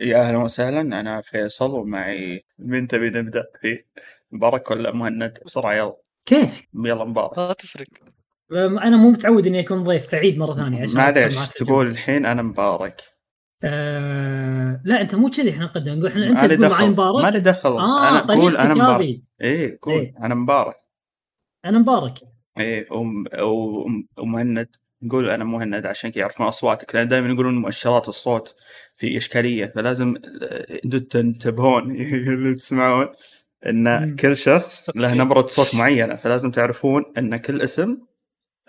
يا أهلا وسهلا. أنا فيصل ومعي من تبي نبدأ فيه مبارك ولا مهند. بسرعة يلا. كيف؟ يلا مبارك ما تفرق. أنا مو متعود إني أكون ضيف فعيد مرة ثانية عشان معليش تقول. الحين أنا مبارك. آه... لا أنت مو كذي إحنا نقدم. نقول إحنا أنت تقول معي دخل. مبارك ما لي دخل. آه أنا قول طريقتك أنا مبارك. إيه قول. إيه. أنا مبارك. أنا مبارك. إيه وم- وم- ومهند نقول أنا مهند عشان كذا يعرفون أصواتك لأن دائما يقولون مؤشرات الصوت. في إشكالية فلازم آه، أنتم تنتبهون اللي تسمعون إن. كل شخص له. نبره صوت معينة فلازم تعرفون إن كل اسم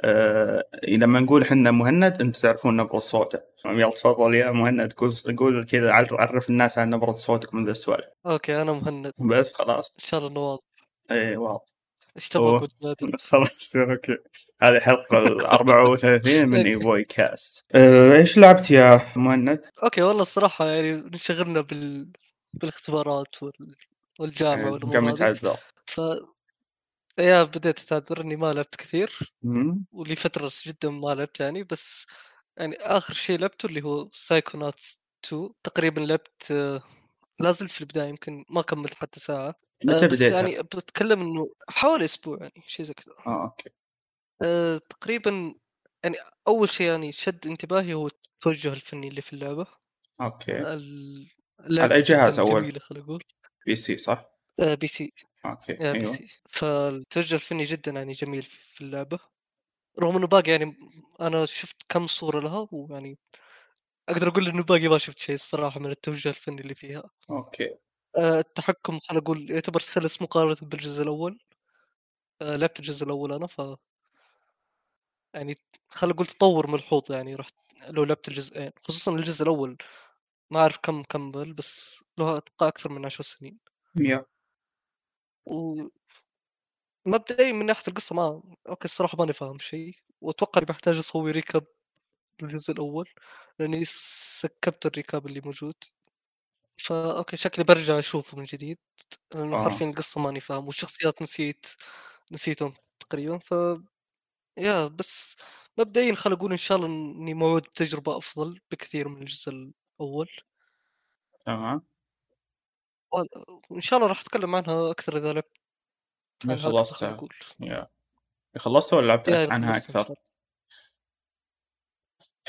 آه لما نقول إحنا مهند أنتم تعرفون نبره صوته. يلا تفضل يا مهند قول كذا عر- عرف الناس عن نبره صوتك من ذا السؤال أوكي أنا مهند. بس خلاص. إن شاء الله إنه واضح. إيه واضح. إيش تبغى خلاص أوكي. هذه الحلقة ال 34 من ايفوي كاست آه، إيش لعبت يا مهند؟ أوكي والله الصراحة يعني انشغلنا بال... بالاختبارات وال... والجامعة آه، والأمور يتعذر ف يا بديت أتعذر إني ما لعبت كثير. ولي فترة جدا ما لعبت يعني بس يعني آخر شيء لعبته اللي هو سايكوناتس 2 تقريبا لعبت آه، لا زلت في البداية يمكن ما كملت حتى ساعة. متى بس بديتها؟ يعني بتكلم إنه حوالي أسبوع يعني شيء زي كذا آه أوكي. أه تقريبا يعني أول شيء يعني شد انتباهي هو التوجه الفني اللي في اللعبة. أوكي. ال- اللعبة على أي جهاز جداً أول؟ جميلة خلينا نقول. PC صح؟ آه PC. أوكي يا بي أيوه. سي. فالتوجه الفني جدا يعني جميل في اللعبة. رغم إنه باقي يعني أنا شفت كم صورة لها ويعني أقدر أقول إنه باقي ما شفت شيء الصراحة من التوجه الفني اللي فيها. أوكي. آه التحكم خلينا نقول يعتبر سلس مقارنه بالجزء الأول. آه لعبت الجزء الأول أنا ف يعني خلينا نقول تطور ملحوظ يعني رحت لو لعبت الجزئين خصوصا الجزء الأول ما أعرف كم كمل بس له أتوقع أكثر من عشر سنين. و مبدئيا من ناحية القصة ما أوكي الصراحة ماني فاهم شيء وأتوقع إني بحتاج أسوي recap للجزء الأول لأني skipped ال recap اللي موجود. فا okay شكلي برجع اشوفه من جديد. لأنه آه. حرفيا القصة ماني فاهم والشخصيات نسيت نسيتهم تقريبا. ف yeah بس مبدئيا خل أقول إن شاء الله إني موعود بتجربه أفضل بكثير من الجزء الأول. تمام وإن شاء الله راح أتكلم عنها أكثر إذا لعبت خلصتها. yeah. خلصتها ولا لعبت عنها أكثر؟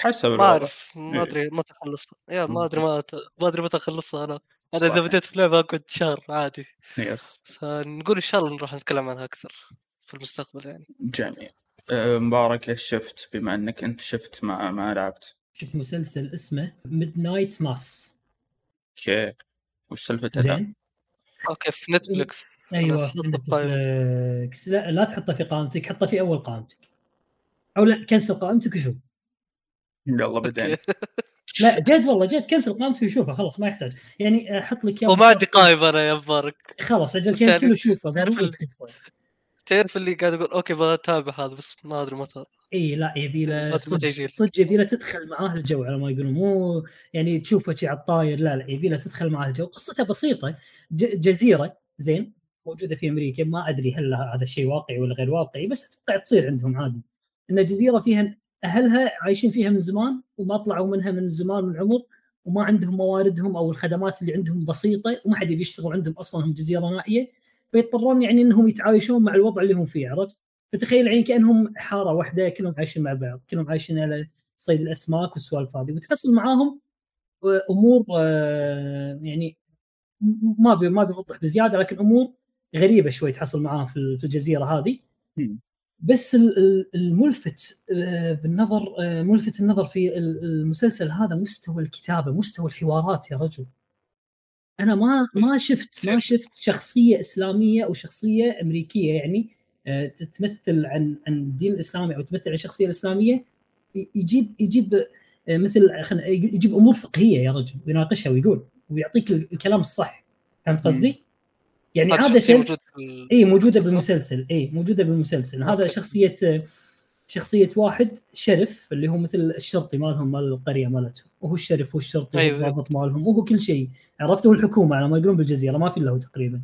حسب ما أعرف ما إيه. أدري متى اخلصها يا. ما أدري ما ما أدري متى اخلصها أنا. أنا. إذا بديت في لعبة أقعد شهر عادي. yes. فنقول إن شاء الله نروح نتكلم عنها أكثر في المستقبل يعني. جميل. آه، مبارك إيش شفت؟ بما إنك أنت شفت ما ما لعبت. شفت مسلسل اسمه Midnight Mass okay. وش سالفته؟ زين. okay في نتفلكس أيوه في. نتفلكس لا لا تحطه في قائمتك حطه في أول قائمتك. أو لا cancel قائمتك وشوف. يلا بدينا لا جد والله جد cancel قائمتك وشوفه خلاص ما يحتاج. يعني أحط لك إياه وما عندي. قائمه أنا يا مبارك. خلاص أجل بس يعني cancel وشوفه تعرف اللي قاعد أقول okay بتابع هذا بس ما أدري متى. إي لا يبي له صدق. صدق يبي له تدخل معاه الجو على ما يقولون. مو يعني تشوفه شي على الطاير لا لا يبي له تدخل معاه الجو. قصته بسيطة. ج- جزيرة زين موجودة في أمريكا. ما أدري هل هذا الشيء واقعي ولا غير واقعي بس أتوقع تصير عندهم عادي. إن جزيرة فيها أهلها عايشين فيها من زمان وما طلعوا منها من زمان من عمر وما عندهم مواردهم أو الخدمات اللي عندهم بسيطة وما حد يبي يشتغل عندهم أصلا هم جزيرة نائية فيضطرون يعني إنهم يتعايشون مع الوضع اللي هم فيه عرفت؟ فتخيل يعني كأنهم حارة واحدة كلهم عايشين مع بعض كلهم عايشين على صيد الأسماك والسوالف هذه وتحصل معاهم آه، أمور آه، يعني ما ما بيوضح بزيادة لكن أمور غريبة شوي تحصل معاهم في ال- في الجزيرة هذه. بس ال- ال- الملفت آه، بالنظر آه، ملفت النظر في ال- المسلسل هذا مستوى الكتابة مستوى الحوارات يا رجل. أنا ما ما شفت ما شفت شخصية إسلامية أو شخصية أمريكية يعني آه، تمثل عن عن الدين الإسلامي أو تمثل عن الشخصيه الاسلاميه يجيب يجيب مثل يجيب أمور فقهية يا رجل ويناقشها ويقول ويعطيك ال- الكلام الصح. فهمت قصدي؟ يعني هذا شخصية موجود اي موجودة المسلسل. بالمسلسل. اي موجودة بالمسلسل. هذا. شخصية شخصية واحد شرف اللي هو مثل الشرطي مالهم مال القرية مالتهم. وهو الشرف هو الشرطي أيوة. هو الضابط مالهم وهو كل شيء. عرفت؟ هو الحكومة على ما يقولون بالجزيرة ما في إلا هو تقريبا.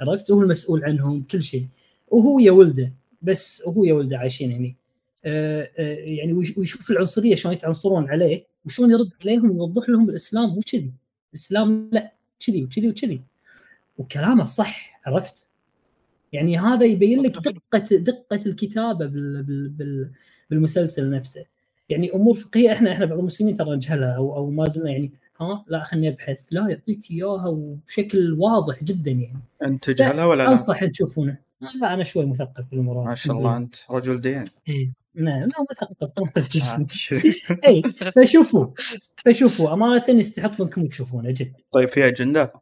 عرفت؟ هو المسؤول عنهم كل شيء. وهو يا ولده بس وهو يا ولده عايشين هني. آه آه يعني ويش- ويشوف العنصرية شلون يتعنصرون عليه وشلون يرد عليهم ويوضح لهم الإسلام. مو كذي. الإسلام لا كذي وكذي وكذي. وكلامه صح عرفت؟ يعني هذا يبين لك دقة دقة الكتابة بال بال بال بالمسلسل نفسه. يعني أمور فقهية إحنا إحنا بعض المسلمين ترى نجهلها أو أو ما زلنا يعني ها؟ لا خليني أبحث. لا يعطيك إياها وبشكل واضح جدا يعني. أنت تجهلها ولا لا؟ أنصح تشوفونه. لا أنا شوي مثقف في الأمور ما شاء الله أنت رجل دين. إيه. لا لا مثقف. آه. اي فشوفوا فشوفوا. أمانة يستحق انكم تشوفونه جد. طيب في أجندة؟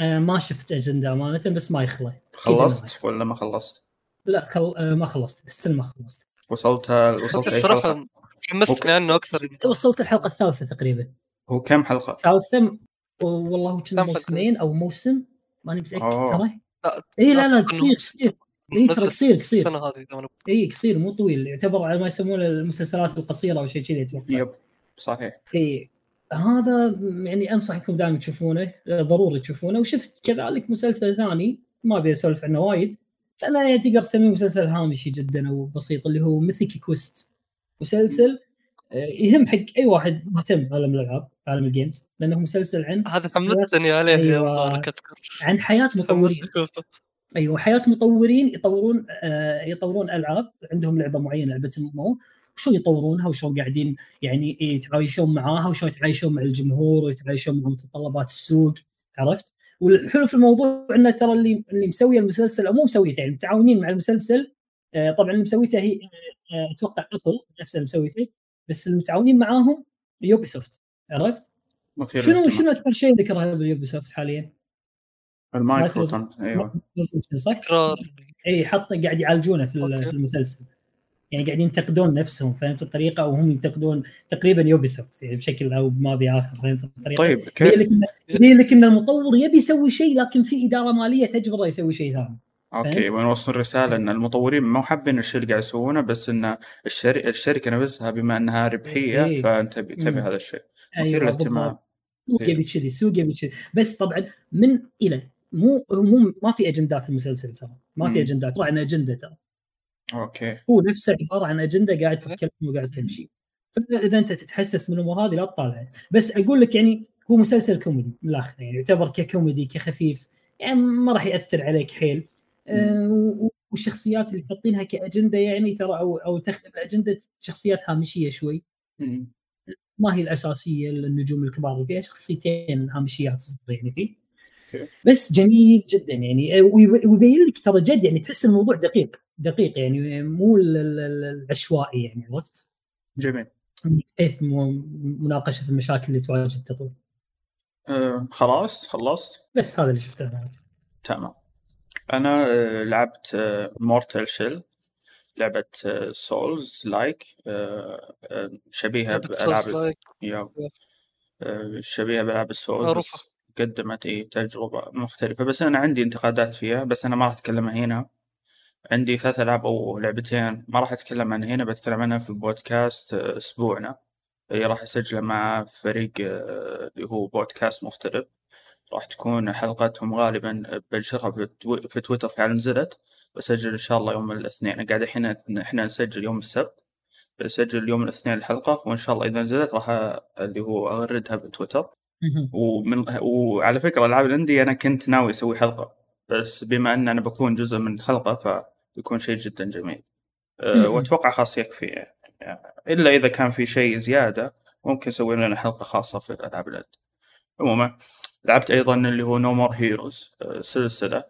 آه ما شفت اجنده امانه بس ما يخلى. خلصت ولا ما خلصت؟ لا كل... آه ما خلصت بس ما خلصت. وصلت وصلت أي الصراحه؟ حمستني عنه أكثر وصلت الحلقة الثالثة تقريبا. هو كم حلقة؟ ثالثة؟ والله هو كنا؟ موسمين أو موسم؟ ماني متأكد أوه. ترى. اي لا لا قصير قصير. إيه، ترى قصير- قصير. السنة هذه اي قصير مو طويل. يعتبر على ما يسمونه المسلسلات القصيرة أو شيء كذي أتوقع. يب صحيح. اي هذا يعني انصح انكم دائما تشوفونه ضروري تشوفونه. وشفت كذلك مسلسل ثاني ما أبي أسولف عنه وايد لأنه يعني تقدر تسميه مسلسل هامشي جدا أو بسيط اللي هو Mythic Quest مسلسل آه، يهم حق أي واحد مهتم بعالم الألعاب عالم ال games لأنه مسلسل عن هذا حمستني عليه يا أيوة. عن حياة مطورين. أيوه حياة مطورين يطورون آه يطورون ألعاب عندهم لعبة معينة لعبة مو شلون يطورونها وشلون قاعدين يعني يتعايشون معاها وشلون يتعايشون مع الجمهور ويتعايشون مع متطلبات السوق عرفت؟ والحلو في الموضوع إنه ترى اللي اللي مسوي المسلسل أو مو مسويته يعني متعاونين مع المسلسل آه طبعا اللي مسويته هي آه أتوقع Apple نفس اللي مسويته بس المتعاونين معاهم Ubisoft عرفت؟ مثير شنو للاهتمام. شنو أكثر شيء ذكرها بال Ubisoft حاليا؟ المايكرو أيوه؟ تكرار اي حط قاعد يعالجونه في okay. في المسلسل يعني قاعدين ينتقدون نفسهم فهمت الطريقة؟ أو هم ينتقدون تقريبا Ubisoft يعني بشكل أو ما باخر فهمت الطريقة؟ طيب كيف؟ يبين لك ان المطور يبي يسوي شيء لكن في إدارة مالية تجبره يسوي شيء ثاني. okay؟ ونوصل رساله إن المطورين مو حابين الشيء اللي قاعد يسوونه بس إن الشركة الشركة نفسها بما إنها ربحية إيه. فأنت تبي. هذا الشيء. مثير أيوه للاهتمام. السوق. يبي كذي السوق يبي كذي. بس طبعا من إلى مو مو ما في أجندات المسلسل ترى. ما في. أجندات. طبعا أجندة ترى. okay. هو نفسه عبارة عن أجندة قاعد تتكلم وقاعد تمشي. إذا أنت تتحسس من الأمور هذه لا تطالعه بس أقول لك يعني هو مسلسل كوميدي من الآخر يعني يعتبر ككوميدي كخفيف يعني ما راح يأثر عليك حيل. آه و- والشخصيات اللي حاطينها كأجندة يعني ترى أو أو تخدم اجنده شخصيات هامشية شوي. مم. ما هي الأساسية النجوم الكبار اللي فيها شخصيتين هامشيات صغيره يعني فيه بس جميل جدا يعني. ويب- ويبين لك ترى جد يعني تحس الموضوع دقيق. دقيق يعني مو ال- ال- ال- العشوائي يعني عرفت؟ جميل. حيث مناقشه المشاكل اللي تواجه التطوير آه خلاص خلصت؟ بس هذا اللي شفته أنا. تمام. أنا آه لعبت Mortal Shell لعبة souls like شبيهة بألعاب Souls like. yeah شبيهة بألعاب ال souls قدمت اي تجربة مختلفة. بس أنا عندي انتقادات فيها بس أنا ما راح أتكلمها هنا. عندي ثلاث ألعاب أو لعبتين ما راح أتكلم عنها هنا بتكلم عنها في بودكاست آه، أسبوعنا. اللي راح اسجله مع فريق آه، اللي هو بودكاست مختلف. راح تكون حلقتهم غالبا بنشرها في تو- في تويتر فعلا نزلت. بسجل إن شاء الله يوم الاثنين. أنا قاعد الحين إحنا نسجل يوم السبت. بسجل يوم الاثنين الحلقة وإن شاء الله إذا نزلت راح اللي هو اغردها بتويتر. ومن وعلى فكرة العاب الاندي أنا كنت ناوي أسوي حلقة بس بما إن أنا بكون جزء من الحلقة فبيكون شيء جدا جميل. مم. وأتوقع خلاص يكفي يعني. إلا إذا كان في شيء زيادة ممكن نسوي لنا حلقة خاصة في ألعاب الاندي عموما لعبت أيضا اللي هو نو مور هيروز سلسلة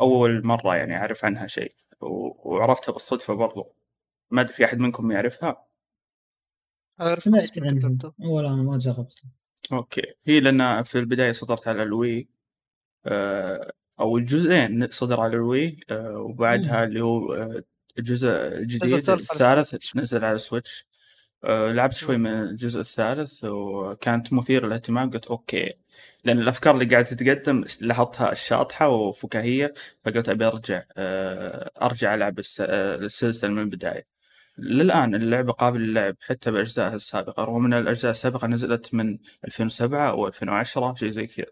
أول مرة يعني أعرف عنها شيء. وعرفتها بالصدفة برضو. ما أدري في أحد منكم يعرفها؟ سمعت عنها. ولا أنا ما جربت okay. هي لأن في البداية صدرت على ال Wii. آه، أو الجزئين صدر على ال Wii آه، وبعدها اللي هو آه، الجزء الجديد الثالث. نزل على ال Switch. آه، لعبت شوي من الجزء الثالث وكانت مثيرة للاهتمام قلت okay. لأن الأفكار اللي قاعدة تتقدم لاحظتها شاطحة وفكاهية فقلت أبي أرجع أرجع ألعب الس- السلسلة من البداية. للآن اللعبة قابلة للعب حتى بأجزائها السابقة رغم إن الأجزاء السابقة نزلت من 2007 أو 2010 شيء زي كذا.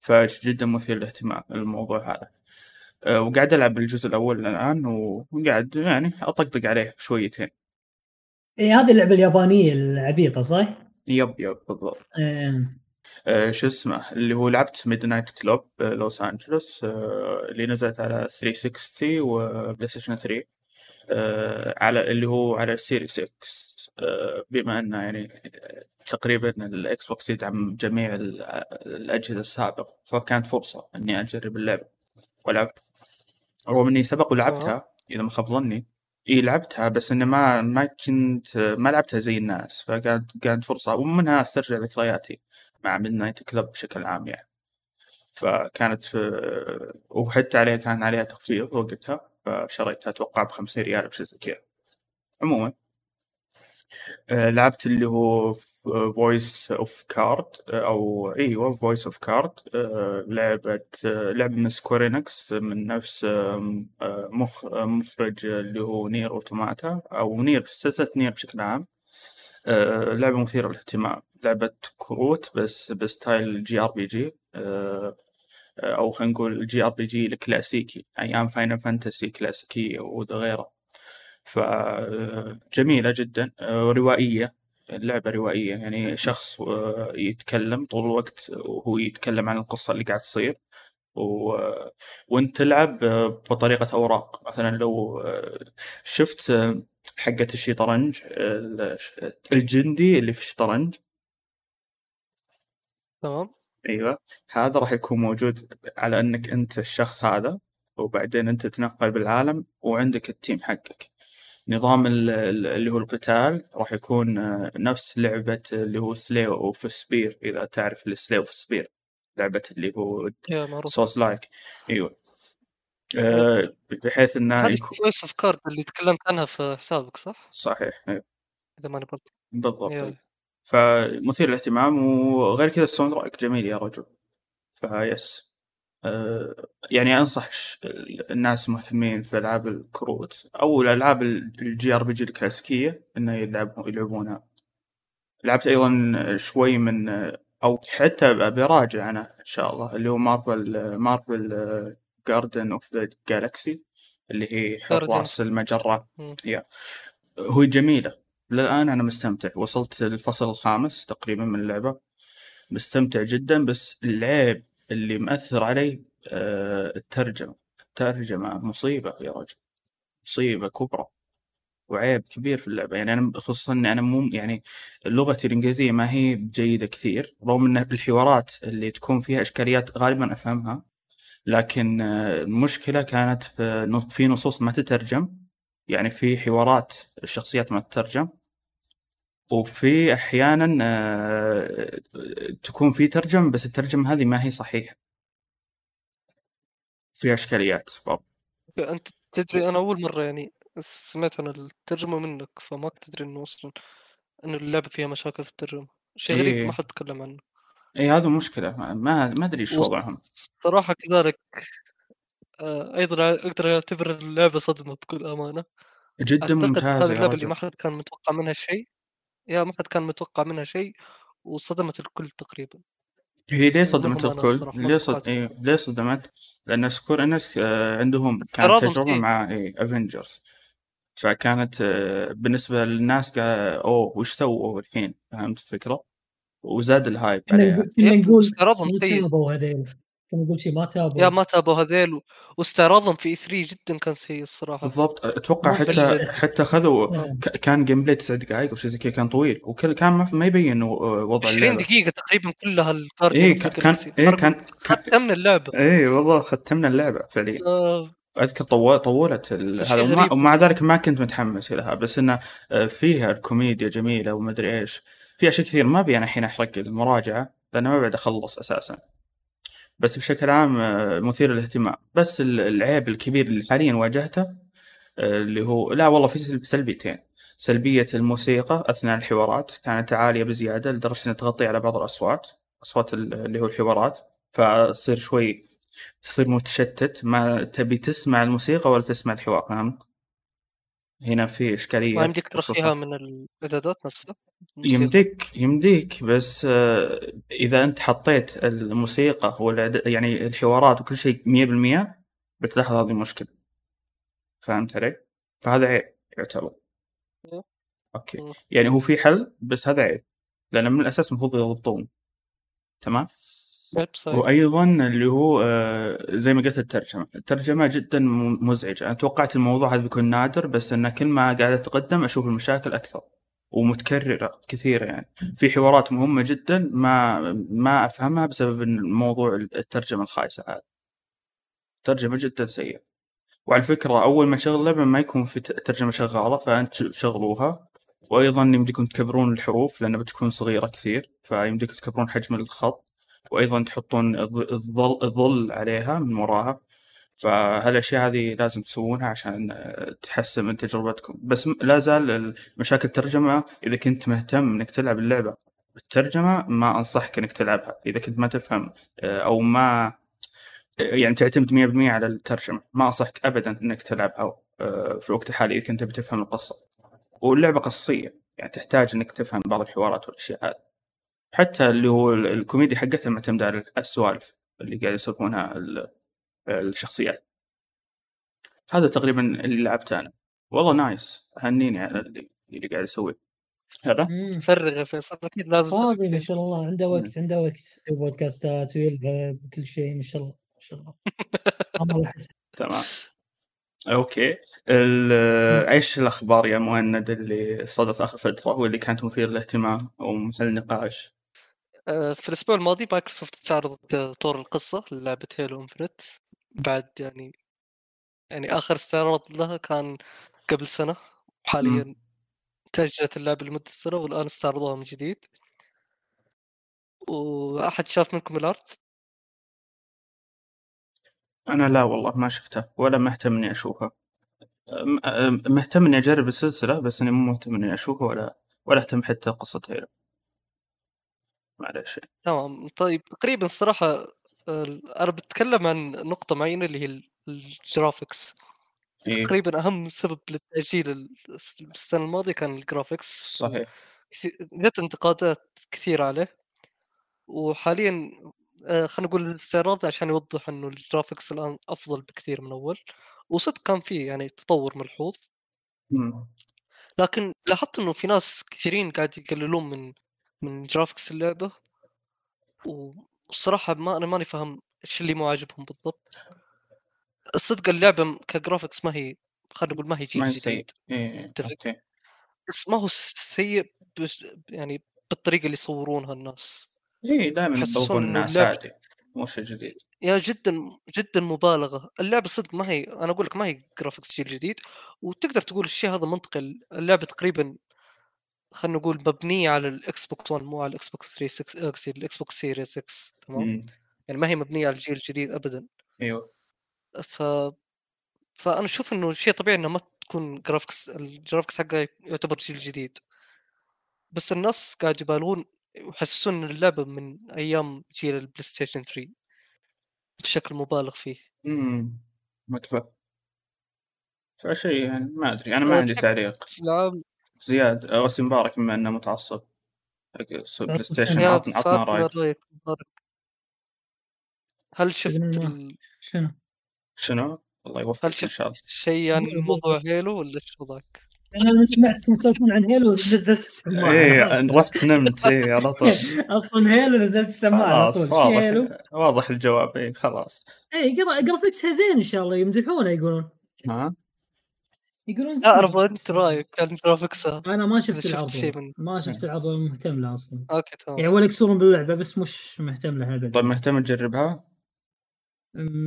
فجدا مثير للاهتمام الموضوع هذا. أه، وقاعد ألعب الجزء الأول الآن وقاعد يعني أطقطق عليه شويتين. إي إيه، هذه اللعبة اليابانية العبيطة صح؟ yep yep بالضبط. آه، آه، شو اسمه اللي هو لعبت Midnight Club Los Angeles آه، اللي نزلت على 360 و PlayStation 3 آه، على اللي هو على ال Series X آه، بما إنه يعني تقريبا ال Xbox يدعم جميع ال- الأجهزة السابقة فكانت فرصة إني أجرب اللعبة والعب رغم إني سبق ولعبتها إذا ما خاب ظني. إي لعبتها بس إني ما ما كنت ما لعبتها زي الناس فكانت كانت فرصة. ومنها أسترجع ذكرياتي مع Midnight Club بشكل عام يعني. فكانت آه، وحتى عليها كان عليها تخفيض وقتها. فشريتها أتوقع ب 50 ريال بشيء زي كذا. عموما آه، لعبت اللي هو Voice of Cards أو إيوه Voice of Cards لعبه آه، لعبة من Square Enix من نفس آه، مخ مخرج اللي هو Nier Automata أو نير سلسلة Nier بشكل عام. آه، لعبة مثيرة للاهتمام. لعبة كروت بس ب style JRPG أو خلينا نقول JRPG الكلاسيكي أيام Final Fantasy كلاسيكيه وغيره فجميلة جدا آه، روائية اللعبة روائية يعني شخص آه، يتكلم طول الوقت وهو يتكلم عن القصة اللي قاعد تصير. و... وانت تلعب آه، بطريقة أوراق. مثلا لو آه، شفت آه، حقة الشطرنج ال- الجندي اللي في الشطرنج. تمام. أيوه. هذا راح يكون موجود على إنك أنت الشخص هذا وبعدين أنت تتنقل بالعالم وعندك ال team حقك. نظام ال- ال- اللي هو القتال راح يكون آه، نفس لعبة اللي هو Slay the Spire إذا تعرف ال Slay the Spire لعبة اللي هو Souls-like أيوه. آه، بحيث إنه هذه Voice of Cards اللي تكلمت عنها في حسابك صح؟ صحيح أيوة. إذا ماني غلطان. بالضبط. فمثير للاهتمام وغير كذا ال soundtrack جميل يا رجل. فيس آه، يعني أنصح الناس المهتمين في ألعاب الكروت أو الألعاب ال JRPG الكلاسيكية إنه يلعبون يلعبونها. لعبت أيضا شوي من أو حتى براجع أنا إن شاء الله اللي هو Marvel Marvel Guardians of the Galaxy اللي هي. حراس المجرة. مم. هو جميلة. للآن أنا مستمتع. وصلت الفصل الخامس تقريبا من اللعبة. مستمتع جدا بس العيب اللي مأثر علي آه، الترجمة. الترجمة مصيبة يا رجل. مصيبة كبرى. وعيب كبير في اللعبة. يعني أنا خصوصا إني أنا مو يعني لغتي الإنجليزية ما هي جيدة كثير رغم إن الحوارات اللي تكون فيها إشكاليات غالبا أفهمها. لكن آه، المشكلة كانت نص- في نصوص ما تترجم. يعني في حوارات الشخصيات ما تترجم. وفي أحيانا آه، تكون في ترجمة بس الترجمة هذه ما هي صحيحة. فيها أشكاليات برضه أنت تدري أنا أول مرة يعني سمعت عن الترجمة منك فما كنت أدري إنه أصلا إنه اللعبة فيها مشاكل في الترجمة. شيء غريب إيه. ما حد تكلم عنه. اي هذا مشكلة. ما ما أدري إيش وضعهم. صراحة كذلك آه، أيضا أقدر أعتبر اللعبة صدمة بكل أمانة. جدا ممتازة هذه اللعبة اللي ما حد كان متوقع منها شيء. يا ما حد كان متوقع منها شيء وصدمت الكل تقريبا هي ليه صدمت منهم أنا الكل؟ ليه صد... إيه ليه صدمت؟ لأن Square Enix آه، عندهم كانت تجربة فيه. مع إيه Avengers فكانت آه، بالنسبة للناس قال أوه وش سووا الحين؟ فهمت الفكرة؟ وزاد ال hype عليها نقول- كنا كنا نقول شيء ما تابوا. يا ما تابوا هذيل واستعراضهم في 3 جدا كان سيء الصراحة. بالضبط. أتوقع حتى حتى خذوا آه. كان جيم بلاي تسع دقائق أو شيء زي كذا كان طويل. وكل كان ما, ما يبين إنه، آه، وضع 20 اللعبة. دقيقة تقريبا كلها إيه اوف كان إيه كان كان خدت من اللعبة. إيه والله ختمنا اللعبة فعليا. آه، أذكر طو- طولت هذا ومع. ومع ذلك ما كنت متحمس لها بس إنه فيها الكوميديا جميلة وما أدري إيش. في أشياء كثير ما أبي أنا الحين أحرق المراجعة لأن ما بعد أخلص أساسا. بس بشكل عام آه، مثير للاهتمام. بس ال- العيب الكبير اللي حاليا واجهته آه، اللي هو لا والله في سلب- سلبيتين. سلبية الموسيقى أثناء الحوارات كانت عالية بزيادة لدرجة أنها تغطي على بعض الأصوات أصوات ال- اللي هو الحوارات. فتصير شوي تصير متشتت ما تبي تسمع الموسيقى ولا تسمع الحوار فهمت؟ هنا في إشكالية ما يمديك ترخيها من الإعدادات نفسها الموسيقى. يمديك يمديك بس آه، إذا أنت حطيت الموسيقى والإعد- يعني الحوارات وكل شيء 100% بتلاحظ هذه المشكلة فهمت علي؟ فهذا عيب يعتبر مم. أوكي. يعني هو في حل بس هذا عيب لأن من الأساس المفروض يضبطون تمام يب صحيح وأيضا اللي هو آه، زي ما قلت الترجمة. الترجمة جدا مزعجة. أنا توقعت الموضوع هذا بيكون نادر بس انه كل ما قاعد أتقدم أشوف المشاكل أكثر ومتكررة كثيرة يعني. في حوارات مهمة جدا ما ما أفهمها بسبب الموضوع الترجمة الخايسة هذه. ترجمة جدا سيئة. وعلى فكرة أول ما شغل اللعبه ما يكون في ترجمة شغالة فأنت شغلوها. وأيضا يمديكم تكبرون الحروف لأنها بتكون صغيرة كثير فيمديكم تكبرون حجم الخط. وأيضا تحطون الظ- الظل الظل عليها من وراها. فهالأشياء هذه لازم تسوونها عشان آه، تحسن من تجربتكم. بس لا زال مشاكل الترجمة إذا كنت مهتم إنك تلعب اللعبة بالترجمة ما أنصحك إنك تلعبها. إذا كنت ما تفهم آه، أو ما يعني تعتمد 100% على الترجمة ما أنصحك ابدا إنك تلعبها آه، في الوقت الحالي إذا كنت بتفهم القصة. واللعبة قصيه يعني تحتاج إنك تفهم بعض الحوارات والأشياء هذه. حتى اللي هو ال- الكوميديا حقتها معتمدة على السوالف اللي قاعد يسولفونها ال- الشخصيات. هذا تقريبا اللي لعبته أنا. والله نايس. هنيني على اللي, اللي قاعد يسويه. هذا. فرغ يا فيصل أكيد لازم فاضي ما. شاء الله. عنده وقت عنده وقت. بودكاستات ويلعب كل شيء ما شاء الله ما شاء الله. تمام. okay. إيش الأخبار يا مهند اللي صدرت آخر فترة واللي كانت مثير للاهتمام أو محل نقاش؟ في الأسبوع الماضي مايكروسوفت استعرضت آه، طور القصة للعبة Halo Infinite بعد يعني يعني آخر استعراض لها كان قبل سنة حاليا تأجلت اللعبة لمدة سنة والآن استعرضوها من جديد. وأحد شاف منكم الأرض؟ أنا لا والله ما شفتها ولا مهتم إني أشوفها. مهتم إني أجرب السلسلة بس إني مو مهتم إني أشوفها ولا ولا أهتم حتى هيلو. معلش. تمام. طيب تقريبا الصراحة آه، أنا بتكلم عن نقطة معينة اللي هي ال- الجرافيكس إيه. تقريبا أهم سبب للتأجيل ال- الس- السنة الماضية كان ال graphics صحيح. جت انتقادات كثيرة عليه. وحاليا آه، خلينا نقول الاستعراض عشان يوضح إنه ال graphics الآن أفضل بكثير من اول وصدق كان فيه يعني تطور ملحوظ. مم. لكن لاحظت إنه في ناس كثيرين قاعد يقللون من من graphics اللعبة والصراحه ما أنا ماني فاهم إيش اللي مو عاجبهم بالضبط. الصدق اللعبة ك graphics ما هي خلينا نقول ما هي جيل جديد اتفق بس ما هو سيء بس يعني بالطريقة اللي يصورونها الناس. إيه دائما إنه الناس عادي مو شيء جديد. يا جدا جدا مبالغة. اللعبة صدق ما هي أنا أقول لك ما هي graphics جيل جديد وتقدر تقول الشيء هذا منطقي. اللعبة تقريبا خلينا نقول مبنية على ال Xbox One مو على ال Xbox 3 6 ال Xbox Series X تمام؟ مم. يعني ما هي مبنية على الجيل الجديد ابدا. أيوه. ف فأنا أشوف إنه شيء طبيعي إنه ما تكون graphics ال graphics حقها يعتبر جيل جديد. بس الناس قاعد يبالغون ويحسسون إن اللعبة من أيام جيل ال PlayStation 3 بشكل مبالغ فيه. امم متفق. فشيء يعني ما أدري أنا ما أه، عندي تعليق. عام زياد غسي مبارك بما إنه متعصب حق PlayStation عطنا عطنا رأيك هل شفت. شنو؟ شنو؟ الله هل يوفقك إن شفت شاء الله شيء عن. موضوع Halo ولا إيش وضعك؟ أنا لما سمعتكم تسولفون عن Halo نزلت السماعة خلاص. رحت نمت إيه على طول أصلا Halo نزلت السماعة على طول خلاص شي Halo واضح واضح الجواب إيه خلاص اي جرا- graphics ها زين إن شاء الله يمدحونه يقولون ها يقولون لا أبغى أنت. رأيك عن graphics ها أنا ما شفت شفت العرض شيء والله. من- ما شفت العرض ولا مهتم له أصلا okay تمام يعني ولا يكسرون باللعبة بس مش مهتم لها ابدا طيب مهتم تجربها؟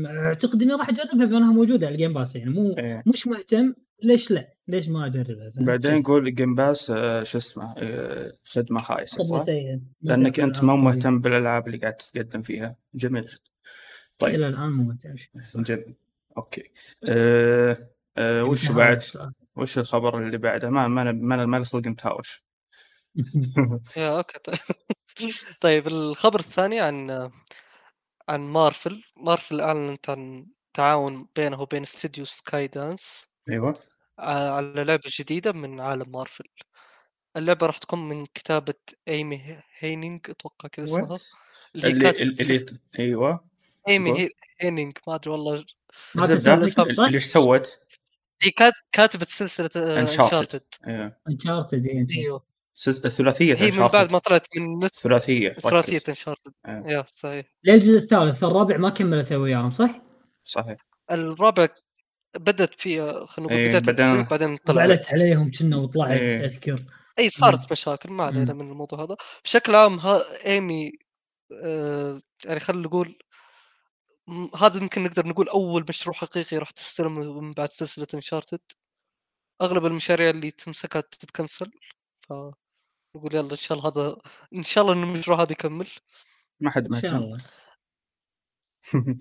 أعتقد إني راح أجربها بما انها موجودة على ال Game Pass يعني مو إيه مش مهتم ليش لا؟ ليش ما أجربها؟ بعدين قول Game Pass آه، شو اسمه آه، خدمة خايسة؟ سيئة لأنك أنت ما الألعاب طيب. مهتم بالألعاب اللي قاعد تتقدم فيها جميل جدا طيب إلى الآن مو مهتم. جميل okay أه أه وش يعني بعد؟ هذا السؤال. وش الخبر اللي بعده؟ ما ما ما ما خلق نتهاوش يا okay طيب طيب الخبر الثاني عن عن Marvel Marvel أعلنت عن تعاون بينه وبين استديو Skydance أيوه ع- على لعبة جديدة من عالم مارفل اللعبة راح تكون من كتابة Amy هي- Hennig أتوقع كذا اسمها؟ اللي اللي كاتبة اللي, اللي أيوه Amy Hennig ما أدري والله ما؟ اللي إيش سوت؟ هي كات- كاتبة سلسلة Uncharted Uncharted أيوه Uncharted أيوه. ثلاثية هي من بعد ما طلعت من نت ثلاثية ثلاثية. Uncharted إيه. يا صحيح. للجزء الثالث الرابع ما كملته وياهم صح؟ صحيح. الرابع بدت فيها خلينا نقول إيه، بدأنا- التسويق بعدين طلعت. زعلت عليهم كنا وطلعت إيه. أذكر. إي صارت مشاكل ما علينا. من الموضوع هذا. بشكل عام ها إيمي آه يعني خلينا نقول هذا يمكن نقدر نقول أول مشروع حقيقي راح تستلم من بعد سلسلة Uncharted أغلب المشاريع اللي تمسكها تتكنسل ف نقول يلا إن شاء الله هذا إن شاء الله إن المشروع هذا يكمل. ما حد إن شاء الله.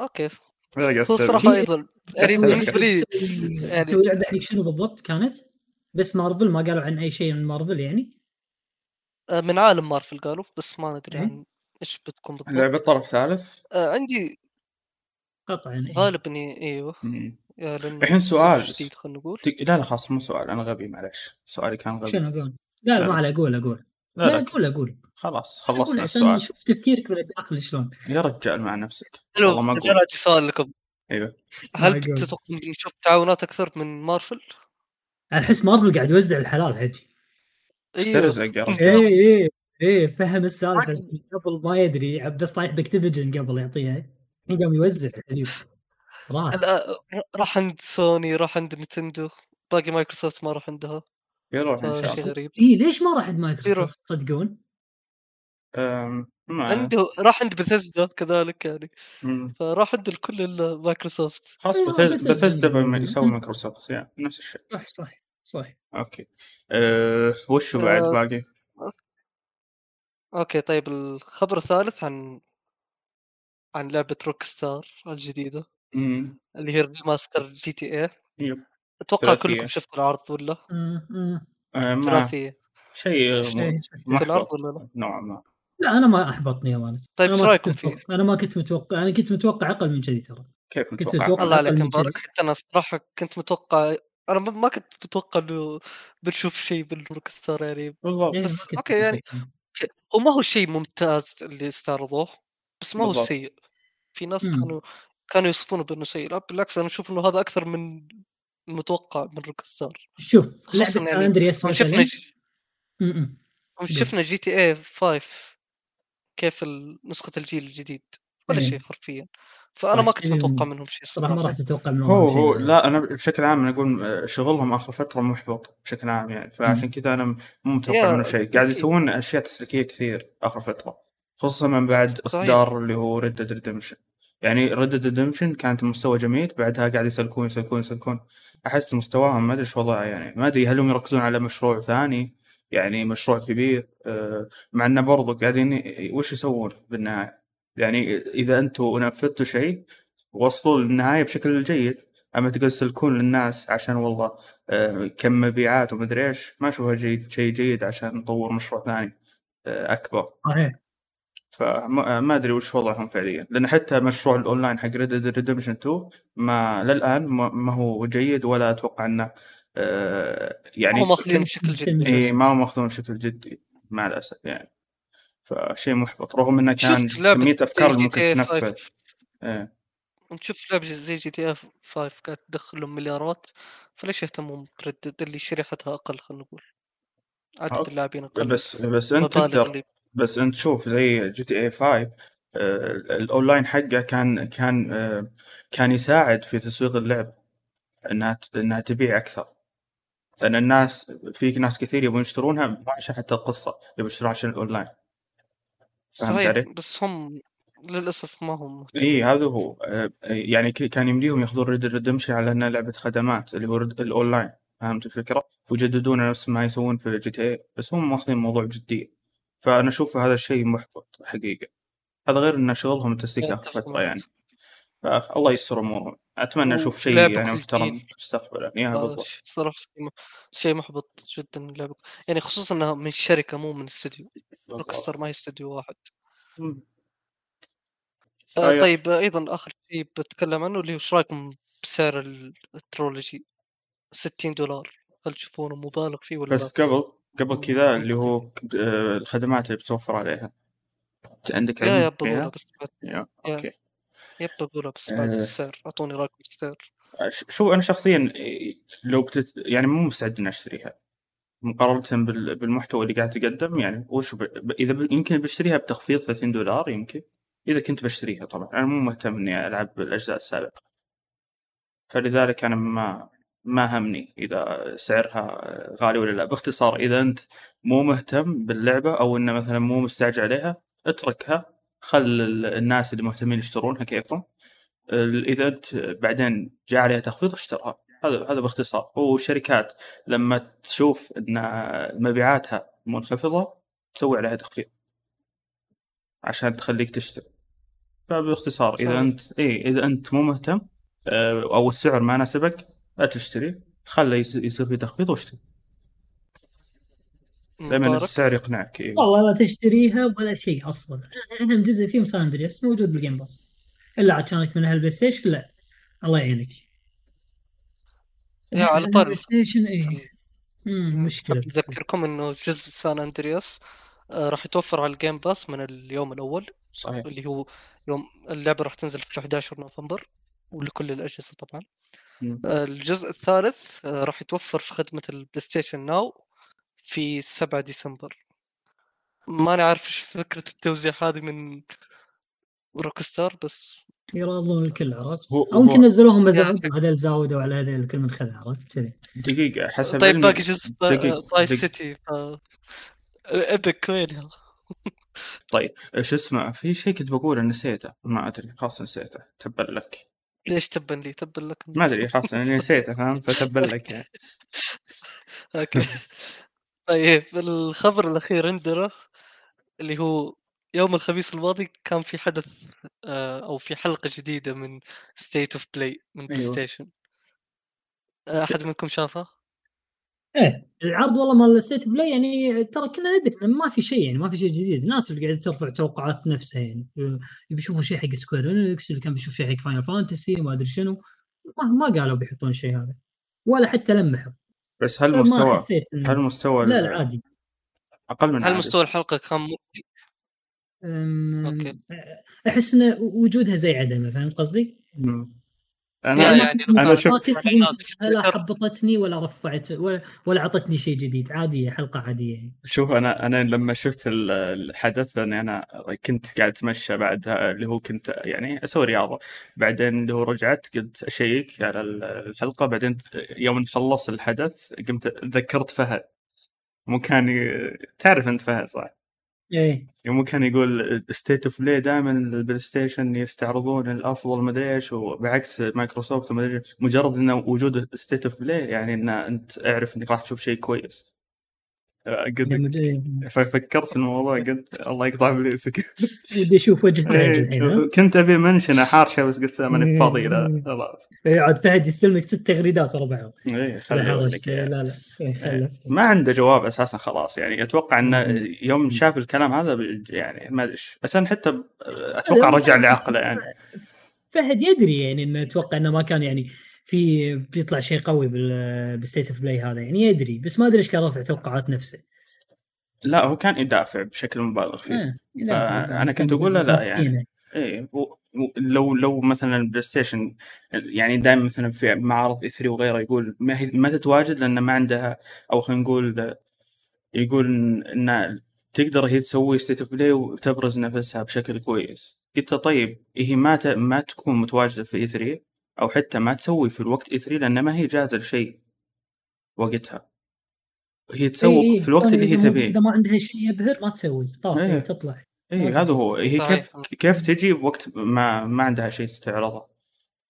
أوكي. لا هو الصراحه أيضا يعني بالنسبة لي تسوي- يعني- تسوي لعبة حق شنو بالضبط كانت؟ بس مارفل ما قالوا عن أي شيء من مارفل يعني؟ آه، من عالم مارفل قالوا بس ما ندري إيه. عن إيش بتكون بالضبط. لعبة طرف ثالث؟ آه عندي قطعا يعني غالبا إيوه. مم. يا لأنه الحين سؤال. جديد خلينا نقول. لا لا خلاص مو سؤال أنا غبي معلش سؤالي كان غبي. شنو أقول؟ لا لا، ما لا. عليه أقول أقول لا لا أقول أقول خلاص خلصنا السؤال. نشوف تفكيرك من الداخل شلون. يا رجال مع نفسك. والله ما أقول سؤال لكم. أيوه. هل. تتوقع نشوف تعاونات أكثر من مارفل؟ أنا أحس مارفل قاعد يوزع الحلال حجي. استرزق يا رجال. إيه إيه إيه فهم السالفة. قبل ما يدري بس طايح ب Activision قبل يعطيها. قام يوزع حليب راح راح عند سوني راح عند Nintendo. باقي مايكروسوفت ما راح عندها. يروح إن شاء الله. غريب. إيه ليش ما راح عند. مايكروسوفت؟ تصدقون؟ عنده راح عند بثزدا كذلك يعني. مم. فراح عند الكل الا مايكروسوفت. خلاص بثزدا يسوي مايكروسوفت يعني نفس الشيء. صح صح صح. أوكي. أه وش بعد أه، باقي؟ أوكي طيب الخبر الثالث عن عن لعبة Rockstar الجديدة مم. اللي هي ال remaster GTA yep. أتوقع ثلاثية. كلكم شفتوا العرض ولا أمم. أه ما ثلاثية شيء شفتوا العرض ولا لا؟ نوعا ما لا أنا ما أحبطني يا ولد طيب أنا إيش ما رأيكم كنت فيه؟ أنا ما كنت متوقع أنا كنت متوقع أقل من كذي ترى كيف كنت متوقع؟ متوقع الله عليك مبارك. حتى أنا صراحة كنت متوقع أنا ما ما كنت متوقع إنه بنشوف شيء بال Rockstar يعني بالضبط إيه، بس أوكي، يعني متوقع. أوكي، هو ما هو شيء ممتاز اللي استعرضوه بس ما هو بالضبط. سيء في ناس مم. كانوا كانوا يوصفونه بأنه سيء لا بالعكس أنا أشوف إنه هذا أكثر من المتوقع من Rockstar شوف خصوصاً لعبه سان يعني Andreas شفنا ج... هم قول. شفنا GTA 5 كيف نسخة الجيل الجديد ولا إيه. شيء حرفيا فأنا ما كنت حرفياً متوقع منهم شيء صراحة ما راح تتوقع منهم هو شيء هو. لا أنا بشكل عام أنا أقول شغلهم آخر فترة محبط بشكل عام يعني فعشان كذا أنا مو متوقع يا منه شيء قاعد. يسوون أشياء تسليكية كثير آخر فترة خصوصا من بعد صحيح. إصدار اللي هو Red Dead Redemption يعني Red Dead Redemption كانت المستوى جميل بعدها قاعد يسلكون يسلكون يسلكون. أحس مستواهم ما أدري إيش وضعه يعني ما أدري هل هم يركزون على مشروع ثاني يعني مشروع كبير آه، مع إنه برضو قاعدين وش يسوون بالنهاية؟ يعني إذا أنتم نفذتوا شيء وصلوا للنهاية بشكل جيد أما تقول تسلكون للناس عشان والله آه، كم مبيعات ومدري إيش ما أشوفها جيد شيء جيد عشان نطور مشروع ثاني آه، أكبر. صحيح. فما ما أدري وش وضعهم فعليا. لأن حتى مشروع الأونلاين حق Red Dead Redemption 2 ما للآن ما ما هو جيد ولا أتوقع إنه آه، يعني هم ماخذين بشكل جدي. اي ما هو ماخذون بشكل جدي مع الأسف يعني. فشيء محبط رغم إنه كان كمية أفكار ممكن تنفذ 5 إيه. نشوف لعبة زي GTA 5 قاعد تدخل لهم مليارات فليش يهتمون ب Red Dead اللي شريحتها أقل خلينا نقول. عدد. اللاعبين أقل. بس بس أنت تقدر اللي بس انت شوف زي GTA 5 آه، الأونلاين حقه كان كان آه، كان يساعد في تسويق اللعب إنها إنها تبيع أكثر. لأن الناس في ناس كثير يبون يشترونها مو عشان حتى القصة يبون يشترونها عشان الأونلاين. فهمت صحيح علي؟ بس هم للأسف ما هم مهتمين. اي هذا هو. آه، يعني ك- كان يمديهم ياخذون Red Redemption على إنها لعبة خدمات اللي هو الأونلاين. فهمت الفكرة؟ ويجددون نفس ما يسوون في GTA بس هم ماخذين الموضوع بجديه فأنا أشوف هذا الشيء محبط حقيقة. هذا غير إن شغلهم التسليك اخر فترة. يعني. فالله يستر أمورهم. أتمنى أشوف شيء يعني محترم. مستقبلا. يا آه، بالضبط ش- صراحة شيء محبط جدا اللعبة يعني خصوصا إنها من شركة مو من استوديو. روك بالضبط. star ما هي استوديو واحد. مم. آه طيب آه، أيضا آخر شيء بتكلم عنه اللي هو إيش رأيكم بسعر ال- ال trilogy؟ 60 دولار. هل تشوفونه مبالغ فيه ولا بس قبل قبل كذا. اللي هو آه، الخدمات اللي بتوفر عليها أنت عندك علم يا؟ بس يا. أوكي بس بعد آه. السعر أعطوني رايكم بالسعر ش- شو أنا شخصيا لو بتت... يعني مو مستعد إني أشتريها مقارنة بال- بالمحتوى اللي قاعد تقدم يعني وش ب... ب- إذا ب... يمكن بشتريها بتخفيض 30 دولار يمكن إذا كنت بشتريها طبعا أنا مو مهتم إني ألعب الاجزاء السابقة فلذلك أنا ما ما همني إذا سعرها غالي ولا لا. باختصار إذا أنت مو مهتم باللعبة أو إنه مثلا مو مستعجل عليها اتركها. خل ال- الناس اللي مهتمين يشترونها كيفهم. إذا أنت بعدين جاء عليها تخفيض اشترها. هذا هذا باختصار. والشركات لما تشوف إن مبيعاتها منخفضة تسوي عليها تخفيض. عشان تخليك تشتري. فباختصار إذا. أنت اي إذا أنت مو مهتم آه، أو السعر ما ناسبك لا تشتري خله يس- يصير في تخفيض وأشتري. دائما السعر يقنعك إيه. والله لا تشتريها ولا شيء أصلا. اهم جزء فيه San Andreas موجود بال Game Pass إلا عاد كانك من أهل ال PlayStation؟ لا. الله يعينك. يا على ال Play طاري Station امم مشكلة. أذكركم إنه جزء San Andreas آه، راح يتوفر على ال Game Pass من اليوم الأول. صحيح. اللي هو يوم اللعبة راح تنزل في 11 نوفمبر ولكل الأجهزة طبعا. الجزء الثالث آه، راح يتوفر في خدمة ال PlayStation Now في 7 ديسمبر. ماني عارف إيش فكرة التوزيع هذه من Rockstar بس يراضون الكل عرفت؟ أو يمكن نزلوهم يا مزعج هذول زودوا على هذول الكل من خذ عرفت؟ كذي. دقيقة حسب طيب باقي جزء دقيقة- باي. سيتي ف... ايبك وينها؟ طيب شو اسمه؟ في شيء كنت بقوله نسيته ما أدري خلاص نسيته تبا لك. ليش تبا لي؟ تبا لك ما أدري خلاص أنا نسيته فاهم فتبا لك يعني okay طيب الخبر الأخير عندنا اللي هو يوم الخميس الماضي كان في حدث آه، أو في حلقة جديدة من State of Play من Play أيوة. Station آه، أحد منكم شافها؟ إيه العرض والله مال State Play يعني ترى كنا ندري ما في شيء يعني ما في شيء جديد الناس اللي قاعدة ترفع توقعات نفسها يعني يبي يشوفوا شيء حق Square Enix اللي كان بيشوف شيء حق Final Fantasy ما أدري شنو ما, ما قالوا بيحطون الشيء هذا ولا حتى لمحوا بس هل مستوى هل مستوى لا لا عادي أقل من هل. مستوى الحلقة كان مرضي؟ أم- أوكي. أحس إن وجودها زي عدمه فهمت قصدي؟ مم. أنا يعني يعني متوقع- شفت- لا. حبطتني ولا رفعت ولا, ولا أعطتني شيء جديد. عاديه حلقة عادية يعني. شوف أنا أنا لما شفت ال- الحدث اني أنا كنت قاعد أتمشى بعدها اللي هو كنت يعني أسوي رياضه بعدين اللي هو رجعت قلت أشيك على ال- الحلقة. بعدين يوم خلص الحدث قمت تذكرت فهد. مو كان ي- تعرف أنت فهد صح؟ إيه يوم كان يقول State of Play دائما ال PlayStation يستعرضون الأفضل مدري إيش وبعكس مايكروسوفت ومدري. مجرد إنه وجود State of Play يعني إن أنت أعرف إنك راح تشوف شيء كويس قلت لما- ففكرت في الموضوع قلت الله يقطع ابليسك. ودي أشوف وجه الحين؟ إيه، كنت أبي منشنه حارشة بس قلت ماني فاضي لا خلاص. إيه، عاد فهد يستلمك ست تغريدات ورا بعض. إيه لا لا يعني. إيه، ما عنده جواب أساسا خلاص. يعني أتوقع إنه. يوم شاف الكلام هذا يعني ما أدري. بس أنا حتى أتوقع رجع لعقله يعني. فهد يدري يعني إنه أتوقع إنه ما كان يعني في بيطلع شيء قوي بال- بال State of Play هذا يعني يدري بس ما أدري إيش كان رافع توقعات نفسه لا هو كان يدافع بشكل مبالغ فيه آه، لا، كنت له لا. يعني. إيه لو لو مثلا ال PlayStation يعني دائما مثلا في معارض E3 وغيره يقول ما هي ما تتواجد لأن ما عندها أو خلينا نقول يقول إن تقدر هي تسوي State of Play وتبرز نفسها بشكل كويس قلت طيب هي ما. ما تكون متواجدة في E3 أو حتى ما تسوي في الوقت E3 لأن ما هي جاهزة لشيء وقتها. هي تسوق إيه، إيه، في الوقت اللي هي إذا- تبيه. إذا ما عندها شيء يبهر ما تسوي طاف إيه. تطلع. اي هذا هو. هي صحيح. كيف كيف تجي بوقت ما ما عندها شيء تستعرضه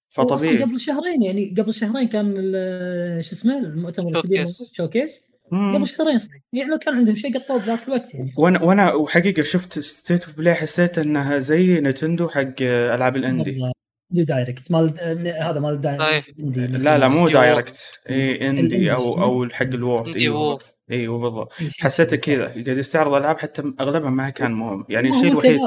فطبيعي. قبل شهرين يعني قبل شهرين كان ال- شو اسمه المؤتمر الكبير Showcase. قبل شهرين صحيح يعني لو كان عندهم شيء قطوه بذاك الوقت يعني وأنا وأنا وحقيقة شفت State of Play حسيت إنها زي Nintendo حق ألعاب ال indie. دي Direct مال هذا مال. Direct عندي لا لا مو. دايركت اي indie أو؟ أو حق ال World indie أيوه. أيوه بالضبط حسيته. كذا قاعد يستعرض العاب حتى أغلبها ما كان مهم يعني الشيء الوحيد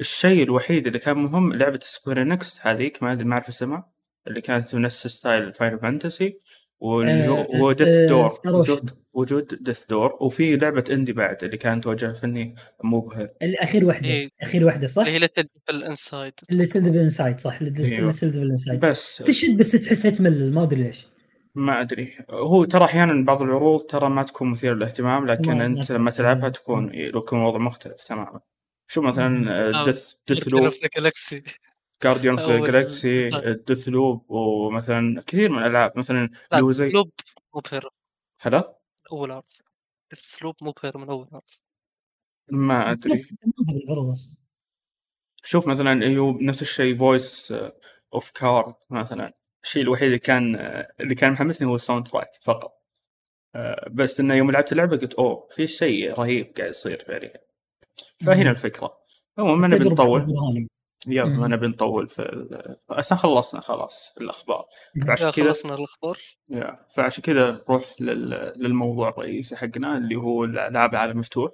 الشيء الوحيد اللي كان مهم لعبة Square Enix هذيك ما أدري ما أعرف اسمها اللي كانت نفس style Final Fantasy هو آه، Death's Door. وجود وجود Death's Door وفي لعبة indie بعد اللي كانت وجه فني مبهر الأخير واحدة إيه. أخير واحدة صح؟ اللي هي Little ال Inside Little Devil Inside صح اللي أيوه. Inside بس تشد بس تحسها تملل ما أدري ليش ما أدري هو ترى أحيانا بعض العروض ترى ما تكون مثيرة للاهتمام لكن ما- أنت ما لما. تلعبها تكون يكون وضع مختلف تماما شو. مثلا ديث ديث لوب جالكسي جارديان اوف ال- جالكسي. ديث لوب ومثلا كثير من الألعاب. مثلا اللي هو زي لوب مو بهيرو هلا؟ أول عرض. لوب مو بهيرو من أول عرض. ما أدري. شوف مثلا هو نفس الشيء فويس of Cards مثلا. الشيء الوحيد اللي كان آه، اللي كان محمسني هو ال soundtrack فقط. آه، بس إنه يوم لعبت اللعبة قلت أوه في شيء رهيب قاعد يصير يعني فهنا. الفكرة. المهم ما نبي نطول. يلا ما. نبي نطول في ال- أصلا خلصنا خلاص الأخبار. فعشان كذا خلصنا الأخبار؟ yeah، فعشان كذا نروح لل- للموضوع الرئيسي حقنا اللي هو الألعاب على المفتوح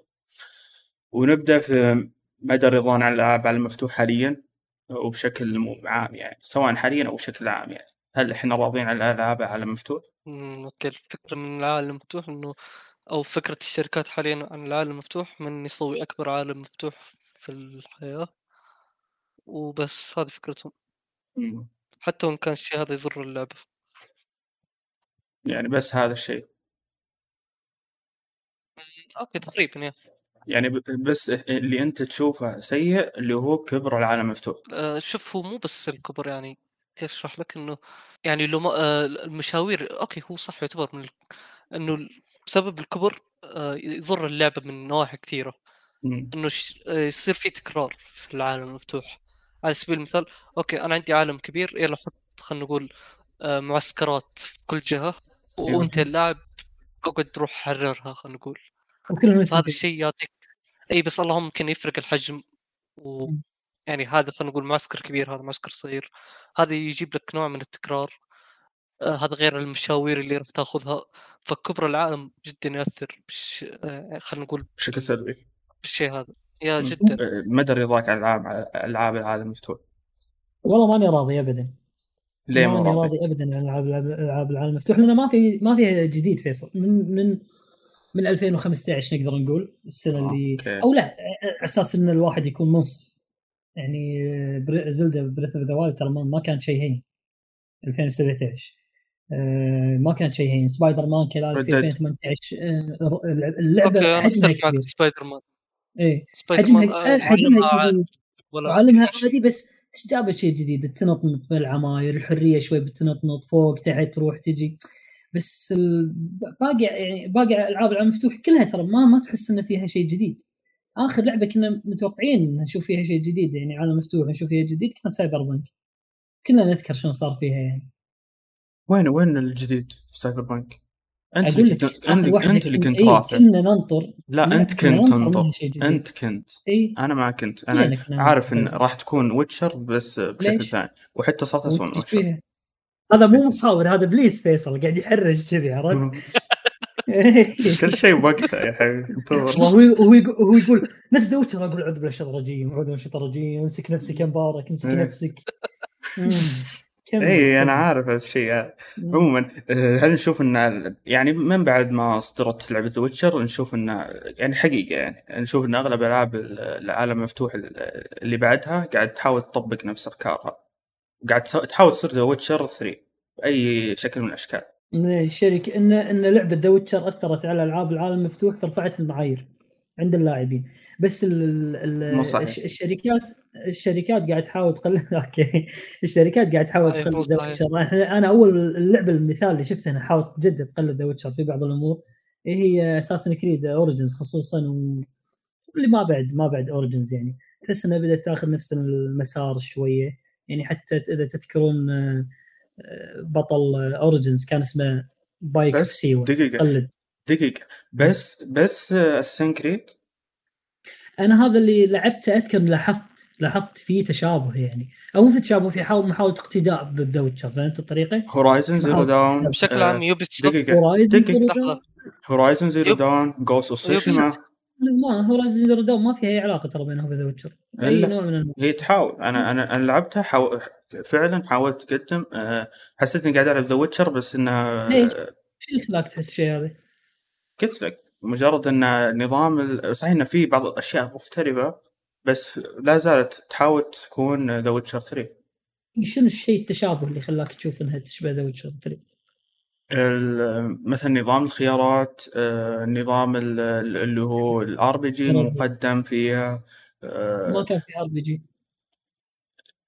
ونبدأ في مدى رضانا عن الألعاب على المفتوح حاليا وبشكل مو عام يعني سواء حاليا أو بشكل عام يعني. هل إحنا راضيين عن الألعاب على المفتوح؟ مم، أوكي. الفكرة من العالم المفتوح إنه أو فكرة الشركات حاليا عن العالم المفتوح من يسوي أكبر عالم مفتوح في الحياة. وبس هذه فكرتهم. مم. حتى وإن كان الشيء هذا يضر اللعبة. يعني بس هذا الشيء. okay تقريبا يعني يعني ب- بس اللي أنت تشوفه سيء اللي هو كبر العالم المفتوح آه، شوف هو مو بس الكبر يعني كيف أشرح لك إنه يعني لو ما آه، المشاوير okay هو صح يعتبر من ال... إنه بسبب الكبر آه، يضر اللعبة من نواحي كثيرة. إنه يصير في تكرار في العالم المفتوح. على سبيل المثال okay أنا عندي عالم كبير يلا حط خلينا نقول آه، معسكرات في كل جهة وأنت اللاعب أقعد تروح حررها خلينا نقول. فهذا الشيء. يعطيك إي بس اللهم ممكن يفرق الحجم و. يعني هذا خلينا نقول معسكر كبير هذا معسكر صغير. هذا يجيب لك نوع من التكرار آه هذا غير المشاوير اللي راح تاخذها. فكبر العالم جدا ياثر بش... آه خلينا نقول بشكل سلبي. بالشيء هذا. يا. جدا. مدى رضاك عن العاب ألعاب العالم المفتوح والله ماني راضي ابدا. ليه ماني راضي؟ راضي ابدا عن العاب ألعاب العالم المفتوح لأن ما في ما فيها جديد فيصل. من من من 2015 نقدر نقول السنة اللي okay. أو لا على أساس إن الواحد يكون منصف. يعني بر- Zelda Breath of the Wild ترى ما كان شيء هين. 2017 آه، ما كان شيء هين. سبايدر مان كذلك في Red Dead. 2018 آه، اللعبة okay أنا حجمها كبير. سبايدر مان. إيه. حجمها آه، حجمها وعالمها شيء. عادي بس جابت شيء جديد التنطنط بالعماير الحرية شوي بالتنطنط فوق تحت تروح تجي. بس ال- باقي يعني باقي ألعاب العالم المفتوح كلها ترى ما ما تحس إن فيها شيء جديد. آخر لعبة كنا متوقعين نشوف فيها شيء جديد يعني عالم مفتوح نشوف فيها جديد كانت Cyberpunk كنا نذكر شنو صار فيها يعني. وين وين الجديد في Cyberpunk؟ أنت اللي كنت أنت, انت اللي كنت إيه، رافع كنا ننطر. لا أنت كنت تنطر. أنت كنت. اي أنا ما كنت. أنا عارف إن. راح تكون Witcher بس بشكل؟ ثاني. وحتى صارت اسوء من Witcher؟ هذا مو محاور هذا please فيصل قاعد يحرج كذي عرفت؟ كل شيء بوقته يا حبيبي. وهو يقول, نفس The Witcher أقول اعوذ بالله الشيطان الرجيم اعوذ بالله الشيطان الرجيم امسك نفسك يا مبارك امسك إيه. نفسك. اي أنا. عارف هذا الشيء هذا مم. عموما آه، هل نشوف إن يعني من بعد ما اصدرت لعبة The Witcher نشوف إن يعني حقيقة يعني نشوف إن أغلب ألعاب العالم المفتوح اللي بعدها قاعد تحاول تطبق نفس افكارها قاعد تحاول تصير The Witcher 3 بأي شكل من الأشكال ان الشركة إن إن لعبة The Witcher أثرت على ألعاب العالم المفتوح فرفعت المعايير عند اللاعبين. بس ال ال مو صحيح. الش- الشركات الشركات قاعد تحاول تقلد okay. الشركات قاعد تحاول تقلد The. Witcher أنا أول اللعبة المثال اللي شفته أنا حاولت جدا تقلد The Witcher في بعض الأمور. إيه هي Assassin's Creed Origins خصوصا و... اللي ما بعد ما بعد Origins يعني. تحس إنها بدأت تأخذ نفس المسار شوية. يعني حتى إذا تذكرون آه، آه، بطل Origins كان اسمه بايك بس سيوة دقيقة. قلد. دقيقة. بس بس Assassin's Creed أنا هذا اللي لعبته أذكر لاحظت لاحظت فيه تشابه يعني. أو مو في تشابه في حاول محاولة اقتداء ب The Witcher فهمت الطريقة؟ Horizon Zero محاولة Dawn بشكل عام Ubisoft دقيقة. Horizon دقيقة. لحظه Horizon Zero. Dawn Ghost of ما Horizon Zero Dawn ما فيها أي علاقة ترى بينها وبين The Witcher أي. نوع من النوع هي تحاول. أنا أنا أنا لعبتها حاول فعلا حاولت أقدم أه، حسيت إني قاعد ألعب The Witcher بس إنها ليش؟ إيش اللي خلاك تحس الشيء هذا؟ قلت لك مجرد إن نظام ال- صحيح انه في بعض الأشياء مختلفة بس لا زالت تحاول تكون The Witcher 3 شنو الشيء التشابه اللي خلاك تشوف إنها تشبه The Witcher 3؟ ال- مثلا نظام الخيارات آه، نظام ال- ال- اللي هو ال RPG RPG. مقدم فيها آه، ما كان في ار بي جي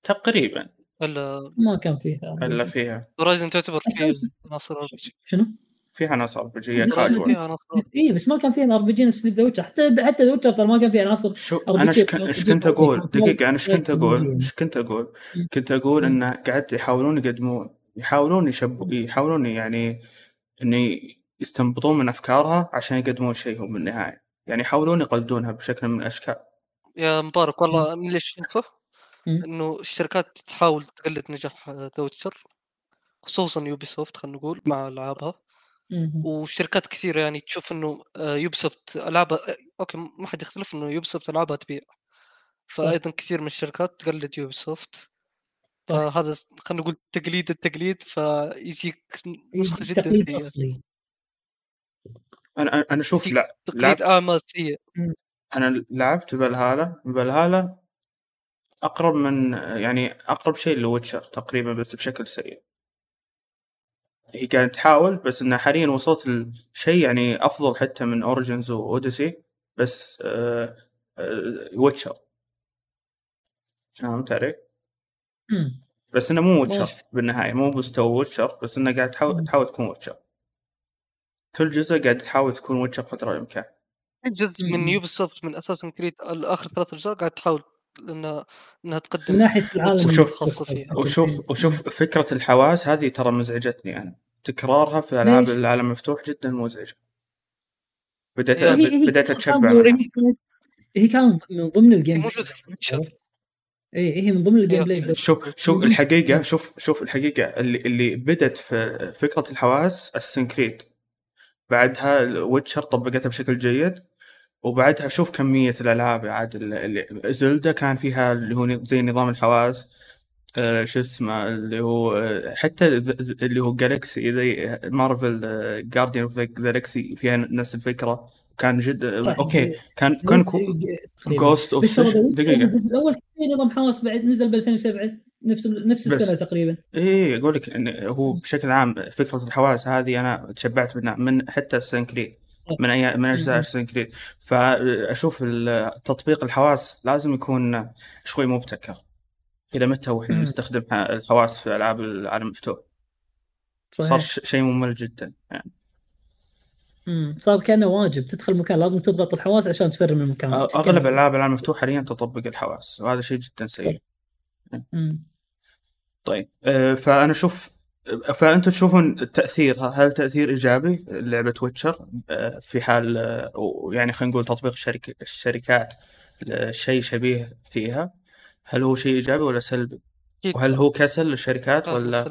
تقريبا إلا ما كان فيها إلا فيها Horizon تعتبر فيه. عناصر RPG شنو؟ فيها عناصر RPG casual اي بس ما كان فيها ال RPG نفس The Witcher حتى حتى The Witcher ترى ما كان فيها عناصر شو أنا إيش كن- إيش كنت أقول دقيقة أنا إيش كنت أقول. إيش كنت أقول. كنت أقول مم. إن قاعد يحاولون يقدمون يحاولون يشبوا يحاولون يعني انه يستنبطون من أفكارها عشان يقدمون شيء هم بالنهاية يعني يحاولون يقلدونها بشكل من الأشكال يا مبارك والله من اللي. إنه الشركات تحاول تقلد نجاح The Witcher خصوصا Ubisoft خلينا نقول مع ألعابها. وشركات كثيرة يعني تشوف إنه Ubisoft العابها okay ما حد يختلف إنه Ubisoft العابها تبيع فايضا كثير من الشركات تقلد Ubisoft صح. فهذا خلينا نقول تقليد التقليد فيجيك نسخة جدا سيئة. أصلي. أنا أنا أشوف لا تقليد لعبت اعمى سيء. أنا لعبت Valhalla Valhalla أقرب من يعني أقرب شيء ل Witcher تقريبا بس بشكل سيء. هي كانت تحاول بس إنها حاليا وصلت لشيء يعني أفضل حتى من Origins و Odyssey بس آه آه Witcher فهمت علي؟ بس إنه مو Witcher. بالنهاية مو مستوى Witcher بس إنه قاعد تحاول. تحاول تكون Witcher كل جزء قاعد تحاول تكون Witcher قدر الإمكان جزء من. Ubisoft من Assassin's Creed آخر ثلاث أجزاء قاعد تحاول انها إنها من تقدم ناحية العالم وشوف- فيها. وشوف وشوف فكرة الحواس هذه ترى مزعجتني أنا. تكرارها في ألعاب؟ العالم المفتوح جدا مزعجة. بديت هي- بديت كانت- أتشبع هي كانت- من ضمن ال game موجودة في Witcher إي هي من ضمن ال gameplay شوف شوف. الحقيقة شوف شوف الحقيقة. اللي اللي بدت في فكرة الحواس Assassin's Creed بعدها Witcher طبقتها بشكل جيد. وبعدها شوف كميه الالعاب عاد اللي Zelda كان فيها اللي هو زي نظام الحواس آه، شو اسمه اللي هو آه، حتى اللي هو Galaxy زي Marvel Guardians of the Galaxy فيها نفس الفكرة كان جد صح. okay كان كان Ghost of دقيقه الجزء الأول كان نظام حواس بعد نزل ب 2007 نفس نفس. السنة تقريبا إيه أقول لك هو بشكل عام فكره الحواس هذه أنا تشبعت منها من حتى السنكريد صح. من اي من أجزاء مم. السنكريد فأشوف تطبيق الحواس لازم يكون شوي مبتكر. إلى متى وإحنا. نستخدم الحواس في ألعاب العالم المفتوح. صار صحيح. شيء ممل جدا يعني. مم. صار كأنه واجب. تدخل مكان لازم تضغط الحواس عشان تفر من المكان أغلب ألعاب العالم المفتوح حاليا تطبق الحواس وهذا شيء جدا سيء. مم. طيب آه، فأنا أشوف فانتم تشوفون تاثير هل تأثير إيجابي لعبة Witcher في حال آه، يعني خلينا نقول تطبيق الشركة الشركات شيء شبيه فيها هل هو شيء إيجابي ولا سلبي؟ وهل هو كسل للشركات ولا.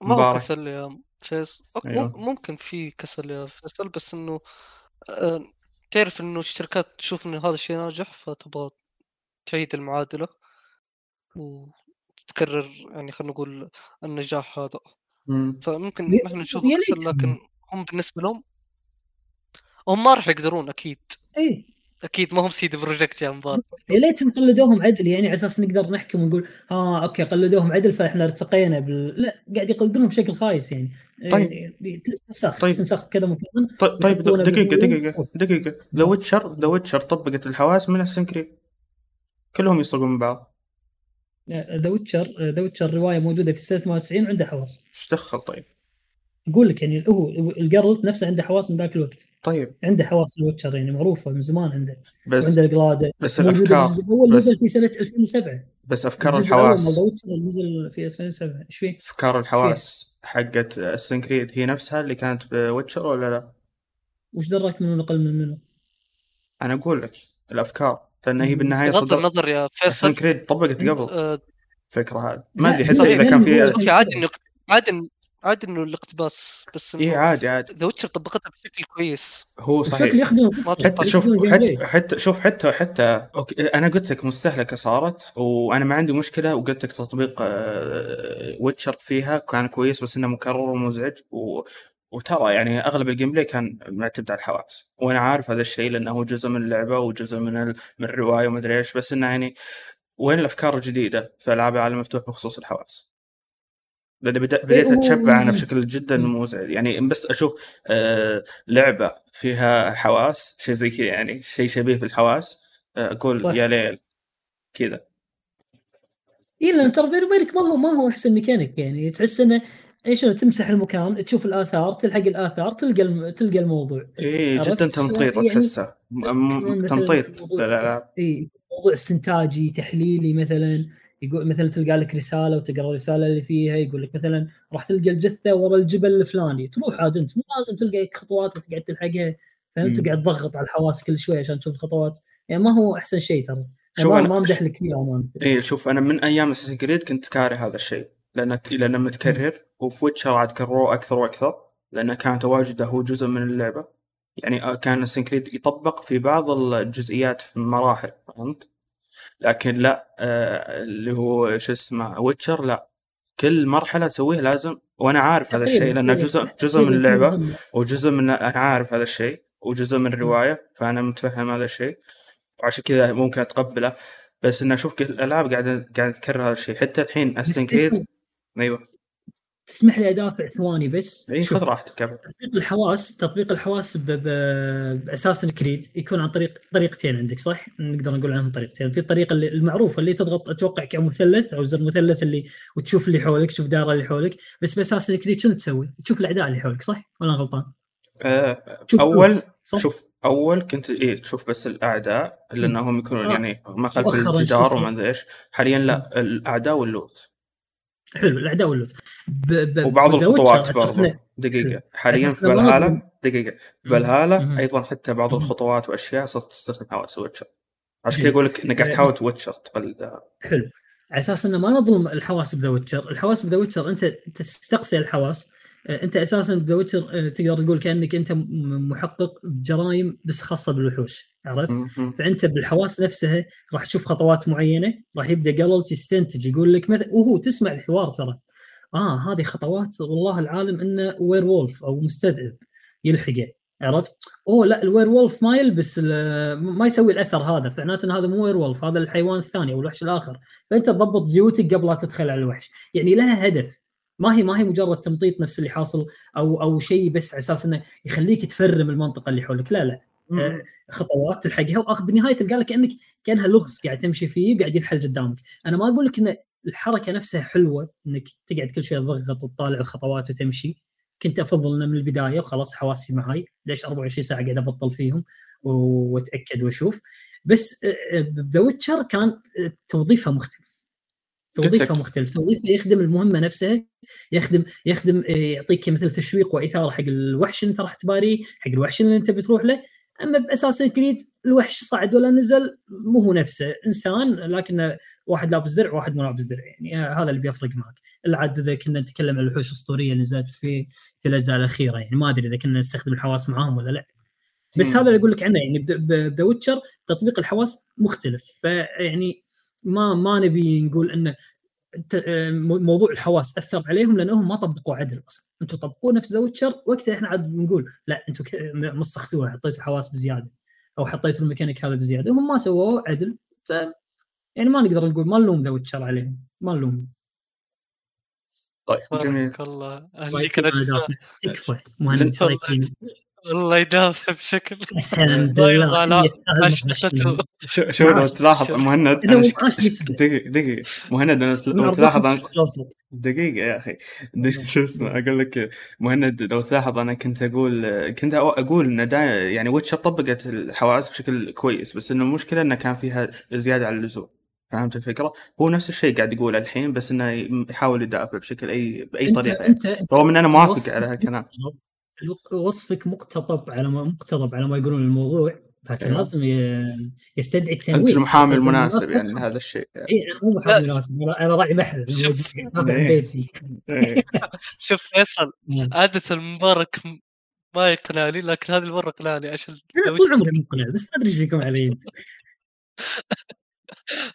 ما هو. كسل يا فيصل ok- أيوه. مم- ممكن في كسل يا فيصل بس إنه آه، تعرف إنه الشركات تشوف إنه هذا الشيء ناجح فتبغى تعيد المعادلة وتكرر يعني خلينا نقول النجاح هذا مم. فممكن نحن نشوف ليت. لكن هم بالنسبة لهم هم ما راح يقدرون أكيد إي أكيد ما هم CD Projekt يا مبارك يا ليتهم قلدوهم عدل يعني على أساس نقدر نحكم ونقول آه okay قلدوهم عدل فإحنا ارتقينا بال... لا قاعد يقلدونهم بشكل خايس يعني طيب. يعني تستنسخ طيب. كذا مكان طيب طيب دقيقة. دقيقة دقيقة The Witcher The Witcher طبقت الحواس من Assassin's Creed كلهم يسرقون من بعض The Witcher The Witcher رواية موجودة في سنه 98 عنده حواس. إيش دخل طيب؟ أقول لك يعني هو Geralt نفسه عنده حواس من ذاك الوقت. طيب. عنده حواس ال Witcher يعني معروفة من زمان عنده. بس وعنده الجلاده بس الأفكار بس نزل في سنة 2007 بس أفكار الحواس. نزل في 2007 إيش فيه؟ أفكار الحواس حقت Assassin's Creed هي نفسها اللي كانت ب Witcher ولا لا؟ وش دراك منو نقل من منو؟ أنا أقول لك الأفكار. لأن هي. بالنهاية بغض صدر النظر يا فيصل Assassin's Creed طبقت قبل آه، الفكرة هذه ما أدري حتى. إذا كان في عادي إنه عادي عادي إنه الاقتباس بس اي عادي عادي The Witcher طبقتها بشكل كويس هو بشكل صحيح يخدم القصة حتى شوف يخدم. حتى حتى شوف حتى حتى أوكي أنا قلت لك مستهلكة صارت وأنا ما عندي مشكلة وقلت لك تطبيق آه، Witcher فيها كان كويس بس إنه مكرر ومزعج و... وترى يعني أغلب ال gameplay كان معتمد على الحواس وأنا عارف هذا الشيء لأنه جزء من اللعبة وجزء من ال... من الرواية وما أدري إيش بس إنه يعني وين الأفكار الجديدة في ألعاب العالم المفتوح بخصوص الحواس؟ لأني بدا- بديت إيه، اتشبع أنا بشكل جدا. مزعج يعني بس أشوف آه لعبة فيها حواس شيء زي كذا يعني شيء شبيه بالحواس آه أقول صح. يا ليل كذا اي لأن ترى بيني وبينك ما هو ما هو أحسن ميكانيك يعني تحس إنه إيش تمسح المكان تشوف الآثار تلحق الآثار تلقى الم... تلقى الموضوع. عرفت؟ جدا تمطيط يعني تحسه تمطيط. للالعاب اي موضوع استنتاجي تحليلي مثلا يقول مثلا تلقى لك رسالة وتقرأ الرسالة اللي فيها يقول لك مثلا راح تلقى الجثة ورا الجبل الفلاني. تروح عاد أنت مو لازم تلقى خطوات وتقعد تلحقها فهمت. تقعد تضغط على الحواس كل شوي عشان تشوف الخطوات. يعني ما هو أحسن شيء ترى. شوف ما, أمدح لك امانه إيه شوف أنا من أيام Assassin's Creed كنت كاره هذا الشيء. لأن لأنه متكرر وفي Witcher عاد كرروه أكثر وأكثر لأن كان تواجده هو جزء من اللعبة. يعني آه، كان Assassin's Creed يطبق في بعض الجزئيات في المراحل فهمت؟ لكن لا آه اللي هو شو اسمه Witcher لا. كل مرحلة تسويها لازم وأنا عارف هذا الشيء لأنه جزء جزء من اللعبة وجزء من أنا عارف هذا الشيء وجزء من الرواية فأنا متفهم هذا الشيء. وعشان كذا ممكن أتقبله. بس اني أشوف كل الألعاب قاعدة قاعدة تكرر هذا الشيء. حتى الحين اسن كريد أيوه تسمح لي أدافع ثواني بس اي خذ راحتك تطبيق الحواس تطبيق الحواس بأساس الكريد يكون عن طريق طريقتين عندك صح؟ نقدر نقول عنهم طريقتين، في الطريقة اللي المعروفه اللي تضغط أتوقع كمثلث أو زر مثلث اللي وتشوف اللي حولك تشوف دائرة اللي حولك، بس ب Assassin's Creed شنو تسوي؟ تشوف الأعداء اللي حولك صح؟ ولا أنا غلطان؟ تشوف أول صح؟ شوف أول كنت إيه تشوف بس الأعداء لأنهم يكونون آه. يعني ما خلف الجدار وما أدري إيش حاليا لا الأعداء واللوت حلو الاعداء وال loot. ب- ب- وبعض الخطوات برضو. دقيقة. حاليا في دقيقة. فالهالا مم. أيضا حتى بعض. الخطوات وأشياء صرت تستخدم حواس Witcher عشان كذا. أقول لك إنك قاعد آه، تحاول Witcher تقلدها حلو. على أساس إنه ما نظلم الحواس ب The Witcher، الحواس ب The Witcher أنت تستقصي الحواس. آه، أنت أساسا ب The Witcher تقدر تقول كأنك أنت محقق جرائم بس خاصة بالوحوش. عرفت؟ فأنت بالحواس نفسها راح تشوف خطوات معينة راح يبدأ Geralt يستنتج يقول لك مثلا وهو تسمع الحوار ترى آه هذه خطوات والله العالم إنه werewolf أو مستذئب يلحقه عرفت؟ أوه لا ال werewolf ما يلبس ما يسوي الأثر هذا فمعناته هذا مو werewolf هذا الحيوان الثاني أو الوحش الآخر فأنت تضبط زيوتك قبل لا تدخل على الوحش يعني لها هدف ما هي ما هي مجرد تمطيط نفس اللي حاصل أو أو شيء بس على أساس إنه يخليك تفرم المنطقة اللي حولك لا لا. خطوات تلحقها وأخذ بالنهاية تلقى لك كانك كأنها لغز قاعد تمشي فيه قاعد ينحل قدامك. أنا ما أقول لك إن الحركة نفسها حلوة إنك تقعد كل شوية تضغط وتطالع الخطوات وتمشي. كنت أفضل إنه من البداية وخلاص حواسي معي ليش 24 ساعة قاعد أبطل فيهم وأتأكد وأشوف. بس The Witcher كان آه، توظيفها مختلف. توظيفها. مختلف. توظيفها يخدم المهمة نفسها يخدم يخدم آه، يعطيك مثل تشويق وإثارة حق الوحش اللي انت راح تباريه حق الوحش اللي انت بتروح له. أما ب Assassin's Creed الوحش صعد ولا نزل مو هو نفسه إنسان لكن واحد لابس درع وواحد مو لابس درع يعني هذا اللي بيفرق معك الا عاد إذا كنا نتكلم عن الوحوش الأسطورية اللي نزلت في في الأجزاء الأخيرة يعني ما أدري إذا كنا نستخدم الحواس معاهم ولا لا بس مم. هذا اللي أقول لك عنه يعني ب The Witcher تطبيق الحواس مختلف فيعني ما ما نبي نقول إنه موضوع الحواس أثر عليهم لأنهم ما طبقوا عدل أصلا. أنتم طبقوه نفس The Witcher وقتها إحنا عاد نقول لا أنتم ك- مسختوها حطيتوا حواس بزيادة أو حطيتوا الميكانيك هذا بزيادة. هم ما سووه عدل ف يعني ما نقدر نقول ما نلوم The Witcher عليهم ما نلوم. طيب جميل. الله. أنا تكفى الله يدافع بشكل يرضى على. شو شو لو. تلاحظ مهند. دقيقة دقيقة مهند لو تلاحظ. دقيقة يا أخي دقيقة شو اسمه أقول لك مهند لو تلاحظ أنا كنت أقول كنت إن دا يعني ويتشر طبقت الحواس بشكل كويس بس إنه المشكلة إنه كان فيها زيادة عن اللزوم فهمت الفكرة؟ هو نفس الشيء قاعد يقوله الحين بس إنه يحاول يدافع بشكل أي بأي انت طريقة يعني. انت رغم إن أنا موافق على هالكلام وصفك مقتضب على ما مقتضب على ما يقولون الموضوع لكن أيوة. لازم يستدعي التنويه أنت المحامي المناسب يعني. لهذا الشيء. اي أنا مو محامي مناسب أنا- أنا راعي بحر شوف. إيه. بيتي إيه. شوف فيصل عادة المبارك م- ما يقنعني لكن هذه المرة اقنعني عشان طول عمري مقنع بس ما أدري إيش فيكم علي أنت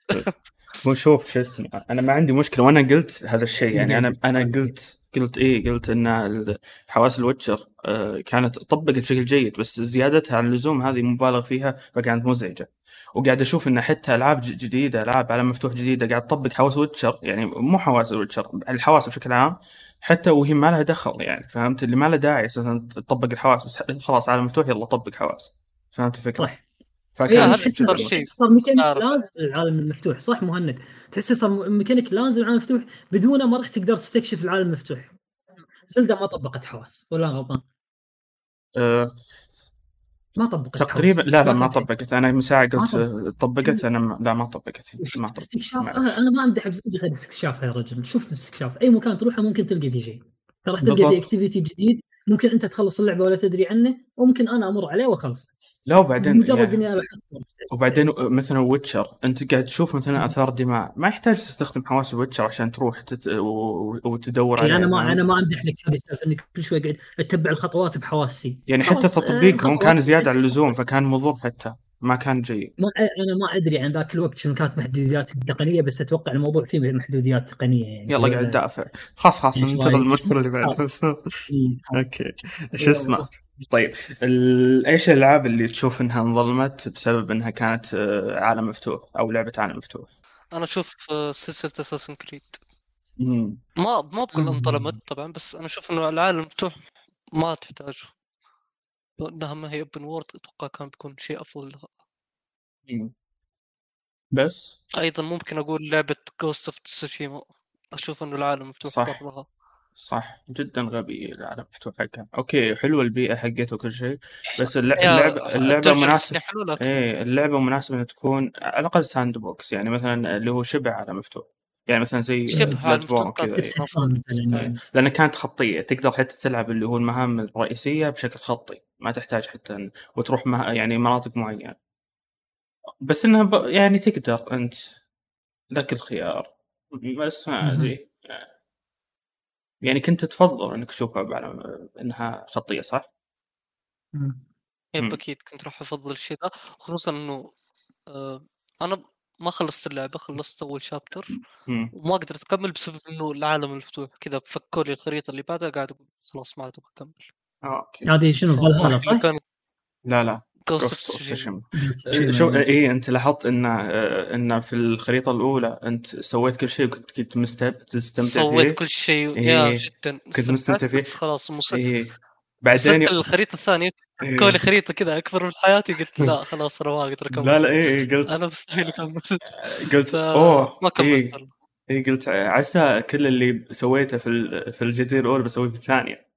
شوف شو اسمه أنا ما عندي مشكلة وأنا قلت هذا الشيء يعني أنا أنا قلت قلت إيه قلت إن حواس ال Witcher آه، كانت طبقت بشكل جيد بس زيادتها عن اللزوم هذه مبالغ فيها فكانت مزعجة. وقاعد أشوف إن حتى ألعاب جديدة ألعاب عالم مفتوح جديدة قاعد تطبق حواس Witcher يعني مو حواس Witcher الحواس بشكل عام حتى وهي ما لها دخل يعني فهمت؟ اللي ما له داعي أساسا تطبق الحواس بس خلاص عالم مفتوح يلا طبق حواس. فهمت الفكرة؟ صح. فكان. مثير. صار ميكانيك. لازم العالم المفتوح صح مهند تحسه صار ميكانيك لازم العالم المفتوح بدونه ما راح تقدر تستكشف العالم المفتوح Zelda ما طبقت حواس ولا غلطان أه ما طبقت تقريبا. لا لا ما. طبقت أنا من ساعة قلت طبقت أنا لا ما طبقت ما طبقت استكشاف. أنا أنا ما امدح بزيادة غير استكشاف يا رجل شوف الاستكشاف أي مكان تروحه ممكن تلقى فيه شيء ترى راح تلقى. فيه activity جديد ممكن أنت تخلص اللعبة ولا تدري عنه وممكن أنا أمر عليه واخلص لا وبعدين مجرد يعني إني وبعدين مثلا ويتشر أنت قاعد تشوف مثلا آثار دماء ما يحتاج تستخدم حواس ويتشر عشان تروح تت... و... وتدور يعني عليه أنا ما؟ أنا ما أمدح لك هذه السالفة انك كل شوي قاعد أتبع الخطوات بحواسي. يعني حتى آه، تطبيقهم كان زيادة عن اللزوم فكان مضر حتى ما كان جيد. ما أنا ما أدري عن ذاك الوقت شنو كانت محدوديات التقنية بس أتوقع الموضوع فيه محدوديات تقنية يعني. يلا قاعد تدافع خلاص خلاص ننتقل رأيك؟ للمرحله اللي بعد. okay. شو اسمه؟ طيب. إيش الألعاب اللي تشوف إنها انظلمت بسبب إنها كانت آه، عالم مفتوح أو لعبة عالم مفتوح؟ أنا أشوف آه، سلسلة أساسنز كريد. ما ما بقول. انظلمت طبعا بس أنا أشوف إنه العالم مفتوح ما تحتاجه لو انها ما هي open world أتوقع كان بيكون شيء أفضل لها مم. بس أيضا ممكن أقول لعبة Ghost of Tsushima أشوف إنه العالم مفتوح صح. صح جدا غبي العالم مفتوح حقها okay حلوة البيئة حقته وكل شيء بس اللعبة اللعبة ال dungeon مناسبه إيه اللعبة مناسبة إنها تكون على الأقل sandbox يعني مثلا اللي هو شبه عالم مفتوح. يعني مثلا زي مفتوح كذا كانت إيه. مثلا يعني. لأن كانت خطية. تقدر حتى تلعب اللي هو المهام الرئيسية بشكل خطي ما تحتاج حتى وتروح مه... يعني مناطق معينة. بس إنها ب... يعني تقدر أنت لك الخيار. بس ما. أدري. يعني كنت تفضل إنك تشوفها بعالم إنها خطيه صح؟ مم. يب مم. أكيد كنت راح أفضل الشيء ذا خصوصا إنه آه أنا ما خلصت اللعبة خلصت أول شابتر. وما قدرت أكمل بسبب إنه العالم مفتوح كذا فكوا لي الخريطة اللي بعدها قاعد أقول خلاص ما عاد أبغى أكمل آه، أوكي هذه شنو فالهالا صح؟ كان لا لا of اوف. شو اي أنت لاحظت إن إن في الخريطة الأولى أنت سويت كل شيء وكنت كنت مستب- تستمتع سويت فيه كل شيء إيه، يا جدا. كنت مستمتع فيه. بس خلاص. اي وصلت بعدين الخريطة الثانية إيه. كوني خريطة كذا أكبر من حياتي قلت لا خلاص أنا ما أقدر اكمل لا لا اي قلت أنا مستحيل أكمل. قلت أوه ما كملت اي اي قلت عسى كل اللي سويته في في الجزيرة الأولى بسويه في الثانية.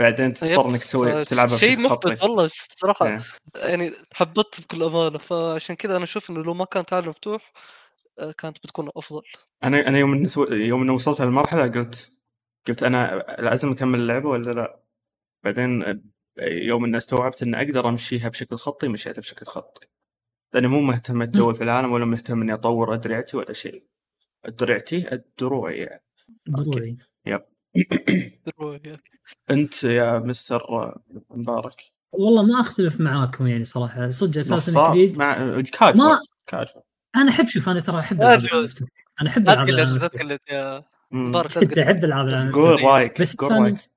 بعدين تضطر إنك تسوي تلعبها شيء بشكل محبط خطي والله الصراحة إيه. يعني تحبطت بكل أمانة. فعشان كذا أنا أشوف إنه لو ما كانت عالم مفتوح آه، كانت بتكون أفضل. أنا أنا يوم إن سو... يوم انه وصلت هالمرحلة قلت قلت أنا لازم أكمل اللعبة ولا لا؟ بعدين يوم ان استوعبت ان أقدر أمشيها بشكل خطي مشيتها بشكل خطي. لأني مو مهتم اتجول في العالم ولا مهتم إني أطور أدرعتي ولا شيء. درعتي الدروع يعني. دروعي. دروي. أنت يا مستر مبارك. والله ما أختلف معاكم يعني صراحة. صدق أساسا كريد مع كاجوال ما كاجوال أنا أحب شوف أنا ترى أحب أنا أحب العاب يا. مبارك أحب العاب قول رايك بس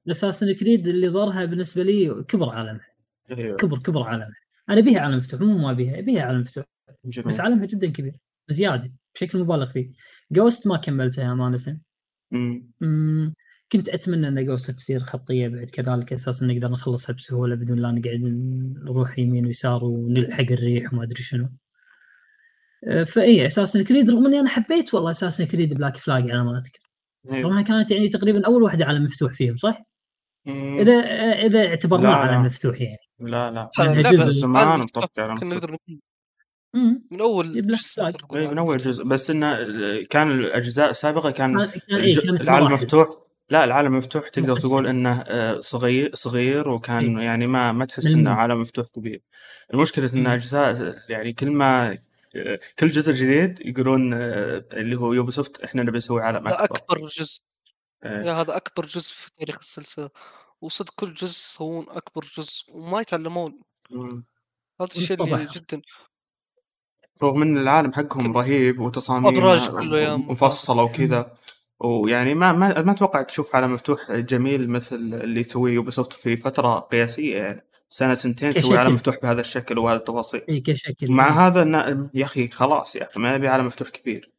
أساسا كريد اللي ظهرها بالنسبة لي كبر عالم أيوه. كبر كبر عالم أنا ابيها عالم مفتوح مو ما ابيها ابيها عالم مفتوح. بس جميل عالمها جدا كبير بزيادة بشكل مبالغ فيه. Ghost ما كملتها أمانة. مم. كنت أتمنى ان Ghost تصير خطيه بعد كذلك أساسا نقدر نخلصها بسهولة بدون لا نقعد نروح يمين ويسار ونلحق الريح وما أدري شنو. أه، فإي أساسنز كريد رغم إني أنا حبيت والله أساسنز كريد بلاك فلاج على ما أذكر. رغم. انها كانت يعني تقريبا أول واحدة عالم مفتوح فيهم صح؟ مم. إذا إذا اعتبرناه عالم. مفتوح يعني. لا لا جزء زمان عالم مفتوح مطبق على كنا. نقدر من أول عالم من أول. جزء بس إنه كان الأجزاء السابقة كان كان العالم. مفتوح لا العالم مفتوح تقدر مقسم. تقول إنه آه، صغير صغير وكان إيه. يعني ما ما تحس. إنه عالم مفتوح كبير المشكلة إن إيه. أجزاء يعني كل ما آه، كل جزء جديد يقولون آه، اللي هو يوبي سوفت إحنا نبي نسوي عالم أكبر أكبر جزء إيه. يا هذا أكبر جزء في تاريخ السلسلة وصدق كل جزء يسوون أكبر جزء وما يتعلمون. هذا الشيء اللي. جدا رغم إن العالم حقهم رهيب yeah مفصله وكذا ويعني ما ما ما أتوقع تشوف عالم مفتوح جميل مثل اللي تسويه يوبي سوفت في فترة قياسية يعني. سنة سنتين تسوي عالم. مفتوح بهذا الشكل وهذا التفاصيل. إي كشكل. مع هذا إن- يا أخي خلاص يا أخي ما ابي عالم مفتوح كبير.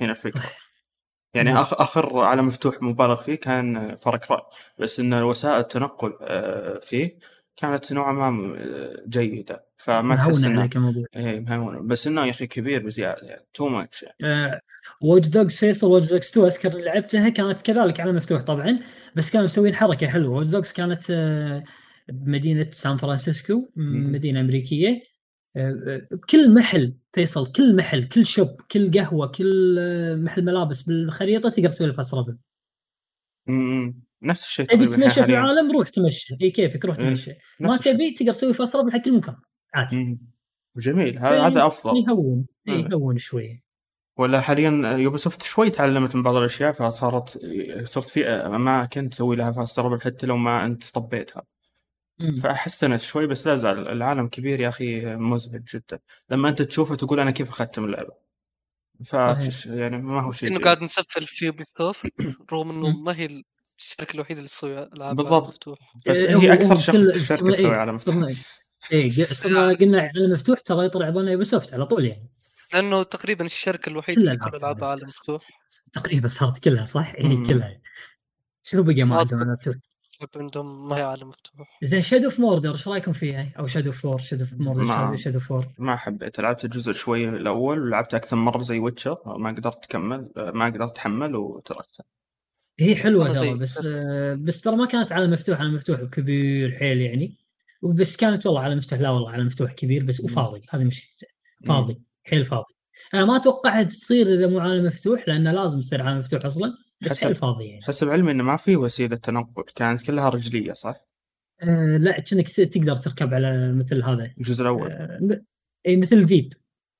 هنا الفكرة. يعني مم. أخ آخر عالم مفتوح مبالغ فيه كان فار كراي بس إن وسائل التنقل آه، فيه كانت نوعا ما آه، جيدة. فما تحس إنه عليك الموضوع إيه مهون بس إنه يا أخي كبير بزيادة يعني too much يعني. واتش دوجز فيصل واتش دوجز 2 أذكر لعبتها كانت كذلك عالم مفتوح طبعا بس كانوا مسوين حركة حلوة. واتش دوجز كانت آه، بمدينة سان فرانسيسكو. مدينة أمريكية. آه، آه، بكل محل فيصل كل محل كل shop كل قهوة كل آه، محل ملابس بالخريطة تقدر تسوي فاست ترافل نفس الشيء تبي تمشى في العالم روح تمشى اي كيفك؟ روح إيه، تمشى ما. تبي تقدر تسوي fast travel حق كل مكان عادي. جميل. هذا أفضل. يهون؟ إيه. يهون شوي. ولا حاليا يوبيسوفت شوي تعلمت من بعض الأشياء فصارت صرت في أماكن تسوي لها fast travel حتى لو ما أنت طبيتها. مم. فحسنت شوي بس لا زال. العالم كبير يا أخي مزعج جدا. لما أنت تشوفه تقول أنا كيف اختم اللعبة؟ ف. يعني ما هو شيء إنه. قاعد نسفل في يوبي سوفت رغم إنه. ما هي الشركة الوحيدة اللي تسوي ألعاب بالضبط. مفتوح بس إيه، هي أكثر شركة تسوي إيه، عالم صرنا- مفتوح اي صرنا قلنا عالم مفتوح ترى يطلع على بالنا يوبيسوفت على طول يعني لأنه تقريبا الشركة الوحيدة كل اللي كل ألعابها هذه عالم مفتوح تقريبا صارت كلها صح؟ اي. كلها شنو بقى ما ما عندهم. عالم مفتوح؟ عندهم ما هي عالم مفتوح زين Shadow of Mordor إيش رأيكم فيها؟ أو Shadow of Shadow of ما- Mordor Shadow of War ما حبيت لعبت الجزء شوي الأول ولعبت أكثر مرة زي ويتشر ما قدرت أكمل ما قدرت أتحمل وتركته هي حلوة ترى بس بس- ترى ما كانت عالم مفتوح عالم مفتوح كبير حيل يعني. وبس كانت والله عالم مفتوح لا والله عالم مفتوح كبير بس. وفاضي. هذه مشكلته فاضي حيل فاضي. أنا ما اتوقعها تصير إذا مو عالم مفتوح لأنه لازم تصير عالم مفتوح أصلا بس حسب- حيل فاضي يعني. حسب علمي إنه ما في وسيلة تنقل كانت كلها رجلية صح؟ آه لا كأنك تقدر تركب على مثل هذا. الجزء الأول. آه إي مثل ذيب.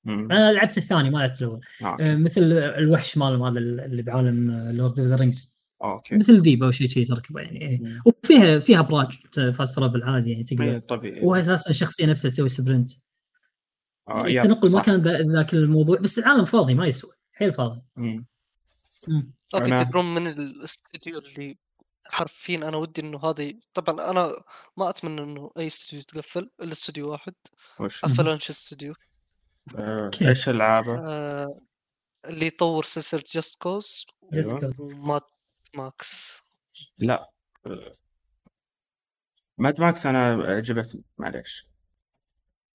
مم. أنا لعبت الثاني ما لعبت الأول. آه، آه مثل الوحش مالهم هذا اللي بعالم Lord of the Rings okay مثل ذيب أو شيء شيء تركبه يعني إيه. مم. وفيها فيها ابراج fast travel عادي يعني تقدر طبيعي وهو أساسا الشخصيه نفسها تسوي sprint آه، yeah، التنقل ما. كان ذا- ذاك الموضوع بس العالم فاضي ما يسوى حيل فاضي مم. مم. okay أنا- تدرون من الاستديو اللي حرفيا أنا ودي إنه هذه طبعا أنا ما أتمنى إنه أي استوديو يتقفل إلا استوديو واحد. افلانش استوديو آه،؟ إيش ألعابه؟ آه اللي يطور سلسلة جاست كوز أيوة. جست وماد ماكس لا. ماد ماكس أنا عجبتني معليش.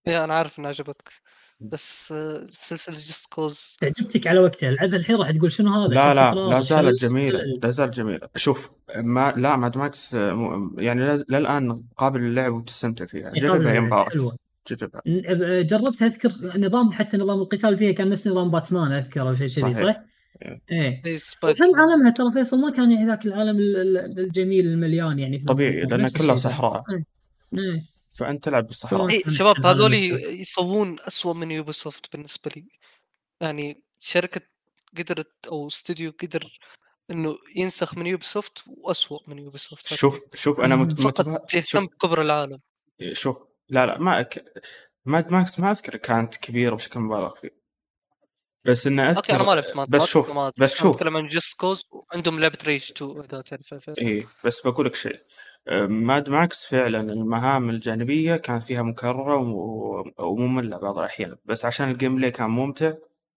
yeah أنا عارف إنها عجبتك. بس آه سلسلة Just Cause تعجبتك على وقتها. العبها الحين راح تقول شنو هذا؟ لا لا؟ لا زالت ال- لا زالت جميلة. شوف ما لا Mad Max آه، م- يعني لا- للآن قابل للعب وتستمتع فيها. قابل جربها يا مبارك جربها. أذكر نظام حتى نظام القتال فيها كان نفس نظام باتمان أذكر أو شيء كذي صحيح. صح؟ إيه. إيه زي Spider وهم عالمها ترى فيصل ما كان يعني ذاك العالم ال- ال- الجميل المليان يعني طبيعي نفس كلها. صحراء إيه. إيه. فأنت تلعب بالصحراء كانت شباب هذول. يسوون أسوأ من Ubisoft بالنسبة لي يعني شركة قدرت أو استوديو قدر إنه ينسخ من Ubisoft واسوء من Ubisoft حتى. شوف شوف أنا مت... مم. فقط متفه... يهتم شوف بكبر العالم شوف لا لا ما أك... Mad Max ما أذكر كانت كبيرة بشكل مبالغ فيه بس أذكر okay أنا ما لعبت بس شوف بس شوف أتكلم عن Just Cause وعندهم لعبة Rage 2 إذا تعرف إيه بس بقول لك شيء Mad Max فعلا المهام الجانبية كانت فيها مكررة و- ومملة بعض الأحيان بس عشان ال gameplay كان ممتع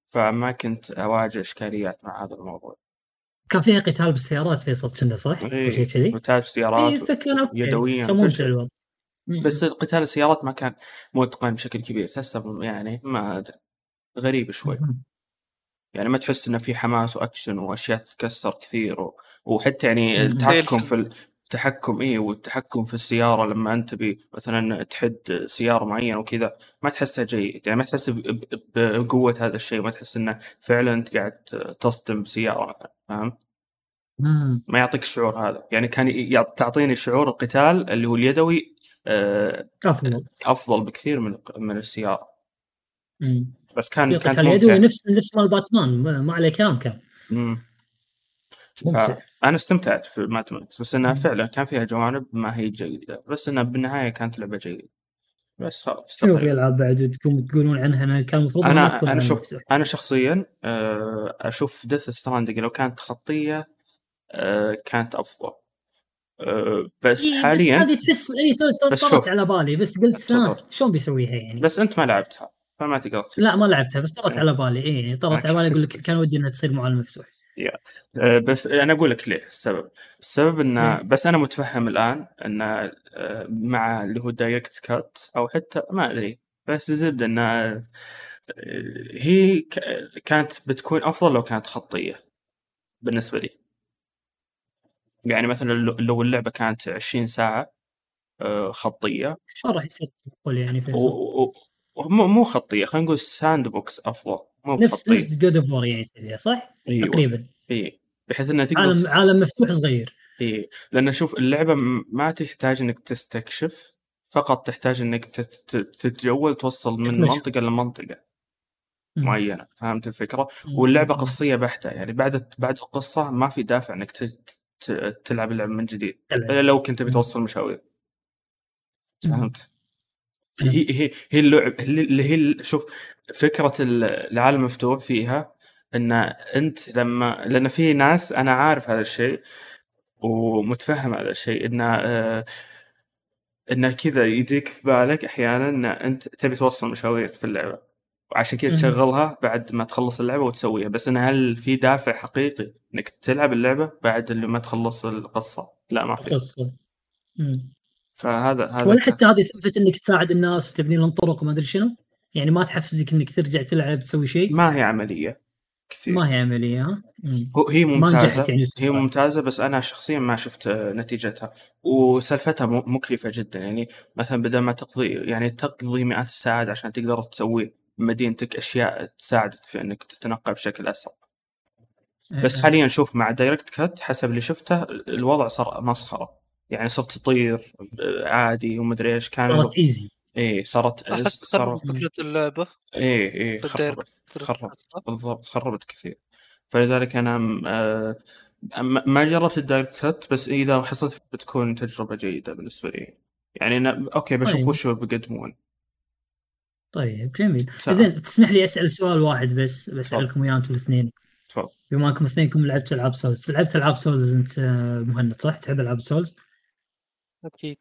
فما كنت أواجه إشكاليات مع هذا الموضوع كان فيها قتال بالسيارات فيصل كنا صح؟ شيء إيه كذي؟ اي سيارات فكان okay يدوياً، كان ممتع. الوضع. بس قتال السيارات ما كان متقن بشكل كبير تحسه يعني ما أدري غريب شوي. يعني ما تحس إنه في حماس وأكشن وأشياء تتكسر كثير و... وحتى يعني. التحكم في ال- التحكم إيه والتحكم في السيارة لما أنت تبي مثلا تحد سيارة معينة وكذا ما تحسها جيد يعني ما تحس بقوة هذا الشيء ما تحس إنه فعلا أنت قاعد تصدم بسيارة فاهم. ما يعطيك الشعور هذا يعني كان ي- تعطيني شعور القتال اللي هو اليدوي آه، أفضل أفضل بكثير من من السيارة مم. بس كان قتال يدوي نفس نفس مال باتمان. ما ما عليه كلام كان. فانا استمتعت في Mad Max بس إنها. فعلا كان فيها جوانب ما هي جيدة. بس إنها بالنهاية كانت لعبة جيدة. بس خلاص شنو في تقريباً. العاب بعد تقوم تقولون عنها. انها كان المفروض تكون أنا عالم شوف-. أنا شخصيا آه، أشوف Death Stranding لو كانت خطية آه، كانت أفضل. أه بس إيه، بس حاليا هذه تحس اي بس طرت شوف. على بالي. بس قلت. شلون بيسويها يعني؟ بس أنت ما لعبتها. فما تقدر. لا ما لعبتها بس طرت إيه. على بالي. اي طرت على بالي أقول لك كان ودي انها تصير عالم مفتوح. أه بس أنا أقول لك ليه السبب. السبب إنه ليه؟ بس أنا متفهم الآن ان أه مع اللي هو Director's Cut أو حتى ما أدري. بس الزبدة إنه أه هي كانت بتكون أفضل لو كانت خطية بالنسبة لي. يعني مثلا لو اللعبة كانت 20 ساعة خطية. شلون راح يصير؟ يعني فيصل. مو مو خطية خلينا نقول sandbox أفضل مو نفس نفس God of War يعني صح؟ إيوه تقريبا إي بحيث انها تقدر عالم عالم مفتوح صغير إي لأن شوف اللعبة ما تحتاج إنك تستكشف فقط تحتاج إنك تت- تت- تتجول توصل من تتمشى. منطقة لمنطقة. معينة فهمت الفكرة. واللعبة. قصصية بحتة يعني بعد بعد القصة ما في دافع إنك تلعب اللعبة من جديد. إلا لو كنت. بتوصل مشاوير فهمت. هي هي هي اللعب اللي هي شوف فكرة ال- العالم المفتوح فيها إن أنت لما لأن في ناس أنا عارف هذا الشيء ومتفهم هذا الشيء إن آه، انه كذا يجيك في بالك أحيانا إن أنت تبي توصل مشاوير في اللعبة وعشان كذا. تشغلها بعد ما تخلص اللعبة وتسويها بس إن هل في دافع حقيقي إنك تلعب اللعبة بعد اللي ما تخلص القصة؟ لا ما في قصه مم. فهذا هذا ولا حتى هذه سالفة إنك تساعد الناس وتبني لهم طرق وما أدري شنو. يعني ما تحفزك إنك ترجع تلعب تسوي شيء. ما هي عملية. كثير. ما هي عملية ها؟ هي ممتازة. يعني هي. ممتازة بس أنا شخصيا ما شفت آه، نتيجتها. وسالفتها م- مكلفة جدا. يعني مثلا بدل ما تقضي يعني تقضي مئات الساعات عشان تقدر تسوي بمدينتك أشياء تساعدك في إنك تتنقل بشكل أسرع. بس إيه. حاليا شوف مع Director's Cut حسب اللي شفته الوضع صار مسخرة. يعني صرت تطير عادي ومدري إيش كان صارت easy إيه صارت احس فكرة اللعبة؟ إيه بال direct خربت خرب بالضبط خربت كثير. فلذلك أنا م- آه، ما ما جربت ال Director's Cut بس إذا حصلت بتكون تجربة جيدة بالنسبة لي. يعني أنا okay بشوف طيب. وش بيقدمون طيب جميل. زين تسمح لي أسأل سؤال واحد بس بسألكم اياه أنتم الاثنين. تفضل. بما أنكم اثنينكم لعبتوا ألعاب Souls؟ لعبت ألعاب Souls أنت آه، مهند صح؟ تحب ألعاب Souls؟ أكيد.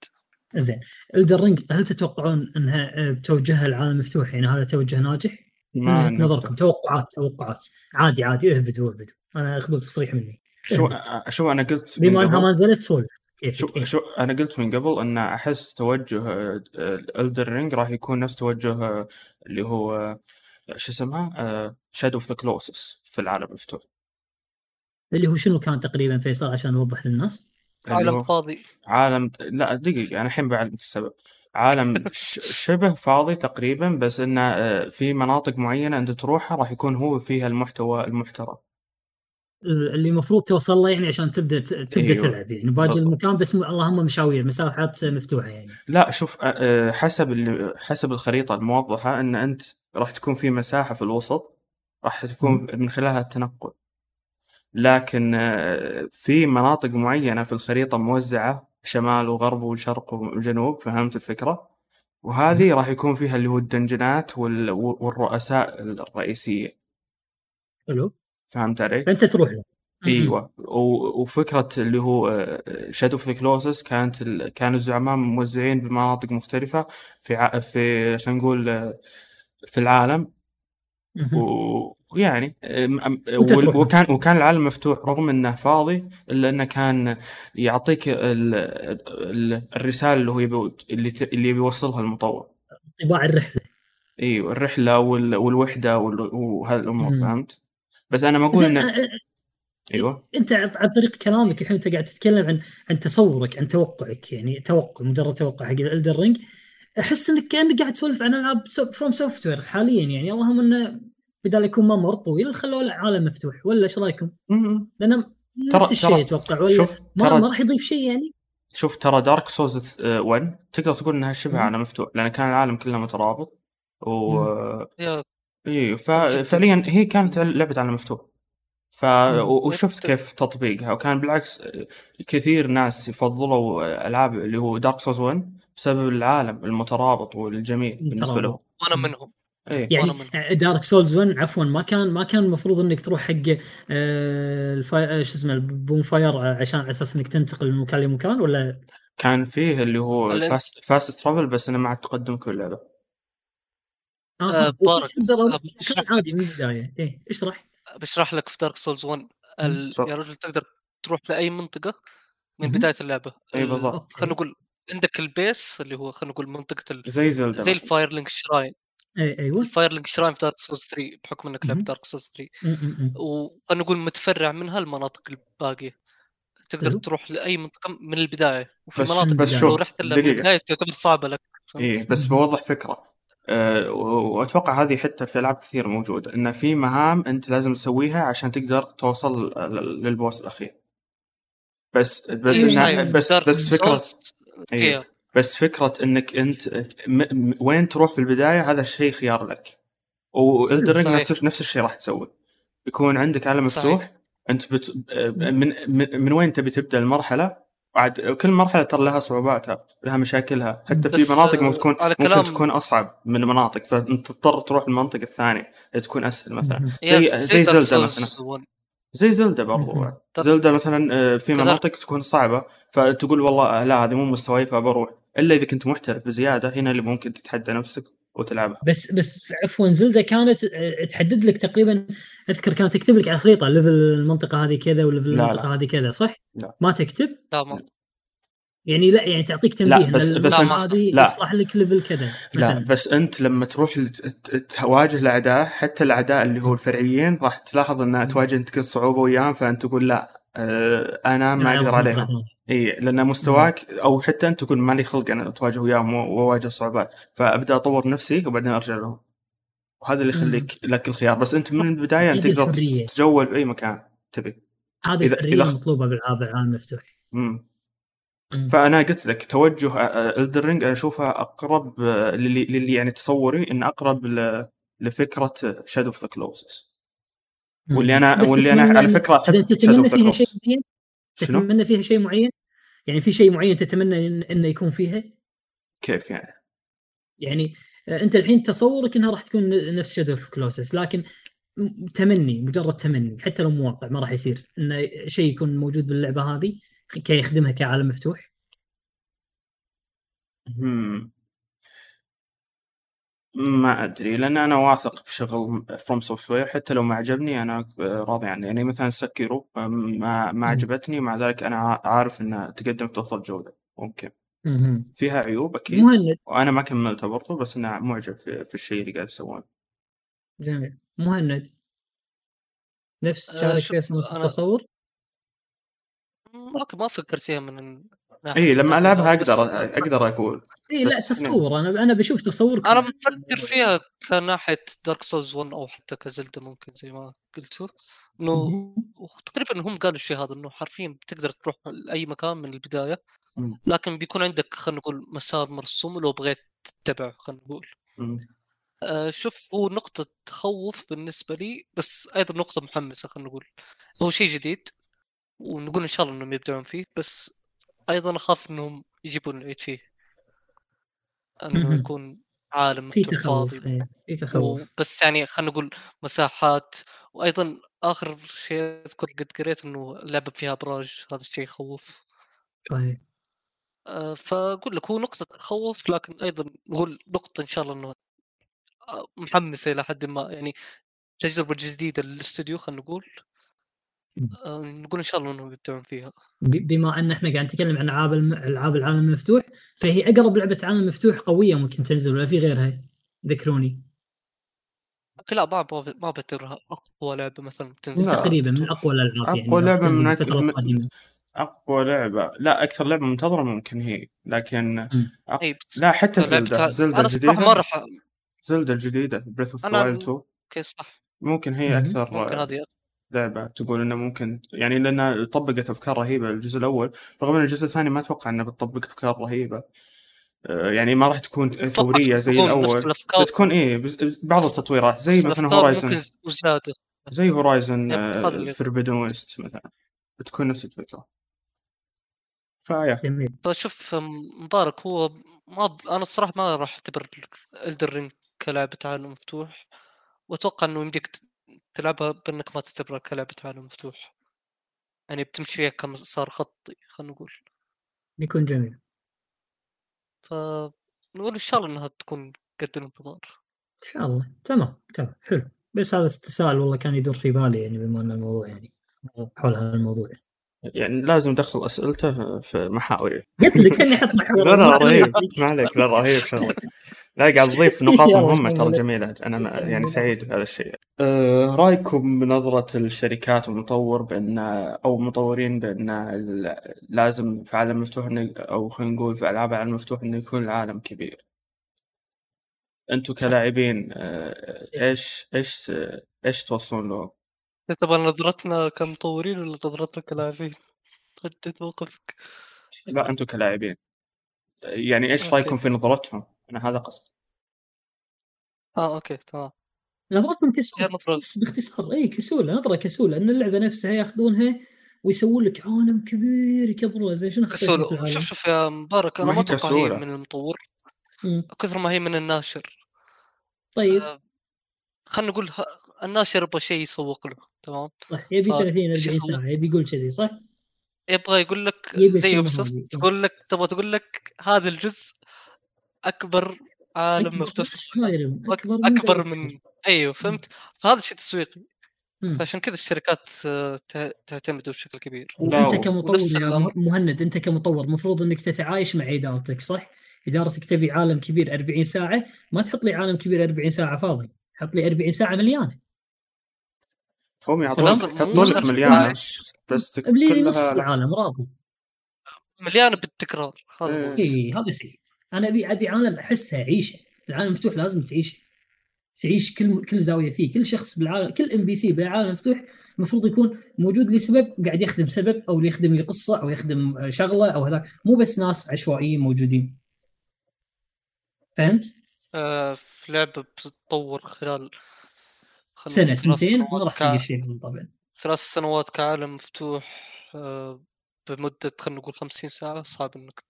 زين. Elden Ring هل تتوقعون أنها آه، بتوجهها العالم مفتوح؟ يعني هذا توجه ناجح؟ من ما. نظركم توقعات توقعات. عادي عادي اهبدوا اهبدوا. أنا اخذوا تصريح مني. شو اهبد. شو أنا قلت بما إنها ما نزلت سولف. شو كيف؟ شو أنا قلت من قبل أن أحس توجه Elden Ring راح يكون نفس توجه آه، اللي هو آه، شو اسمها؟ Shadow of the Colossus في العالم المفتوح. اللي هو شنو كان تقريبا فيصل عشان نوضح للناس؟ عالم فاضي عالم لا دقيقة أنا الحين بعلمك السبب عالم. شبه فاضي تقريبا بس إنه آه، في مناطق معينة أنت تروحها راح يكون هو فيها المحتوى المحترم اللي المفروض توصل له يعني عشان تبدأ تبدأ أيوة. تلعب يعني باقي. المكان بس اللهم مشاوير مساحات مفتوحة يعني لا شوف آه، آه، حسب اللي... حسب الخريطة الموضحة إن أنت راح تكون في مساحة في الوسط راح تكون من خلالها التنقل لكن آه، في مناطق معينة في الخريطة موزعة شمال وغرب وشرق وجنوب فهمت الفكرة؟ وهذه راح يكون فيها اللي هو الدنجنات وال... والرؤساء الرئيسية. حلو. فهمت علي؟ فانت تروح له. إيوه. و- وفكرة اللي هو Shadow of the Colossus كانت ال... كانوا الزعماء موزعين بمناطق مختلفة في ع... في خلينا نقول آه، في العالم. و- تروح. وكان وكان العالم مفتوح رغم إنه فاضي إلا إنه كان يعطيك ال... ال... الرسالة اللي هو يبي اللي يبي يوصلها المطور طابع الرحلة إيوه الرحلة وال... والوحدة وال... وهالأمور. فهمت؟ بس أنا ما أقول إنه إيوه أنت عن طريق كلامك الحين أنت قاعد تتكلم عن عن تصورك عن توقعك يعني توقع مجرد توقع حق Elden Ring أحس إنك كأنك قاعد تسولف عن ألعاب FromSoftware حاليا يعني اللهم إنه بدال يكون ممر طويل خلوه له عالم مفتوح ولا إيش رأيكم؟ لأن نفس الشيء أتوقع ولا شوف ما, ترى ما راح يضيف شيء يعني؟ شوف ترى Dark Souls 1 تقدر تقول إنها شبه. عالم مفتوح لأن كان العالم كله مترابط و اي ففعليا هي كانت لعبة عالم مفتوح. ف وشفت كيف تطبيقها وكان بالعكس كثير ناس يفضلوا ألعاب اللي هو Dark Souls 1 بسبب العالم المترابط والجميل بالنسبة لهم. وأنا منهم. إيه. يعني. Dark Souls 1 عفوا ما كان ما كان المفروض إنك تروح حق آه، الفا... آه، شو اسمه ال bonfire عشان على أساس إنك تنتقل من مكان لمكان ولا؟ كان فيه اللي هو fast, fast travel بس إنه مع التقدم كل لعبه آه آه، مكان عادي من البداية. إيه اشرح. بشرح لك في Dark Souls 1 ال... يا رجل تقدر تروح لأي منطقة من. بداية اللعبة. إي ال- بالضبط. خلينا نقول عندك ال base اللي هو خلينا نقول منطقة ال... زي Zelda زي مثلاً. Firelink Shrine. إيه أيوه ال Firelink Shrine في Dark Souls 3 بحكم إنك لعبت. Dark Souls 3 م- م- م. وخلينا نقول متفرع منها المناطق الباقية تقدر حلو. تروح لأي منطقة من البداية وفي بس مناطق بس لو شوف رحت من دقيقة البداية تعتبر صعبة لك؟ إيه بس مهم. بوضح فكرة أه و- وأتوقع هذه حتى في ألعاب كثير موجودة إن في مهام أنت لازم تسويها عشان تقدر توصل للبوس الأخير بس بس إيه،. بس دارك بس فكرة بس فكرة إنك أنت م م وين تروح في البداية هذا الشيء خيار لك والدرينج. نفس نفس الشيء راح تسوي يكون عندك عالم صحيح. مفتوح أنت بت... من من من وين تبي تبدأ المرحلة بعد كل مرحلة ترى لها صعوباتها لها مشاكلها حتى في مناطق آه، ممكن تكون ممكن تكون أصعب من المناطق فأنت تضطر تروح المنطقة الثانية تكون أسهل مثلا. زي زي سولز مثلا 1. زي زلدا برضو مهم. زلدا مثلا آه، في. مناطق تكون صعبة فتقول والله لا هذه مو مستواي فبروح إلا إذا كنت محترف بزيادة هنا اللي ممكن تتحدى نفسك وتلعبها بس بس عفوا Zelda كانت تحدد لك تقريبا أذكر كانت تكتب لك على الخريطة level المنطقة هذه كذا و level لا، المنطقة هذه كذا صح؟ لا. ما تكتب؟ لا ما يعني لا يعني تعطيك لا، تنبيه بس- ان بس المنطقة أنت- هذه لا. يصلح لك level كذا لا بس أنت لما تروح تواجه الأعداء حتى الأعداء اللي هو الفرعيين راح تلاحظ ان تواجه انت صعوبه وياهم فأنت تقول لا أنا ما ألعب أقدر ثانية. إي لأن مستواك أو حتى أنت تقول مالي خلق أنا أتواجه وياهم وأواجه صعوبات. فأبدأ أطور نفسي وبعدين أرجع لهم وهذا اللي يخليك لك الخيار. بس أنت من البداية أنت تقدر. تتجول بأي مكان تبي. هذه الحرية إذا- المطلوبة بالعاب العالم المفتوح. فأنا قلت لك توجه Elden Ring أنا أشوفها أقرب آه، للي, للي يعني تصوري إن أقرب لفكرة Shadow of the Colossus. واللي أنا واللي أنا على فكرة إذا تتمنى فيها شيء معين؟ تتمنى فيها شيء معين يعني في شيء معين تتمنى إن- انه يكون فيها كيف يعني؟ يعني آه، أنت الحين تصورك إنها راح تكون نفس Shadow of Colossus لكن تمني مجرد تمني حتى لو مو واقع ما راح يصير انه شيء يكون موجود باللعبة هذه كي يخدمها كعالم مفتوح. ما أدري لأن أنا واثق بشغل FromSoftware حتى لو ما عجبني أنا راضي عنه. يعني مثلا Sekiro ما ما مم. عجبتني مع ذلك أنا ع- عارف انها تقدمت افضل جودة. ممكن. فيها عيوب أكيد. مهند وأنا ما كملتها برضو بس أنا معجب في, في الشيء اللي قاعد يسوونه. جميل. مهند. نفس آه، فيصل نفس أنا- التصور؟ ما ما فكرت فيها من اي إيه، لما ألعبها أقدر أقدر أقول. اي لا تصور أنا أنا بشوف تصور أنا مفكر فيها كناحية دارك سولز 1 أو حتى كزلدا ممكن زي ما قلتوا. إنه. تقريبا هم قالوا الشيء هذا إنه حرفيا بتقدر تروح لأي مكان من البداية. لكن بيكون عندك خلينا نقول مسار مرسوم لو بغيت تتبعه خلينا نقول. آه شوف هو نقطة تخوف بالنسبة لي بس أيضا نقطة محمسة خلينا نقول. هو شيء جديد ونقول إن شاء الله إنهم يبدعون فيه بس أيضا أخاف إنهم يجيبون العيد فيه. مهم. يكون عالم في تخوف فاضي. إيه، في تخوف. بس يعني خلينا نقول مساحات. وأيضا آخر شيء أذكر قد قريت إنه اللعبة فيها أبراج هذا الشيء يخوف. صحيح. آه، فأقول لك هو نقطة تخوف لكن أيضا نقول نقطة إن شاء الله إنه آه، محمسة إلى حد ما. يعني تجربة جديدة للاستوديو خلينا نقول. آه، نقول إن شاء الله إنهم يبدعون فيها. ب- بما أن إحنا قاعد نتكلم عن العاب الم... ألعاب العالم المفتوح فهي أقرب لعبة عالم مفتوح قوية ممكن تنزل ولا في غيرها؟ ذكروني. لا ما ما- ما بعتبرها أقوى لعبة مثلا تنزل. تقريبا من أقوى الألعاب يعني لعبة تنزل من الفترة من- القادمة. أقوى لعبة. لا أكثر لعبة منتظرة ممكن هي لكن. أق... لا حتى Zelda ع- Zelda أنا صراحة ما الجديده راح Zelda الجديدة Breath of أنا- Wild 2 okay صح. ممكن هي. أكثر ممكن هذه لعبة تقول إنه ممكن يعني لأنها طبقت أفكار رهيبة الجزء الأول رغم إن الجزء الثاني ما أتوقع انها بتطبق أفكار رهيبة. آه، يعني ما راح تكون ثورية زي الأول. بتكون إيه بعض التطويرات زي مثلا Horizon زي Horizon Forbidden West مثلا. بتكون نفس الفكرة. فيا. جميل. فشوف مبارك هو ما ب... أنا الصراحة ما راح أعتبر Elden Ring كلعبه عالم مفتوح. وأتوقع إنه يمديك تلعبها بإنك ما تعتبرها كلعبة عالم مفتوح. يعني بتمشي فيها كمسار خطي خلينا نقول. بيكون جميل. فنقول إن شاء الله إنها تكون قد الانتظار. إن شاء الله. تمام تمام حلو. بس هذا التساؤل والله كان يدور في بالي يعني بما إن الموضوع يعني حول هذا الموضوع. يعني لازم ندخل أسئلته في محاوري قلت لك اني أحط محور لا رهيب. ما عليك لا رهيب شغلك. لا قاعد تضيف نقاط مهمه ترى. جميلة أنا ما- يعني سعيد بهذا الشيء أه رأيكم بنظرة الشركات والمطور بان أو المطورين بأن ال- لازم في عالم مفتوح أو خلينا نقول في ألعاب العالم المفتوح إنه يكون العالم كبير أنتم كلاعبين أه إيش إيش إيش توصلون له؟ تبغى نظرتنا كمطورين ولا نظرتنا كلاعبين؟ حدد موقفك لا أنتم كلاعبين يعني إيش. رأيكم في نظرتهم؟ أنا هذا قصدي آه أوكي تمام نظرتهم بس باختصار اي كسولة نظرة كسولة ان اللعبة نفسها ياخذونها ويسوون لك عالم كبير يكبروه زي شنو العالم؟ شوف شوف يا مبارك أنا ما أتوقع هي. من المطور. كثر ما هي من الناشر طيب آه، خلينا نقول ه- الناشر يبغى شيء يسوق له تمام صح يبي ف- 30 إيش 40 يسوي؟ ساعة يبي يقول كذي صح؟ يبغى يقول لك زي يوبسوفت. تقول لك تبغى تقول لك هذا الجزء أكبر عالم أكبر مفتوح أكبر ذا من أيوه فهمت؟ فهذا شيء تسويقي. فعشان كذا الشركات آه، تعتمده بشكل كبير. وأنت كمطور يا مهند أنت كمطور المفروض أنك تتعايش مع إدارتك صح؟ إدارتك تبي عالم كبير 40 ساعة ما تحط لي عالم كبير 40 ساعة فاضي. حط لي 40 ساعة مليانة. هم يعطونك لك مليانة. بس لي نص كلها العالم راضي. مليانة بالتكرار هذا إيه. اي هذا سيء أنا ابي أبي عالم احسها عيشه العالم المفتوح لازم تعيش تعيش كل كل زاوية فيه. كل شخص بالعالم كل NPC بالعالم المفتوح المفروض يكون موجود لسبب قاعد يخدم سبب أو يخدم لي قصة أو يخدم شغلة أو هذا. مو بس ناس عشوائيين موجودين. فهمت؟ آه، في لعبة بتتطور خلال سنة سنتين؟ ما راح تلقى شيء طبعا. ثلاث سنوات كعالم مفتوح آه، بمدة خلينا نقول 50 ساعة صعب إنك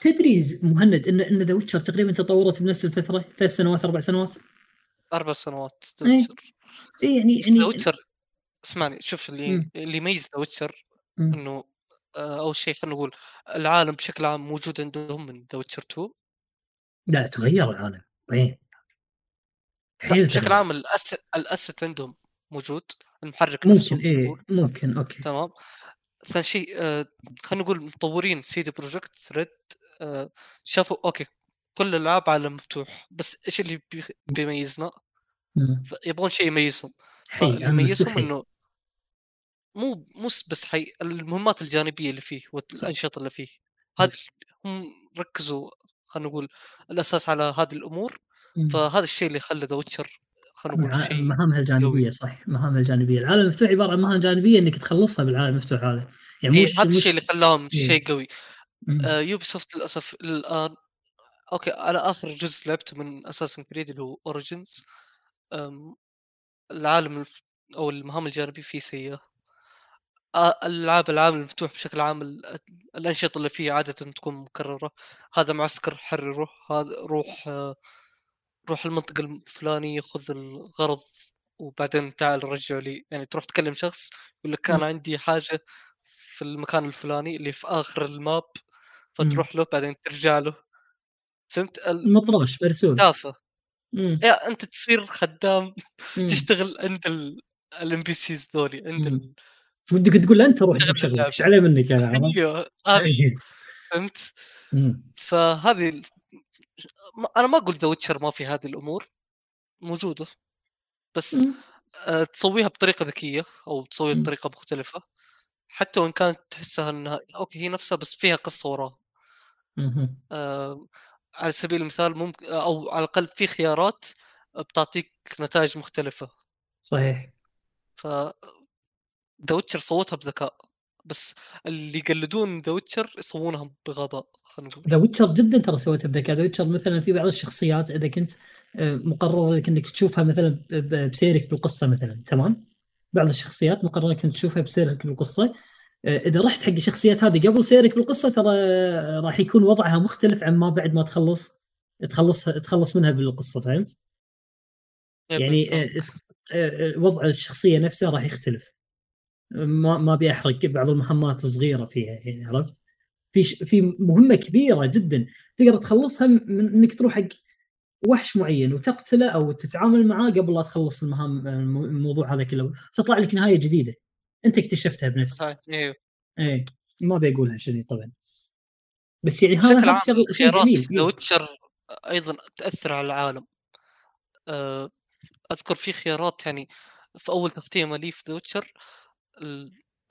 تدري مهند ان إن The Witcher تقريبا تطورت بنفس الفترة ثلاث سنوات أربع سنوات أربع سنوات إيه. اي يعني بس يعني The Witcher اسمعني شوف اللي مم. اللي يميز The Witcher. إنه آه، أول شيء خلينا نقول العالم بشكل عام موجود عندهم من The Witcher 2 لا تغير العالم وين حيل بشكل. عام ال assets ال assets عندهم موجود المحرك نفسه ممكن إيه موجود. ممكن okay تمام ثاني شيء آه، خلينا نقول مطورين CD Projekt Red آه، شافوا okay كل الألعاب عالم مفتوح بس إيش اللي بيميزنا؟ يبغون شيء يميزهم. يميزهم. إنه مو مو بس حي المهمات الجانبية اللي فيه والأنشطة اللي فيه. هذه هم ركزوا خلينا نقول الأساس على هذه الأمور. فهذا الشيء اللي خلى The Witcher خلينا نقول شيء مهامها الجانبية قوي. صح مهامها الجانبية العالم المفتوح عباره عن مهام جانبية إنك تخلصها بالعالم المفتوح هذا يعني إيه مش هذا الشيء اللي خلاهم إيه. شيء قوي. آه Ubisoft للأسف الآن okay على آخر جزء لعبته من Assassin's Creed اللي هو Origins العالم الف... أو المهام الجانبية فيه سيئة الألعاب العالم المفتوح بشكل عام ال- الأنشطة اللي فيه عادة تكون مكررة هذا معسكر حرره هذا روح آه، روح المنطقة الفلانية خذ الغرض وبعدين تعال رجع لي يعني تروح تكلم شخص يقول لك أنا عندي حاجة في المكان الفلاني اللي في آخر ال map فتروح له بعدين ترجع له فهمت ال- طرطوش مرسول تافه. يا أنت تصير خدام مم. تشتغل عند ال NPCs ذولي عند. ودك تقول أنت روح شغلك. إيش علي منك أنا عرفت؟ أيوه. فهمت. فهذه أنا ما أقول The Witcher ما في هذه الأمور موجودة بس. آه، تسويها بطريقة ذكية أو تسويها. بطريقة مختلفة حتى وإن كانت تحسها إنها okay هي نفسها بس فيها قصة وراها. آه، على سبيل المثال ممكن أو على الأقل في خيارات بتعطيك نتائج مختلفة صحيح ف The Witcher سوتها بذكاء بس اللي يقلدون The Witcher يسوونها بغباء خلينا نقول. The Witcher جدا ترى سويته بذكاء. The Witcher مثلا في بعض الشخصيات إذا كنت آه، مقرر لك إنك تشوفها مثلا بسيرك بالقصة مثلا تمام؟ بعض الشخصيات مقرر لك إنك تشوفها بسيرك بالقصة. آه، إذا رحت حق الشخصيات هذه قبل سيرك بالقصة ترى آه، راح يكون وضعها مختلف عن ما بعد ما تخلص تخلصها تخلص منها بالقصة فهمت؟ yep يعني وضع الشخصية نفسها راح يختلف. ما ما أبي أحرق بعض المهمات الصغيره فيها يعني عرفت؟ في ش... في مهمة كبيرة جدا تقدر تخلصها من إنك تروح حق وحش معين وتقتله أو تتعامل معاه قبل لا تخلص المهام الم- الموضوع هذا كله تطلع لك نهاية جديدة. أنت اكتشفتها بنفسك. صحيح أيوه إيه ما أبي أقولها شنو طبعا. بس يعني هذا بشكل عام شغل جميل في ذا إيه. ويتشر أيضا تأثر على العالم. آه، أذكر في خيارات يعني في أول تختيمه لي في The Witcher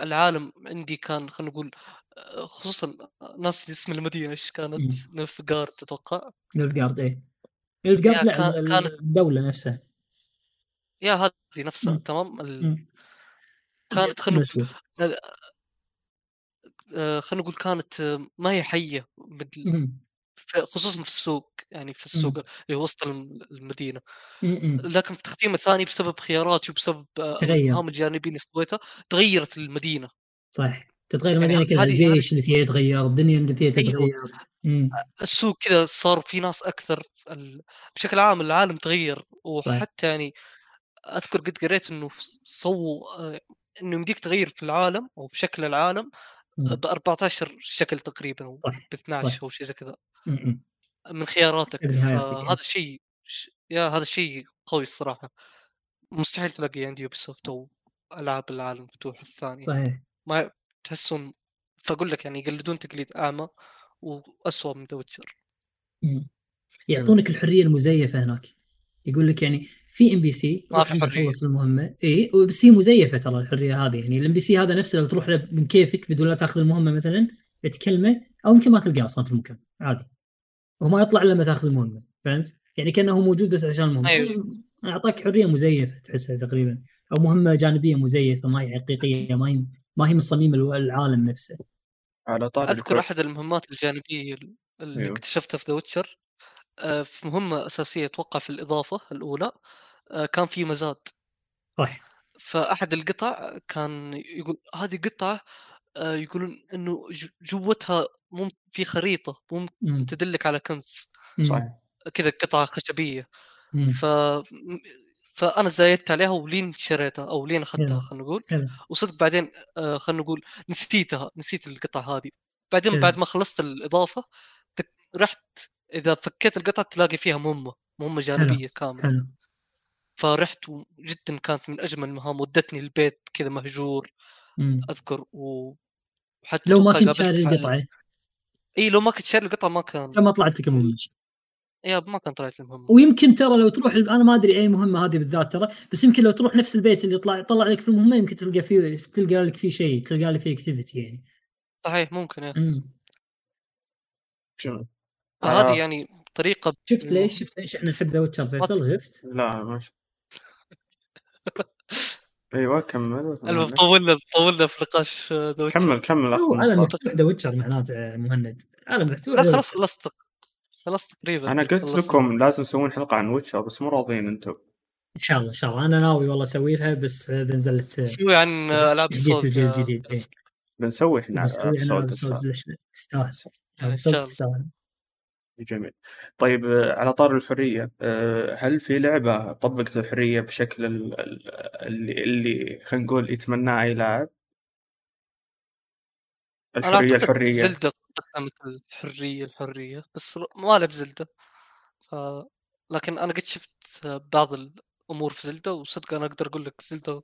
العالم عندي كان خلينا نقول خصوصا ناس اسم المدينة إيش كانت؟ مم. Novigrad أتوقع Nilfgaard إيه نيلفغارد yeah لا كان- كانت- الدولة نفسها yeah هذه نفسها مم. تمام ال-. كانت خلينا نقول آه، خلينا نقول كانت ما هي حية مثل خصوصا في السوق يعني في السوق اللي هو وسط الم- المدينة مم. مم. لكن في التختيم الثاني بسبب خياراتي وبسبب آه، تغير. المهام الجانبيه اللي سويتها تغيرت المدينة صح تتغير يعني المدينة كذا هذه- الجيش اللي فيها يتغير الدنيا اللي فيها أيوه. تتغير. السوق كذا صار في ناس أكثر. بشكل عام العالم تغير وحتى يعني أذكر قد قريت إنه سووا آه، إنه يمديك تغير في العالم أو في شكل العالم مم. ب 14 شكل تقريبا ب 12 صح. أو شيء زي كذا. من خياراتك. إيه. فهذا الشيء yeah هذا الشيء قوي الصراحة. مستحيل تلاقي عندي Ubisoft أو ألعاب العالم المفتوح الثانية. صحيح. ما تحسون فأقول لك يعني يقلدون تقليد أعمى واسوء من The Witcher. مم. يعطونك الحرية المزيفة هناك. يقول لك يعني في NPC ما في عنده حرية. خلص المهمة. اي بس هي مزيفة ترى الحرية هذه. يعني ال NPC هذا نفسه لو تروح له من كيفك بدون لا تأخذ المهمة مثلا تكلمه أو يمكن ما تلقاه أصلا في المكان. عادي. هو ما يطلع إلا لما تأخذ المهمة فهمت؟ يعني كأنه هو موجود بس عشان المهمة أيوة. أعطاك حرية مزيفة تحسها تقريبا أو مهمة جانبية مزيفة ما هي حقيقية ما هي ما هي من صميم العالم نفسه على طاري أذكر الحر- أحد المهمات الجانبية اللي أيوه. اكتشفتها في ذا ويتشر في مهمة أساسية أتوقع في الإضافة الأولى آه، كان في مزاد صح فأحد القطع كان يقول هذه قطعه آه، يقولون إنه جوتها مم في خريطة ممكن مم. تدلك على كنز مم. صحيح كذا قطعة خشبية مم. ف فأنا زايدت عليها ولين شريتها أو لين أخذتها. خلينا نقول وصدق بعدين آه، خلينا نقول نسيتها نسيت القطعة هذه بعدين حلو. بعد ما خلصت الإضافة تك- رحت إذا فكيت القطعة تلاقي فيها مهمة مهمة جانبية كاملة حلو فرحت جدا كانت من أجمل المهام ودتني البيت كذا مهجور مم. أذكر و وحتى لو ما كنت شاري القطعة إي لو ما كنت شاري القطعة ما كان. لما طلعت لك المهمه يا ما كان طلعت المهمه ويمكن ترى لو تروح أنا ما أدري أي مهمة هذه بالذات ترى بس يمكن لو تروح نفس البيت اللي طلع طلع لك في المهمة يمكن تلقى فيه تلقى لك فيه شيء تلقى لك فيه activity يعني. صحيح ممكن. جميل. فهذه آه. يعني طريقة شفت ليش؟ شفت ليش إحنا نحب ذا ويتشر فيصل شفت. لا ماشي أيوه كمل المهم طولنا طولنا في نقاش ذا ويتشر. كمل كمل نقطة. مفتوح ذا ويتشر معناته مهند على مفتوح لا خلاص. خلصت خلاص تقريبا أنا قلت. لكم لازم تسوون حلقة عن ويتشر بس مو راضيين أنتم إن شاء الله إن شاء الله أنا ناوي والله أسوي لها بس إذا نزلت نسوي عن العاب الصوت الجديد. بنسوي إحنا أنا؟ تستاهل إن الصوت شاء الله. تستاهل جميل. طيب آه، على طار الحرية آه، هل في لعبة طبقت الحرية بشكل ال- ال- اللي اللي خلينا نقول يتمناه أي لاعب؟ أنا الحرية أعتقد الحرية. زلدة قدمت الحرية الحرية بس ما لعب زلدة. ف... لكن أنا قد شفت بعض الأمور في زلدة وصدق أنا أقدر أقول لك زلدة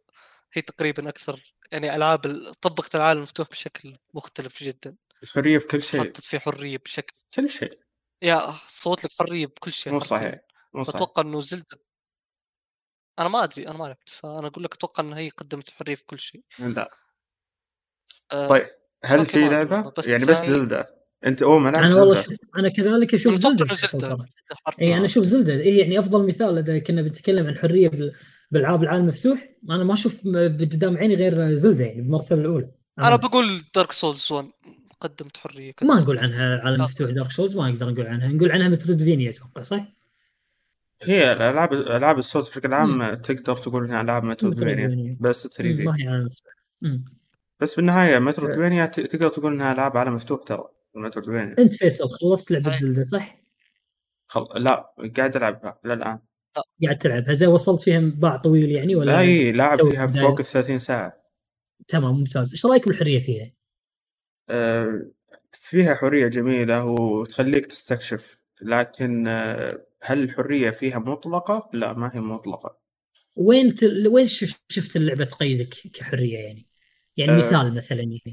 هي تقريبا أكثر يعني ألعاب ال- طبقت العالم المفتوح بشكل مختلف جدا. الحرية في كل شيء. حطت فيه حرية بشكل كل شيء. يا صوت لك حرية بكل شيء مو. صحيح مو صحيح. أتوقع إنه زلدة أنا ما أدري أنا ما لعبت فأنا أقول لك أتوقع انها هي قدمت الحريه في كل شيء. لا. آه، طيب هل في لعبة؟ بس يعني بس يعني- زلدة. أنت اوه ما أنا والله شوف أنا كذلك أشوف أنا زلدة زلدة. زلدة. اي أنا آه. أشوف زلدة. اي يعني أفضل مثال إذا كنا بنتكلم عن حرية بال- بالعاب العالم المفتوح أنا ما أشوف قدام عيني غير Zelda يعني بالمرتبه الأولى. أنا بقول Dark Souls 1 قدمت حرية كذا. ما نقول عنها عالم. مفتوح Dark Souls ما نقدر نقول عنها نقول عنها Metroidvania أتوقع صح؟ هي الألعاب ألعاب الصوت بشكل عام تقدر تقول إنها ألعاب Metroidvania. بس 3 مم، دي ما هي عالم مفتوح. بس بالنهاية Metroidvania ت- تقدر تقول إنها ألعاب عالم مفتوح ترى Metroidvania أنت فيصل خلصت لعبة أي. Zelda صح؟ خل... لا قاعد ألعبها للآن قاعد تلعبها زي وصلت فيها باع طويل يعني ولا أي لاعب فيها؟ فوق ال 30 ساعة تمام ممتاز إيش رأيك بالحرية فيها؟ آه، فيها حرية جميلة وتخليك تستكشف لكن آه، هل الحرية فيها مطلقة؟ لا ما هي مطلقة وين ت... وين شف- شفت اللعبة تقيدك كحرية يعني؟ يعني أه. مثال مثلا يعني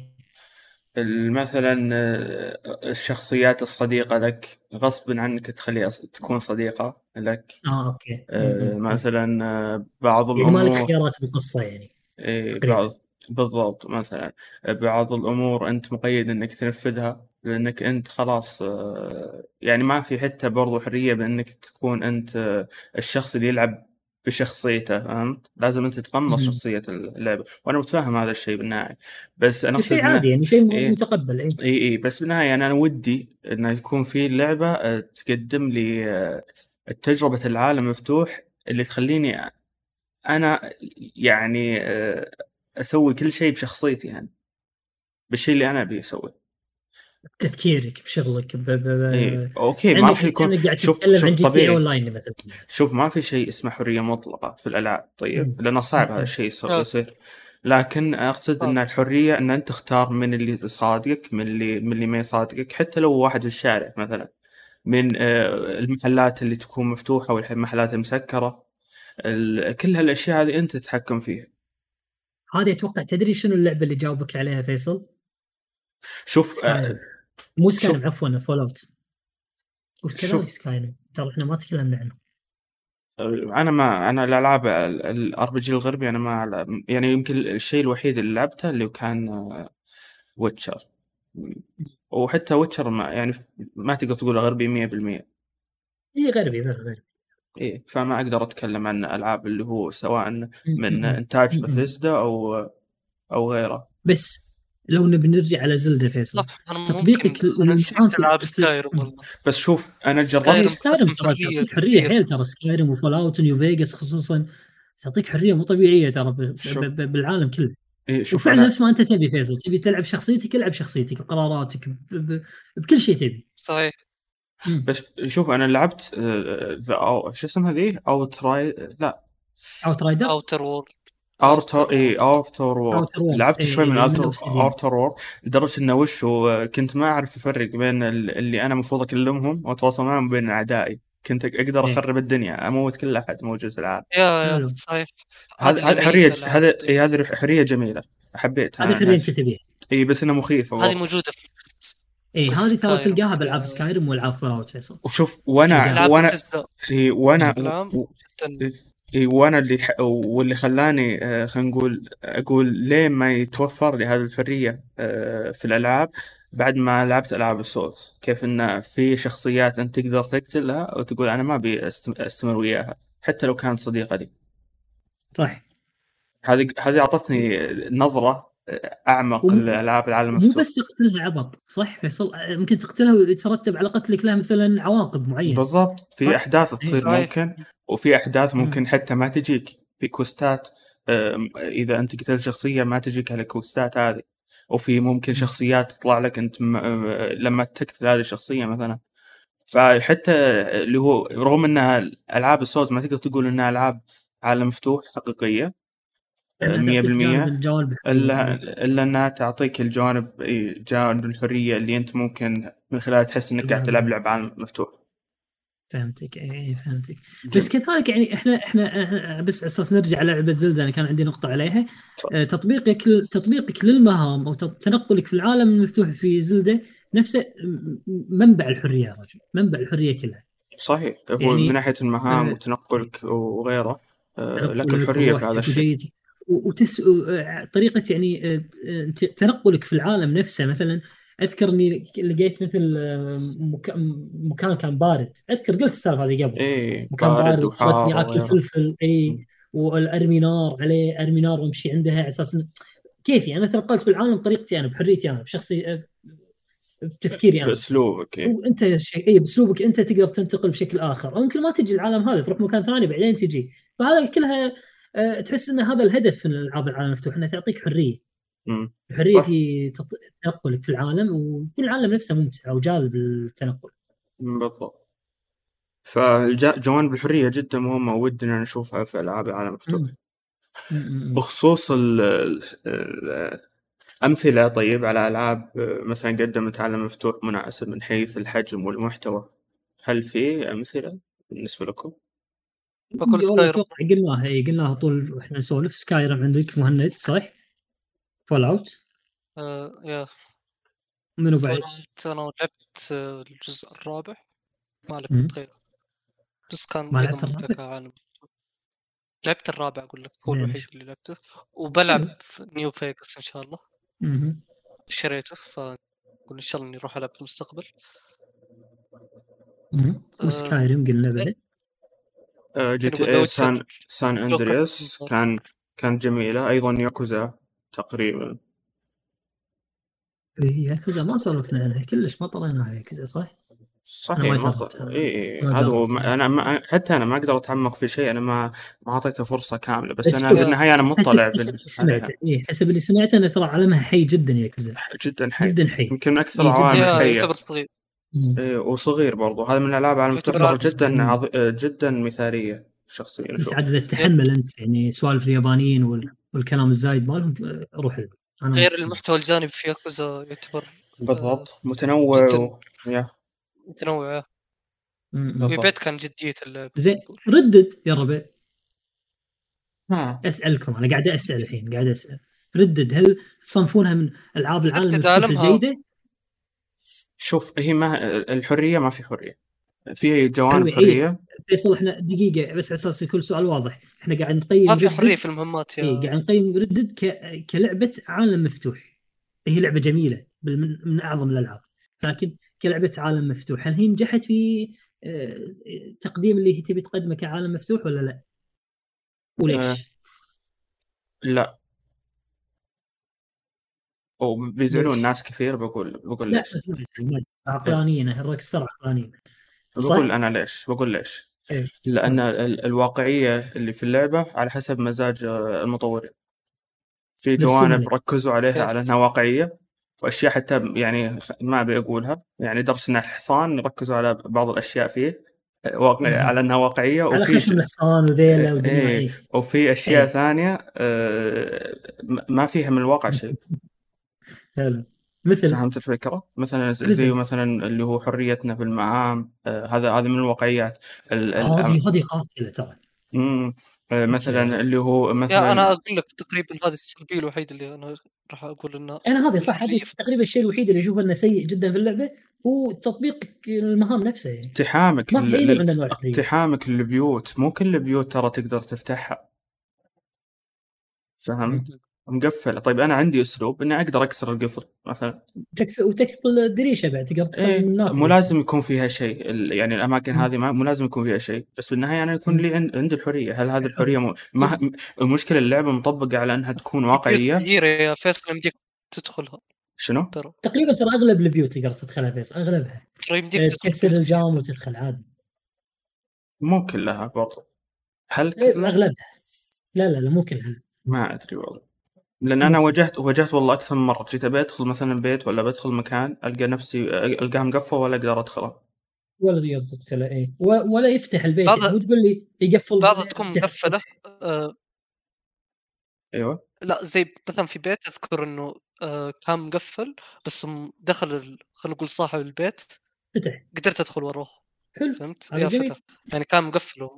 مثلا آه، الشخصيات الصديقة لك غصب عنك تخليها تكون صديقة لك آه أوكي آه، مثلا آه، بعض يعني مالك الأمور خيارات بالقصة يعني إيه. بعض بالضبط مثلا بعض الأمور أنت مقيد إنك تنفذها لأنك أنت خلاص آه، يعني ما في حتى برضو حرية بإنك تكون أنت آه، الشخص اللي يلعب بشخصيته فهمت؟ لازم أنت تقمص مم. شخصية اللعبة وأنا متفهم هذا الشيء بالنهاية بس أنا شيء عادي يعني شيء إيه. متقبل اي اي اي بس بالنهاية أنا ودي إنه يكون في لعبة آه، تقدم لي تجربة العالم مفتوح اللي تخليني أنا يعني أسوي كل شيء بشخصيتي يعني بالشيء اللي أنا أبي أسويه تفكيرك بشغلك ب... ب... ب... اي okay ما راح يكون شوف شوف GTA طبيعي اون لاين مثلا شوف ما في شيء اسمه حرية مطلقة في الألعاب مم. طيب لأنه صعب هذا. الشيء يصير-. يصير لكن أقصد إن. الحرية إن أنت تختار من اللي يصادقك من اللي من اللي ما يصادقك حتى لو واحد في الشارع مثلا من آه، المحلات اللي تكون مفتوحة والمحلات المسكره ال- كل هالأشياء هذه أنت تتحكم فيها هذه أتوقع تدري شنو اللعبة اللي جاوبك عليها فيصل؟ شوف آه، مو. Skyrim عفوا Fallout وش شوف. كذلك Skyrim ترى إحنا ما تكلمنا عنه. أنا ما أنا الألعاب ال RPG الغربي أنا ما ألعب- يعني يمكن الشيء الوحيد اللي لعبته اللي كان Witcher وحتى Witcher ما يعني ما تقدر تقول غربي 100% اي غربي بس غربي. إيه فما أقدر أتكلم عن ألعاب اللي هو سواء من إنتاج. بثيسدا أو أو غيره. بس لو نبي نرجع على Zelda فيصل تطبيقك في- العاب Skyrim والله. بس شوف أنا جربت Skyrim ترى حرية تعطيك حرية. حيل ترى Skyrim و Fallout و New Vegas خصوصا. تعطيك حرية مو طبيعية ترى بالعالم كله. إيه شوف وفعلا نفس ما أنت تبي فيصل تبي تلعب شخصيتك العب شخصيتك بقراراتك ب- ب- بكل شيء تبي. صحيح. بس شوف أنا لعبت آه، The أو شو اسمها The Outri- لا Outriders Outer World Outer اي Outer Wor- Outer Worlds. لعبت إيه، شوي من إيه، Outer Obsidian. Outer Wor- لدرجة إنه وش هو كنت ما أعرف افرق بين ال- اللي أنا المفروض أكلمهم وأتواصل معهم وبين أعدائي كنت أقدر إيه. أخرب الدنيا أموت كل أحد موجود في العالم yeah yeah. صحيح هذه حرية هذه. إيه، هذه حرية جميلة حبيتها هذه الحريه انت. تبيها اي بس انها مخيفة هذه. موجودة في اي هذه ترى تلقاها. بالعاب Skyrim والعاب Fallout فيصل وشوف وأنا وأنا إي وأنا إي وأنا اللي ح... واللي خلاني آه، خلينا نقول أقول ليه ما يتوفر لي هذه الحرية آه، في الألعاب بعد ما لعبت ألعاب السولز كيف إن في شخصيات أنت تقدر تقتلها وتقول أنا ما أبي أستمر وياها حتى لو كانت صديقه لي صح. هذه هذه أعطتني نظرة أعمق وم- لالعاب العالم مو المفتوح بس تقتلها عبط صح فيصل؟ ممكن تقتلها ويترتب على قتلك لها مثلا عواقب معينة. بالضبط. في صح. أحداث تصير صحيح. ممكن وفي أحداث مم. ممكن حتى ما تجيك. في كوستات إذا أنت قتلت شخصية ما تجيك على الكوستات هذه. وفي ممكن شخصيات تطلع لك أنت م- آه، لما تقتل هذه الشخصية مثلا. فحتى اللي هو رغم إنها ألعاب السولز ما تقدر تقول إنها ألعاب عالم مفتوح حقيقية لأنها آه، مية تعطيك جانب بالمية الجوانب الا. إلا أنها تعطيك الجوانب جانب الحرية اللي أنت ممكن من خلالها تحس إنك قاعد تلعب لعبه عالم مفتوح. فهمتك إي فهمتك. جميل. بس كذلك يعني إحنا إحنا بس أساس نرجع لعبه زلدة أنا كان عندي نقطة عليها. آه، تطبيقك تطبيقك للمهام أو تنقلك في العالم المفتوح في زلدة نفسه منبع الحرية يا رجل منبع الحرية كلها. صحيح هو يعني- من ناحية المهام آه، وتنقلك وغيره آه، لك الحرية في هذا الشيء. وتس... آه، طريقة يعني آه، آه، تنقلك في العالم نفسه. مثلا أذكر إني لقيت مثل مك... مكان كان بارد. أذكر قلت السالفة هذه قبل. إيه مكان بارد وحار اكل فلفل اي والارمي نار عليه ارمي نار وامشي عندها على أساس كيفي أنا تنقلت في العالم بطريقتي أنا بحريتي أنا بشخصي بتفكيري أنا. بأسلوبك إيه. وأنت شيء اي بأسلوبك أنت تقدر تنتقل بشكل آخر. أو يمكن ما تجي العالم هذا تروح مكان ثاني بعدين تجي. فهذا كلها تحس إن هذا الهدف من ألعاب العالم المفتوح انها تعطيك حرية مم. حرية صح. في تنقلك في العالم وكل العالم نفسه ممتع وجاذب للتنقل بالضبط فجوانب الحرية جدا مهمة ودنا نشوفها في ألعاب العالم مفتوح مم. مم. بخصوص ال ال- أمثلة طيب على ألعاب مثلا قدمت عالم مفتوح مناسب من حيث الحجم والمحتوى هل في أمثلة بالنسبة لكم؟ بقول أتوقع قلناها إي قلناها طول وإحنا نسولف سكايرم عندك مهند صح؟ Fall out آه يا منو بعد؟ أنا لعبت آه، الجزء الرابع ما. لعبت غيره بس كان ما لعبت الرابع؟ لعبت الرابع أقول لك هو. الوحيد اللي لعبته وبلعب New Vegas إن شاء الله. شريته فاقول إن شاء الله إني أروح ألعب في المستقبل. آه، و Skyrim قلنا بعد G شنو TA San سان أندرياس كان كانت جميلة أيضا ياكوزا تقريبا إيه، ياكوزا ما سولفنا عنها كلش ما طلعنا ياكوزا صح؟ صحيح ما ما جربتها. ط... اي اي ما هذا هو جربتها. ما- أنا ما حتى أنا ما أقدر أتعمق في شيء أنا ما ما أعطيته فرصة كاملة بس, بس أنا شوف، بالنهاية أنا مطلع حسب بال- اللي سمعته عليها إيه حسب اللي سمعته إنه ترى عالمها حي جدا ياكوزا جدا حي جدا حي يمكن من أكثر إيه، جداً العوامل حي. يا الحيه يعتبر صغير. إيه وصغير برضو. هذا من الألعاب على عالم جدا. عظ... جدا مثالية شخصيا. بس عاد اذا تتحمل أنت يعني سوالف اليابانيين وال... والكلام الزايد مالهم آه، روح. أنا غير المحتوى الجانبي في ياكوزا يعتبر بالضبط. متنوع جداً. و... يا. متنوع. بالضبط. ويبيت كان جدية اللعب زين ردد يا ربع ها. أسألكم أنا قاعد أسأل الحين قاعد أسأل. ردد هل تصنفونها من ألعاب العالم الجيدة؟ شوف هي ما الحرية ما في حرية. في جوانب هي. حرية. فيصل إحنا دقيقة بس على أساس يكون سؤال واضح. إحنا قاعد نقيم ما في حرية في المهمات يا اي قاعد نقيم ردد ك... كلعبة عالم مفتوح. هي لعبة جميلة من, من أعظم الألعاب. لكن كلعبة عالم مفتوح هل هي نجحت في آه، تقديم اللي هي تبي تقدمه كعالم مفتوح ولا لا؟ وليش؟ آه، لا. وبيزعلون؟ ناس كثير بقول بقول ليش ما- عقلانيين الروك ستار عقلانيين بقول؟ أنا ليش بقول ليش إيه. لأن ال- الواقعية اللي في اللعبة على حسب مزاج آه، المطورين في جوانب. ركزوا عليها إيه. على إنها واقعية وأشياء حتى يعني ما أبي أقولها يعني درس إن الحصان ركزوا على بعض الأشياء فيه آه، واقع مم. على إنها واقعية على وفي خشم ش- الحصان وذيله ودنيا إيه. إيه. وفي أشياء إيه. ثانية م- ما فيها من الواقع شيء حلو مثل فهمت الفكرة؟ مثلا ز- مثل؟ زي مثلا اللي هو حريتنا في المهام آه، هذا هذا من الواقعيات ال- ال- هذه هذه قاتله ترى مم. آه، مثلا. اللي هو يا مثلا أنا أقول لك تقريبا هذه السلبية الوحيده اللي أنا راح أقول انها أنا هذه صح هذه تقريبا الشيء الوحيد اللي أشوفه إنه سيء جدا في اللعبة هو تطبيق المهام نفسها يعني اقتحامك ما في اي لل- نوع لل- من انواع الحريه اقتحامك للبيوت مو كل البيوت ترى تقدر تفتحها فهمت؟ مقفلة. طيب أنا عندي أسلوب إني أقدر أكسر القفل مثلا. تكس... وتكسر الدريشة بعد تقدر تدخل إيه مو لازم يكون فيها شيء. ال- يعني الأماكن مم. هذه ما مو لازم يكون فيها شيء. بس بالنهاية أنا يكون. لي عند- عندي الحرية. هل هذه الحرية م... ما المشكلة اللعبة مطبقة على أنها تكون كبيرة يا فيصل يمديك تدخلها. شنو؟ ترى. تقريبا ترى أغلب البيوت تقدر تدخلها فيصل أغلبها. ترى يمديك إيه، تكسر الجام وتدخل عادي. مو كلها برضو. هل إيه، كلها؟ أغلبها. لا لا لا مو كلها. ما أدري والله. لأن أنا. واجهت واجهت والله أكثر من مرة. جيت أبي أدخل مثلا بيت ولا بدخل مكان ألقى نفسي القاها مقفل ولا أقدر أدخله. ولا تقدر تدخلها إيه. و- ولا يفتح البيت. بعض- يعني مو تقول لي يقفل بعضها تكون مقفلة آه. أيوه. لا زي مثلا في بيت أذكر إنه آه كان مقفل بس دخل ال- خلينا نقول صاحب البيت فتح. قدرت أدخل وراه حلو. فهمت؟ يا. فتح يعني كان مقفل.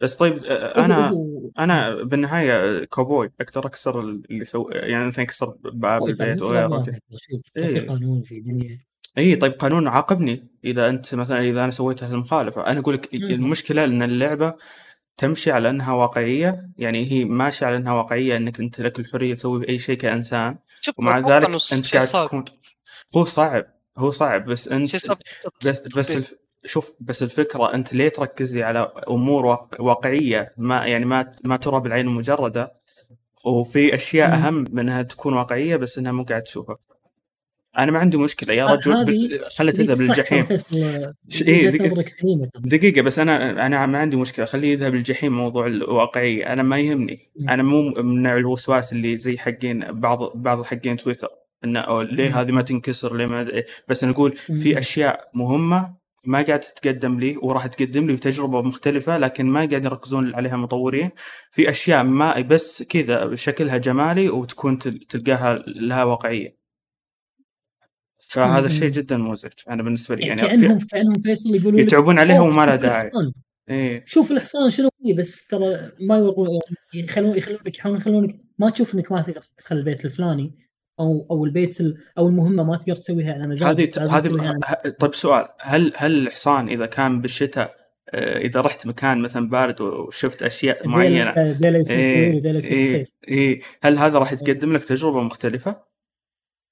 بس طيب أنا أنا بالنهاية كوبوي أقدر أكسر اللي سو يعني مثلا أكسر باب هو البيت طبعاً وغيره. في. إيه. في قانون في دنيا اي طيب قانون عاقبني إذا أنت مثلا إذا أنا سويت المخالفة أنا أقول لك. المشكلة إن اللعبة تمشي على إنها واقعية يعني هي ماشية على إنها واقعية إنك أنت لك الحرية تسوي اي شيء كإنسان ومع ذلك أنت قاعد تكون هو صعب هو صعب بس أنت بس بس. شوف بس الفكرة أنت ليه تركز لي على أمور واق- واقعية ما يعني ما ما ترى بالعين المجرده وفي أشياء مم. أهم من أنها تكون واقعية بس أنها مو قاعد تشوفها أنا ما عندي مشكلة يا ه- رجل بال... اللي تذهب للجحيم ش- إيه، دقيقة. دقيقة بس أنا أنا ما عندي مشكلة خليه يذهب للجحيم موضوع الواقعية أنا ما يهمني مم. أنا مو من نوع الوسواس اللي زي حقين بعض بعض حقين تويتر أو ليه. هذه ما تنكسر ليه ما. بس مم. في أشياء مهمة ما قاعد تتقدم لي وراح تقدم لي تجربه مختلفة لكن ما قاعد يركزون عليها المطورين في أشياء ما بس كذا شكلها جمالي وتكون تل- تلقاها لها واقعية. فهذا الشيء. جدا مزعج أنا بالنسبة لي. يعني كأنهم في كأنهم فيصل يقولون يتعبون عليها "أوه، وما لها داعي. إيه. شوف الحصان شنو فيه بس ترى ما يورون يخلون يخلونك يحاولون يخلونك ما تشوف إنك ما تقدر تدخل البيت الفلاني. أو أو البيت ال أو المهمة ما تقدر تسويها. على هذه مزاجك هذه تسويها. ه- طيب سؤال هل هل الحصان إذا كان بالشتاء آه، إذا رحت مكان مثلا بارد وشفت أشياء معينة يصير إيه قصير. إيه هل هذا راح تقدم لك تجربة مختلفة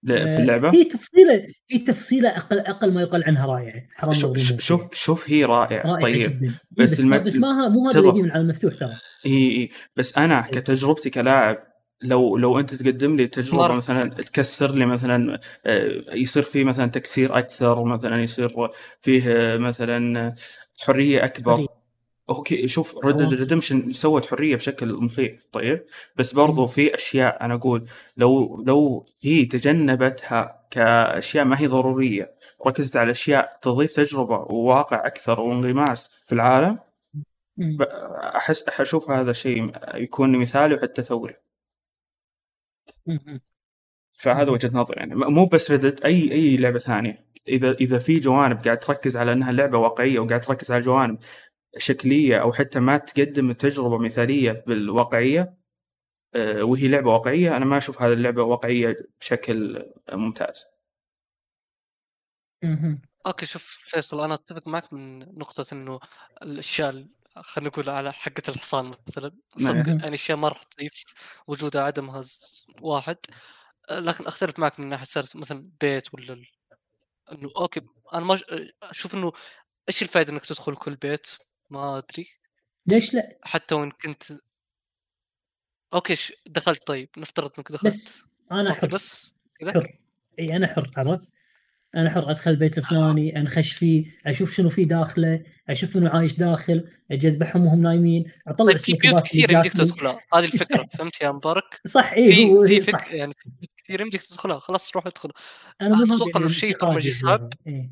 في آه، اللعبة؟ في تفصيلة في تفصيلة أقل أقل ما يقال عنها رائعة. حرام شوف. شوف شوف هي رائعة رائعة طيب. جدا. إيه، بس بس, الم- بس ما مو هذا اللي من العالم المفتوح ترى. اي اي بس أنا كتجربتي كلاعب لو لو أنت تقدم لي تجربة مرة. مثلا تكسر لي مثلا آه، يصير فيه مثلا تكسير أكثر مثلا يصير فيه آه، مثلا حرية أكبر حرية. okay شوف Red. Redemption سوت حرية بشكل مخيف طيب بس برضو. في أشياء أنا أقول لو لو هي تجنبتها كأشياء ما هي ضرورية ركزت على أشياء تضيف تجربة وواقع أكثر وانغماس في العالم أحس أشوف هذا شيء يكون مثالي وحتى ثوري مم. فهذا. وجهة نظري يعني مو بس ريدت أي أي لعبة ثانية إذا إذا في جوانب قاعد تركز على إنها لعبة واقعية وقاعد تركز على جوانب شكلية أو حتى ما تقدم تجربة مثالية بالواقعية آه، وهي لعبة واقعية أنا ما أشوف هذه اللعبة واقعية بشكل ممتاز مم. أوكي شوف فيصل أنا أتفق معك من نقطة إنه الأشياء ال- خلينا نقول على حقة الحصان مثلا. صدق نعم. يعني أشياء ما راح تضيف وجودها عدمها واحد. لكن أختلف معك من ناحية صارت مثلا بيت ولا ال- إنه okay أنا ما أشوف إنه إيش الفائدة إنك تدخل كل بيت؟ ما أدري. ليش لا؟ حتى وإن كنت okay دخلت؟ طيب نفترض إنك دخلت. بس أنا حر. بس كذا حر. إي أنا حر عرفت؟ أنا حر أدخل البيت الفلاني أنخش فيه أشوف شنو في داخله أشوف انه عايش داخل أجي اذبحهم وهم نايمين أطلع طيب في بيوت كثير يمديك. تدخلها هذه الفكرة فهمت يا مبارك؟ صح اي في في هي فك صح يعني في بيوت كثير يمديك تدخلها خلاص روح ادخل أنا هذا إنه الشيء برمجي صعب. إيه.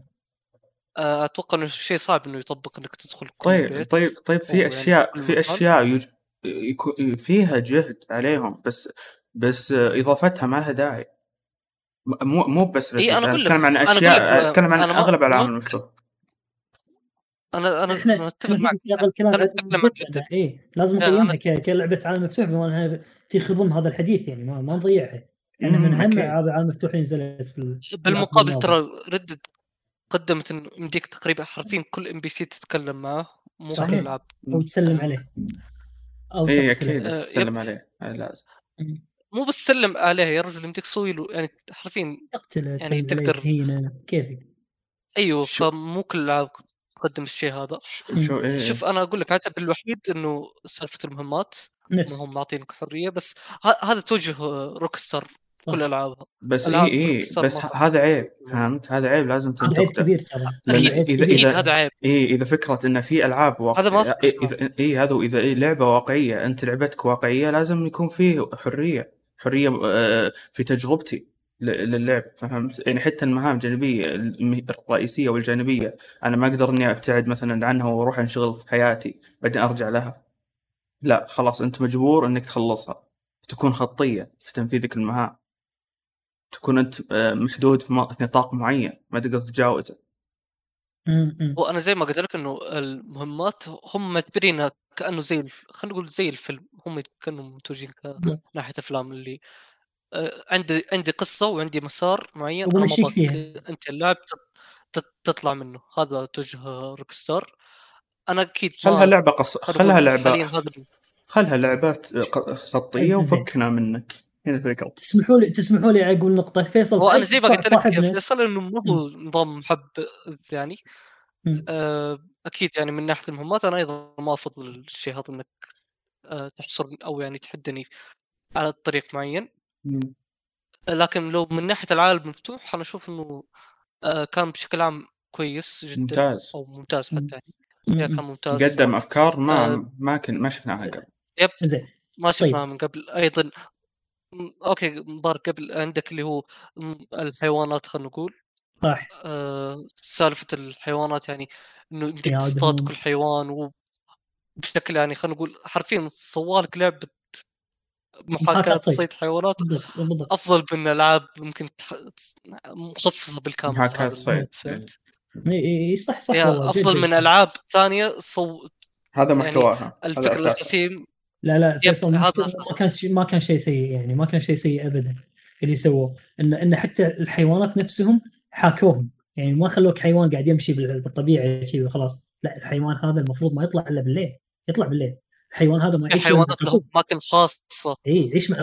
آه، أتوقع إنه شيء صعب إنه يطبق إنك تدخل كل طيب بيت طيب طيب في أشياء في. أشياء يج... فيها جهد عليهم بس بس إضافتها ما لها داعي مو مو بس Red Dead. أقول لك- اتكلم عن أشياء اتكلم عن أغلب العالم ما- المفتوح أنا أنا إحنا إحنا معك. في هذا الكلام أنا لازم أنا- نقيمها ك- كلعبه عالم مفتوح بما إنها في خضم هذا الحديث يعني ما, ما نضيعها. إحنا من أهم. العاب العالم المفتوح اللي نزلت بال... بالمقابل ترى Red Dead قدمت انه يمديك تقريبا حرفيا كل NPC تتكلم معه مو كل. الالعاب أو تسلم يعني عليه. أو اي أكيد آه، سلم عليه. مو بس سلم عليه يا رجل يمديك تسوي له يعني حرفيا تقتله يعني تقدر- تهينه كيفك أيوه شو- فمو كل الالعاب تقدم الشيء هذا. شو؟ إيه شوف أنا أقول لك عتب الوحيد إنه سالفة المهمات نفس. إنهم معطينك حرية بس ه- هذا توجه Rockstar صح. كل ألعابها. بس اي اي Rockstar بس. هذا عيب فهمت؟ هذا عيب لازم هذا عيب تنتقده. كبير ترى. أكيد إذا- أكيد إذا- هذا عيب. اي إذا فكرة إن في ألعاب واقع... هذا ما إيه إذا اي هذا وإذا إيه لعبة واقعية أنت لعبتك واقعية لازم يكون فيه حرية. حرية آه، في تجربتي للعب فهمت يعني حتى المهام الجانبية الرئيسية والجانبية أنا ما أقدر إني أبتعد مثلا عنها وأروح أنشغل في حياتي بعدين أرجع لها لا خلاص أنت مجبور إنك تخلصها تكون خطية في تنفيذك المهام تكون أنت آه، محدود في نطاق معين ما تقدر تتجاوزه. وأنا زي ما قلت لك إنه المهمات هم معتبرينها كأنه زي الف... خلينا نقول زي الفيلم هم كانوا متوجهين نعم. كناحيه أفلام اللي آه، عندي عندي قصة وعندي مسار معين أنا ما فيها. أنت اللاعب تط- تط- تطلع منه هذا توجه روك ستار أنا أكيد خلها لعبة قص خلها لعبة خلها لعبات ق- خطية زين. وفكنا منك هنا الفكرة تسمحوا لي تسمحوا لي أقول نقطه فيصل هو أنا زي ما قلت لك فيصل إنه ما هو نظام محب ثاني مم. آه، أكيد يعني من ناحية المهمات أنا أيضا ما أفضل الشيء هذا إنك آه، تحصر أو يعني تحدني على طريق معين. لكن لو من ناحية العالم المفتوح أنا أشوف إنه آه، كان بشكل عام كويس جدا. ممتاز. أو ممتاز مم. حتى يعني. كان ممتاز. قدم أفكار ما. ما كن ما شفناها قبل. زين. ما طيب. شفناها من قبل. أيضا أوكي مبارك قبل عندك اللي هو الحيوانات خلينا نقول صح آه، سالفة الحيوانات يعني إنه اصطيادهم. تصطاد كل حيوان وبشكل يعني خلينا نقول حرفيا سوالك لعبة محاكاة محاكاة صيد. حيوانات بالضبط أفضل من ألعاب ممكن تح... مخصصة بالكامل محاكاة لهذا صيد. فهمت؟ إي صح صح أفضل من. ألعاب ثانية صو... هذا يعني محتواها هذا الفكرة. الأساسية لا لا فيصل. ما كان شيء ما كان شيء سيء يعني ما كان شيء سيء ابدا اللي سووه. ان إن حتى الحيوانات نفسهم حاكوهم. يعني ما خلوك حيوان قاعد يمشي بال- بالطبيعة شيء وخلاص. لا الحيوان هذا المفروض ما يطلع إلا بالليل. يطلع بالليل. الحيوان هذا ما يعيش حيوانات لهم أماكن خاصة. اي يعيش مع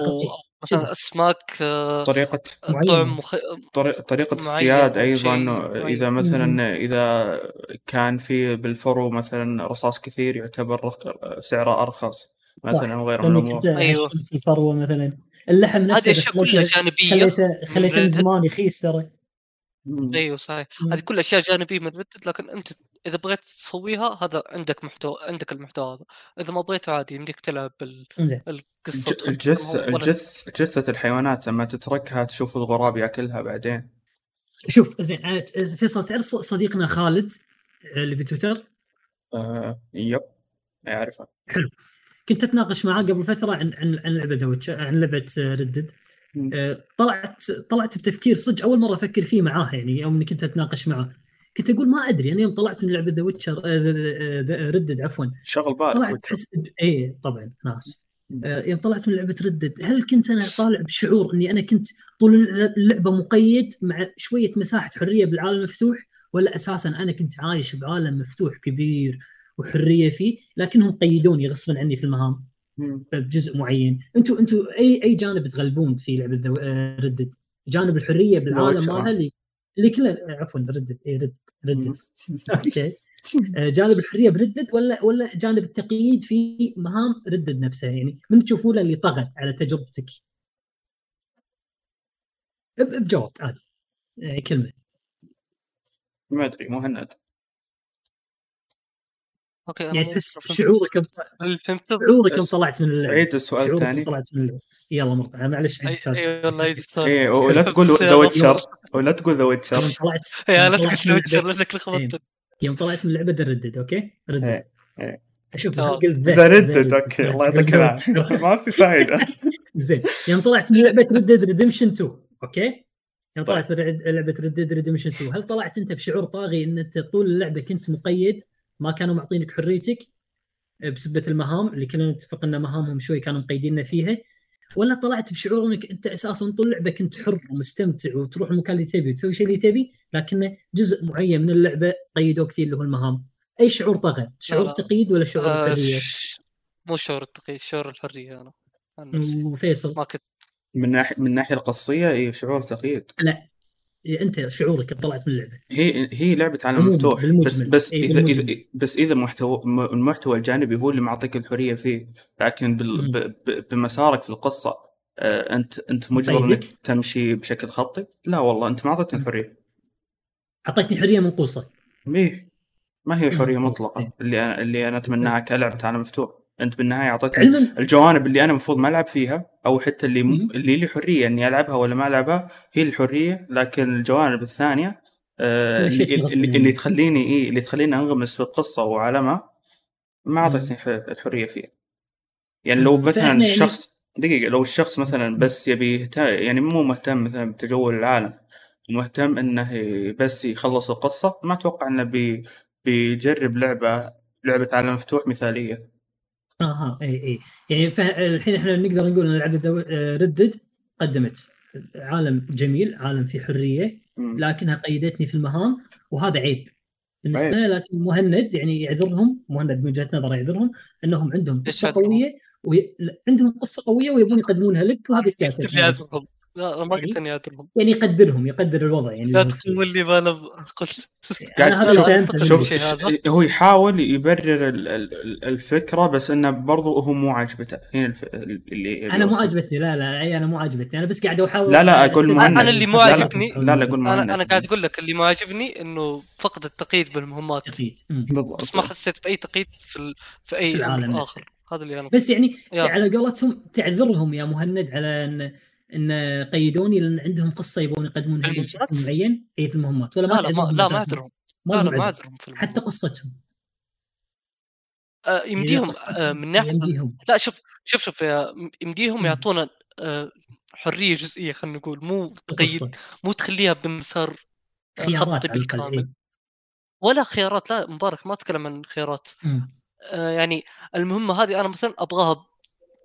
مثلا أسماك آه، طريقة معينة. طعم مخ... معين الصياد معين. إذا مثلا إذا كان في بالفرو مثلا رصاص كثير يعتبر سعره أرخص. مثلا وغيره من لأنك الأمور. انت أيوه. أكلتي فروه مثلا. اللحم نفسه هذه أشياء كلها جانبية. خليته خليته من زمان يخيس ترى. أيوه صحيح. هذه كلها أشياء جانبية من ردت لكن أنت إذا بغيت تسويها هذا عندك محتوى عندك المحتوى هذا. إذا ما بغيته عادي يمديك تلعب بال... القصة الج- الجث الجث جثة الحيوانات لما تتركها تشوف الغراب يأكلها بعدين. شوف زين فيصل تعرف صديقنا خالد اللي بتويتر؟ آه يب أعرفها كنت أتناقش معاه قبل فترة عن عن عن لعبة عن لعبة Red Dead مم. طلعت طلعت بتفكير صدق أول مرة أفكر فيه معاه يعني يوم إني كنت أتناقش معاه كنت أقول ما أدري أنا يوم طلعت من لعبة The Witcher Red Dead عفوا. شغل بالك طلعت ب- إيه طبعا أنا آسف. آه، يوم طلعت من لعبة Red Dead هل كنت أنا طالع بشعور إني أنا كنت طول اللعبة مقيد مع شوية مساحة حرية بالعالم المفتوح ولا أساسا أنا كنت عايش بعالم مفتوح كبير وحرية فيه لكنهم قيدوني غصبا عني في المهام. بجزء معين. أنتم أنتم أي أي جانب تغلبون في لعبة Red Dead؟ جانب الحرية بالعالم. مالها اللي اللي كله عفوا Red Dead. اي Red مم. Red Dead okay. آه، جانب الحرية ب Red Dead ولا ولا جانب التقييد في مهام Red Dead نفسها يعني من تشوفون اللي طغى على تجربتك؟ بجواب عادي. يعني كلمة. ما أدري مهند okay أنا يعني تحس شعورك شعورك يوم طلعت من اللعبه عيد السؤال الثاني. طلعت من اللعبه يلا مرتضى معلش عيد اي السؤال إي والله عيد السؤال إيه ولا تقول The. Witcher. ولا تقول The يوم Witcher طلعت يا لا تقول من Witcher اللعبة- لأنك لخبطت. يوم طلعت من اللعبة Red Dead okay؟ Red Dead إيه، إيه. أشوف ذا؟ ردد أوكي الله يعطيك العافية. ما في فائده زين. يوم طلعت من لعبة Red Dead Redemption 2 okay؟ يوم طيب. طلعت من لعبة Red Dead Redemption 2 هل طلعت أنت بشعور طاغي إن أنت طول اللعبة كنت مقيد؟ ما كانوا معطينك حريتك بسبة المهام اللي كنا نتفق إن مهامهم شوي كانوا مقيديننا فيها ولا طلعت بشعور إنك أنت أساسا طول اللعبه كنت حر ومستمتع وتروح المكان اللي تبي وتسوي الشيء اللي تبي لكنه جزء معين من اللعبة قيدوك فيه اللي هو المهام. أي شعور طغى شعور لا. تقييد ولا شعور آه، الحريه ش- مو شعور التقييد شعور الحرية أنا عن نفسي. وفيصل؟ ما كنت من ناحية من الناحيه القصية اي شعور تقييد. أنت شعورك طلعت من اللعبة هي هي لعبة عالم مفتوح. بس بس إيه، إذا. إذا بس إذا محتوى المحتوى الجانبي هو اللي معطيك الحرية فيه لكن بال مم. ب- ب- بمسارك في القصة آه، أنت أنت مجبر مقيدك؟ إنك تمشي بشكل خطي لا والله أنت ما أعطيتني. الحرية أعطيتني حرية منقوصة ميه ما هي. حرية إيه، مطلقة إيه. اللي أنا اللي أنا أتمناها كلعبة عالم مفتوح انت بالنهاية اعطيتني الجوانب اللي أنا المفروض ما العب فيها أو حتى اللي مم. اللي لي حرية اني العبها ولا ما العبها هي الحرية لكن الجوانب الثانية آه اللي, اللي. اللي تخليني إيه اللي تخليني انغمس في القصة وعالمها ما. اعطتني الحرية فيها يعني لو. مثلا فإحنا يعني- الشخص دقيقة لو الشخص مثلا. بس يبي يعني مو مهتم مثلا بتجول العالم مهتم إنه بس يخلص القصة ما أتوقع إنه بي بيجرب لعبه لعبة عالم مفتوح مثالية أها اي اي يعني الحين إحنا نقدر نقول إن لعبه Red Dead قدمت عالم جميل عالم فيه حرية. لكنها قيدتني في المهام وهذا عيب بالنسبة. لي لكن مهند يعني يعذرهم مهند من وجهه نظر يعذرهم إنهم عندهم قصة؟ قوية وي... عندهم قصة قوية ويبون يقدمونها لك وهذه سياسة لا ما قلت إني اعذرهم يعني يقدرهم يقدر الوضع يعني لا اللي تقول لي ما أنا أقول قاعد- أنا هذا شوف-. هو يحاول يبرر ال- ال- الفكرة بس إنه برضو هو مو عاجبته هنا الف... اللي أنا مو عاجبتني لا لا أنا مو عاجبتني أنا بس قاعد أحاول لا، لا، مهند. أنا اللي مو. عاجبني- لا لا قول مهند أنا أنا قاعد أقول لك اللي ما عجبني إنه فقد التقييد بالمهمات. أمم. بالضبط بس ما حسيت بأي تقييد في. في أي العالم نفسه. اخر هذا اللي أنا بس يعني. على قولتهم تعذرهم يا مهند على إن إن قيدوني لأن عندهم قصة يبون يقدمونها بشكل؟ معين اي في المهمات ولا ما لا لا ما تعدهم لا ما مثلاً؟ عذرهم ما لا لا لهم ما عذر. عذرهم في حتى. قصتهم آه، يمديهم آه، من ناحية يمديهم لا شوف شوف شوف يمديهم. يعطونا آه، حرية جزئية خلينا نقول مو تقيد مو تخليها بمسار آه، خيارات خطي بالكامل إيه. ولا خيارات لا مبارك ما أتكلم عن خيارات. آه، يعني المهمة هذه أنا مثلا أبغاها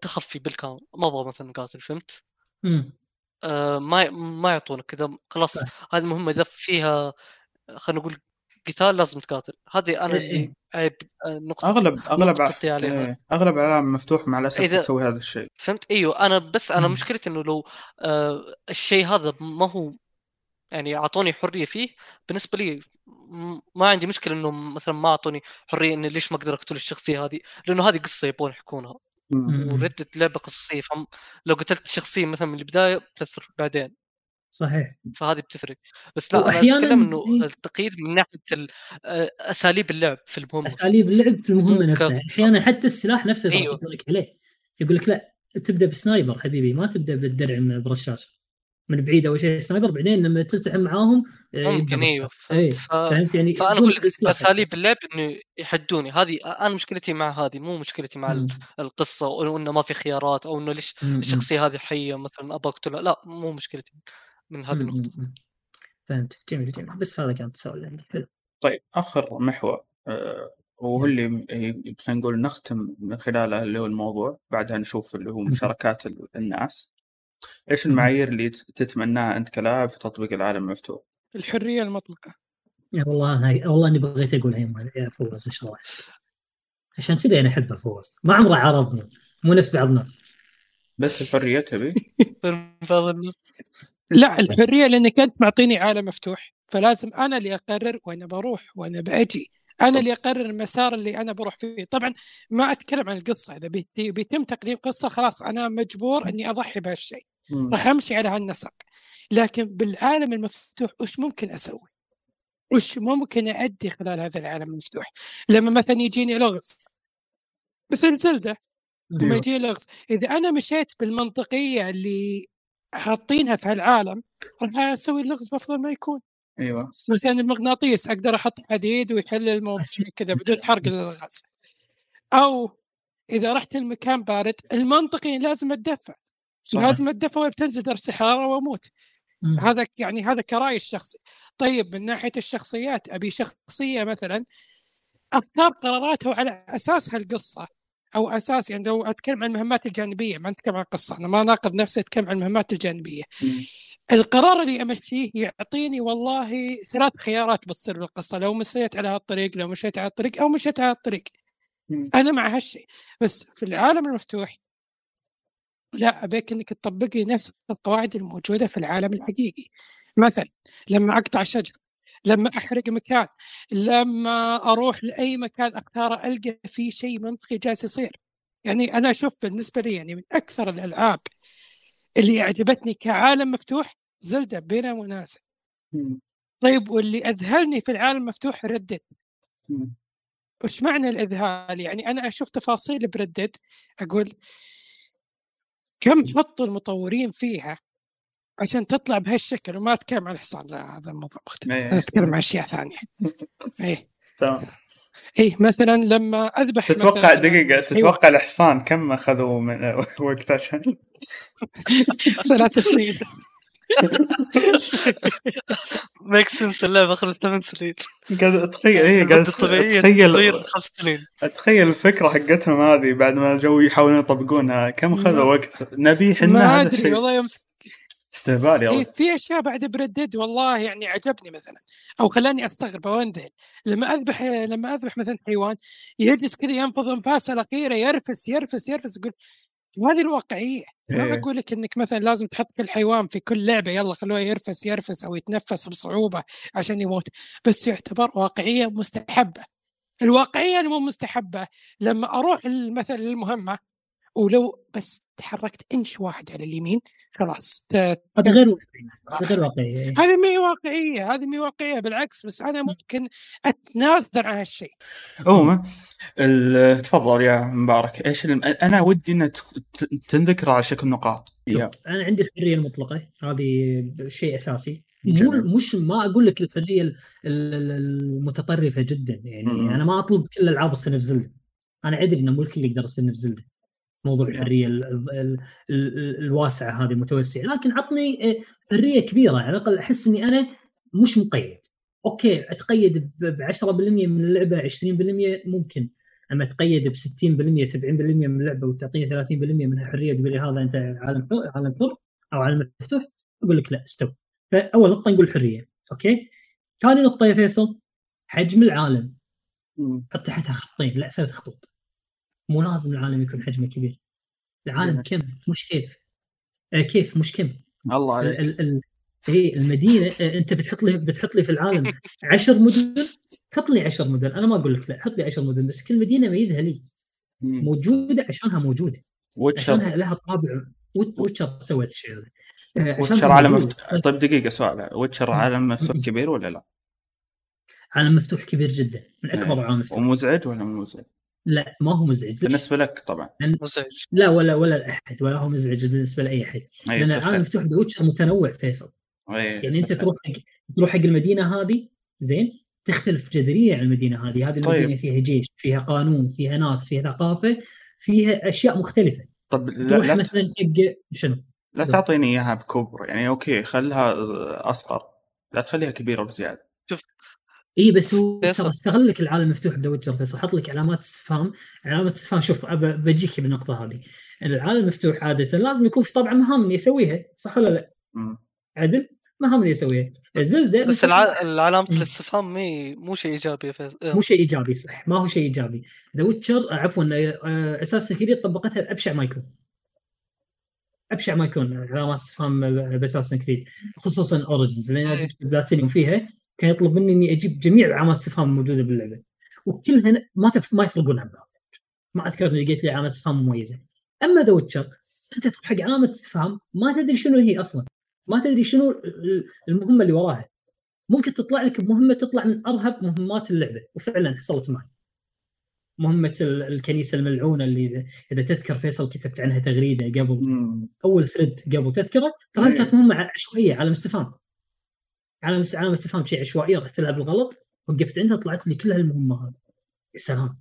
تخفي بالكامل ما أبغى مثلا قاتل فهمت؟ مم. آه، ما ما يعطونك كذا خلاص. هذه المهمة إذا فيها خلينا نقول قتال لازم تقاتل هذه أنا اللي. عيب آه، نقطة أغلب أغلب نقطتي عليها. إيه، أغلب العالم مفتوح مع الأسف إذا- تسوي هذا الشيء فهمت إيوه أنا بس أنا مم. مشكلتي إنه لو آه الشيء هذا ما هو يعني أعطوني حرية فيه بالنسبة لي ما عندي مشكلة إنه مثلا ما أعطوني حرية إني ليش ما أقدر أقتل الشخصية هذه لأنه هذه قصة يبون يحكونها. وردت لعبة قصصية فم لو قتلت الشخصيه مثلا من البداية بتاثر بعدين صحيح فهذه بتفرق بس لا أنا وأحياناً أتكلم إنه إيه. التقييد من ناحية آه، أساليب اللعب في المهمه أساليب؟ اللعب في المهمه نفسها. أحيانا حتى السلاح نفسه أيوه. يقول لك عليه يقول لك لأ تبدأ بسنايبر حبيبي ما تبدأ بالدرع من برشاش من بعيد أول شيء سنايبر بعدين لما تلتحم معاهم آه، ممكن أيوه. فهمت ف... فهمت يعني فأنا أقول لك أساليب اللعب إنه يحدوني هذه أنا مشكلتي مع هذه مو مشكلتي مع مم. القصة أو إنه ما في خيارات أو إنه ليش مم. الشخصية هذه حية مثلا أبغى أقتلها لا مو مشكلتي من هذه. النقطة. فهمت جميل جميل بس هذا كان التساؤل عندي حلو طيب آخر محور آه، وهو اللي إيه، خلينا نقول نختم من خلاله اللي هو الموضوع بعدها نشوف اللي هو. مشاركات ال- الناس إيش مم. المعايير اللي ت- تتمناها أنت كلاعب في تطبيق العالم المفتوح؟ الحرية المطلقة. يا والله أنا والله إني بغيت اقولها يا فوز ما شاء الله. عشان كذا أنا أحب فوز ما عمره عرضني. مو نفس بعض الناس. بس الحرية تبي؟ لا الحرية لانك انت معطيني عالم مفتوح. فلازم أنا اللي أقرر وين بروح وين بأجي. أنا اللي أقرر المسار اللي أنا بروح فيه. طبعا ما أتكلم عن القصة إذا بيت- بيتم تقديم قصة خلاص أنا مجبور إني أضحي بهالشيء. راح امشي على هالنسق لكن بالعالم المفتوح وش ممكن أسوي؟ وش ممكن اادي خلال هذا العالم المفتوح؟ لما مثلا يجيني لغز مثل زلدة لما أيوه. يجي لغز إذا أنا مشيت بالمنطقية اللي حاطينها في هالعالم راح أسوي اللغز بأفضل ما يكون أيوه مثلا المغناطيس أقدر أحط حديد ويحل الموضوع كذا بدون حرق للغاز أو إذا رحت المكان بارد المنطقي لازم أتدفى. لازم اتدفى وبتنزل درجه الحراره واموت مم. هذا يعني هذا كرأي الشخصي طيب من ناحية الشخصيات أبي شخصية مثلا أختار قراراتها على أساس هالقصة أو أساس يعني لو أتكلم عن المهمات الجانبية ما اتكلم عن القصة أنا ما ناقض نفسي أتكلم عن المهمات الجانبية مم. القرار اللي أمشيه يعطيني والله ثلاث خيارات بتصير بالقصة لو مشيت على هالطريق لو مشيت على الطريق أو مشيت على الطريق مم. أنا مع هالشيء بس في العالم المفتوح لا أبيك إنك تطبق لي نفس القواعد الموجودة في العالم الحقيقي. مثلا لما أقطع شجر لما أحرق مكان لما أروح لأي مكان اختاره ألقى فيه شيء منطقي جالس يصير. يعني أنا أشوف بالنسبة لي يعني من أكثر الألعاب اللي أعجبتني كعالم مفتوح زلدة بلا منازع. طيب واللي أذهلني في العالم المفتوح ردد. وش معنى الإذهال؟ يعني أنا أشوف تفاصيل بردد أقول كم حطوا المطورين فيها عشان تطلع بهالشكل؟ وما أتكلم عن الحصان لا هذا الموضوع مختلف. إيه. أنا أتكلم عن أشياء ثانية. إيه. تمام. إيه مثلا لما أذبح تتوقع مثلاً دقيقة حيوان تتوقع الحصان كم اخذوا من وقت عشان؟ ثلاث سنين. make sense اللعبه اخذت ثمان سنين. قاعد أتخيل إيه قاعد أتخيل تغير خمس سنين. أتخيل الفكرة حقتهم هذه بعد ما جو يحاولون يطبقونها. كم خذوا ما- وقت؟ نبي حنا ما هذا الشيء. والله يوم استهبال إيه يلا في أشياء بعد ب Red Dead والله يعني عجبني مثلا. أو خلاني أستغرب أو لما أذبح لما أذبح مثلا حيوان يجلس كذا ينفض أنفاسه الأخيرة يرفس يرفس يرفس يقول هذه الواقعية. ما إيه. أقول لك إنك مثلا لازم تحط كل حيوان في كل لعبة يلا خلوه يرفس يرفس أو يتنفس بصعوبة عشان يموت. بس يعتبر واقعية مستحبة. الواقعية اللي مو مستحبة. لما أروح مثلا للمهمة ولو بس تحركت إنش واحد على اليمين خلاص هذا غير واقعي هذا غير واقعي إيه. هذه ما هي واقعية هذه ما هي واقعية بالعكس بس أنا ممكن أتنازل عن هالشيء. عموما ال- تفضل يا مبارك. إيش الم... أنا ودي ان ت- ت- تنذكر على شكل نقاط. أنا عندي الحرية المطلقة هذه شيء أساسي. مو. مش ما أقول لك الحرية ال- ال- المتطرفة جدا يعني. أنا ما أطلب كل ألعاب الصنف زلدة. أنا أدري إن مو الكل يقدر يصنف زلدة. موضوع. الحرية ال ال ال ال الواسعة هذه المتوسعه لكن عطني آه، حرية كبيرة على الأقل أحس إني أنا مش مقيد. أوكي أتقيد ب 10% من اللعبة 20% ممكن أما أتقيد ب 60% 70% من اللعبة وتعطيني 30% منها حرية تقول لي هذا أنت عالم عالم حر أو عالم مفتوح أقول لك لا استوى. فأول نقطة نقول حرية أوكي؟ ثاني نقطة يا فيصل حجم العالم. حط تحتها خطين لا ثلاث خطوط. مو لازم العالم يكون حجمه كبير. العالم كم؟ مش كيف. آه كيف؟ مش كم. الله ال عليك. ال ال هي المدينة آه، أنت بتحط لي بتحط لي في العالم 10 مدن؟ حط لي 10 مدن. أنا ما أقول لك لا حط لي 10 مدن بس كل مدينة ميزها لي. موجودة عشانها موجودة. Witcher عشانها لها طابع. Wit- Witcher سوت الشيء هذا. آه، Witcher عالم. مفتوح. طيب دقيقة سؤال. Witcher عالم مفتوح كبير ولا لا؟ عالم مفتوح كبير جدا. من أكبر إيه. العالم مفتوح ومزعج ولا مو مزعج؟ لا ما هو مزعج؟ بالنسبة لك طبعا. مزعج. لا ولا ولا لأحد ولا هو مزعج بالنسبة لأي أحد. لأن العالم خير. مفتوح The Witcher متنوع فيصل. يعني أنت. تروح حق تروح حق المدينة هذه زين تختلف جذريا عن المدينة هذه. هذه طيب. المدينة فيها جيش فيها قانون فيها ناس فيها ثقافة فيها أشياء مختلفة. طب لا, تروح لا, مثلا حق شنو؟ لا تعطيني إياها بكبر. يعني okay خلها أصغر. لا تخليها كبيرة بزيادة. اي بس هو. ترى استغل لك العالم المفتوح ب The Witcher فيصل. حط لك علامات استفهام علامات استفهام شوف بجيك بالنقطة هذه. العالم المفتوح عادة. لازم يكون في طبعا مهام يسويها صح ولا لا؟ عدل؟ مهام اللي يسويها. Zelda بس الع... مم. الاستفهام مي مو شيء إيجابي فيصل. مو شيء إيجابي صح. ما هو شيء إيجابي. The Witcher عفوا آه، Assassin's Creed طبقتها بابشع ما يكون أبشع ما يكون علامات استفهام ب Assassin's Creed خصوصا Origins لأن إيه. جبت بلاتينيوم فيها. كان يطلب مني إني أجيب جميع علامات الاستفهام الموجوده باللعبة. وكلها ما تف... ما يفرقون عن بعض. ما أذكر إني لقيت لي علامه استفهام مميزة. أما The Witcher أنت تروح حق علامه استفهام ما تدري شنو هي أصلا. ما تدري شنو ال- المهمة اللي وراها. ممكن تطلع لك بمهمه تطلع من أرهب مهمات اللعبة وفعلا حصلت معي. مهمة ال- الكنيسة الملعونة اللي اذا إذا تذكر فيصل كتبت عنها تغريدة قبل. أول ثريد قبل تذكره ترى إيه. كانت مهمة عشوائية على استفهام على على استفهام شيء عشوائية رحت تلعب الغلط وقفت عندها طلعت لي كل هالمهمه هذه يا سلام.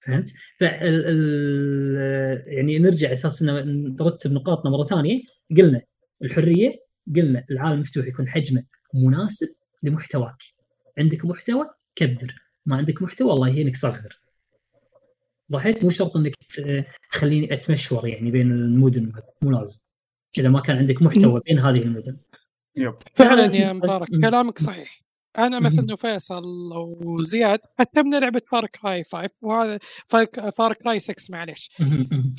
فهمت؟ فال ال يعني نرجع أساس ان نرتب نقاطنا مرة ثانية. قلنا الحرية قلنا العالم المفتوح يكون حجمه مناسب لمحتواك. عندك محتوى كبر. ما عندك محتوى الله يهينك صغر. ضحيت مو شرط إنك تخليني أتمشور يعني بين المدن مو لازم. إذا ما كان عندك محتوى بين هذه المدن. يب. فعلا يا مبارك. كلامك صحيح. أنا. مثلا وفيصل وزياد ختمنا لعبة Far Cry 5 وهذا Far, Far Cry 6 معليش.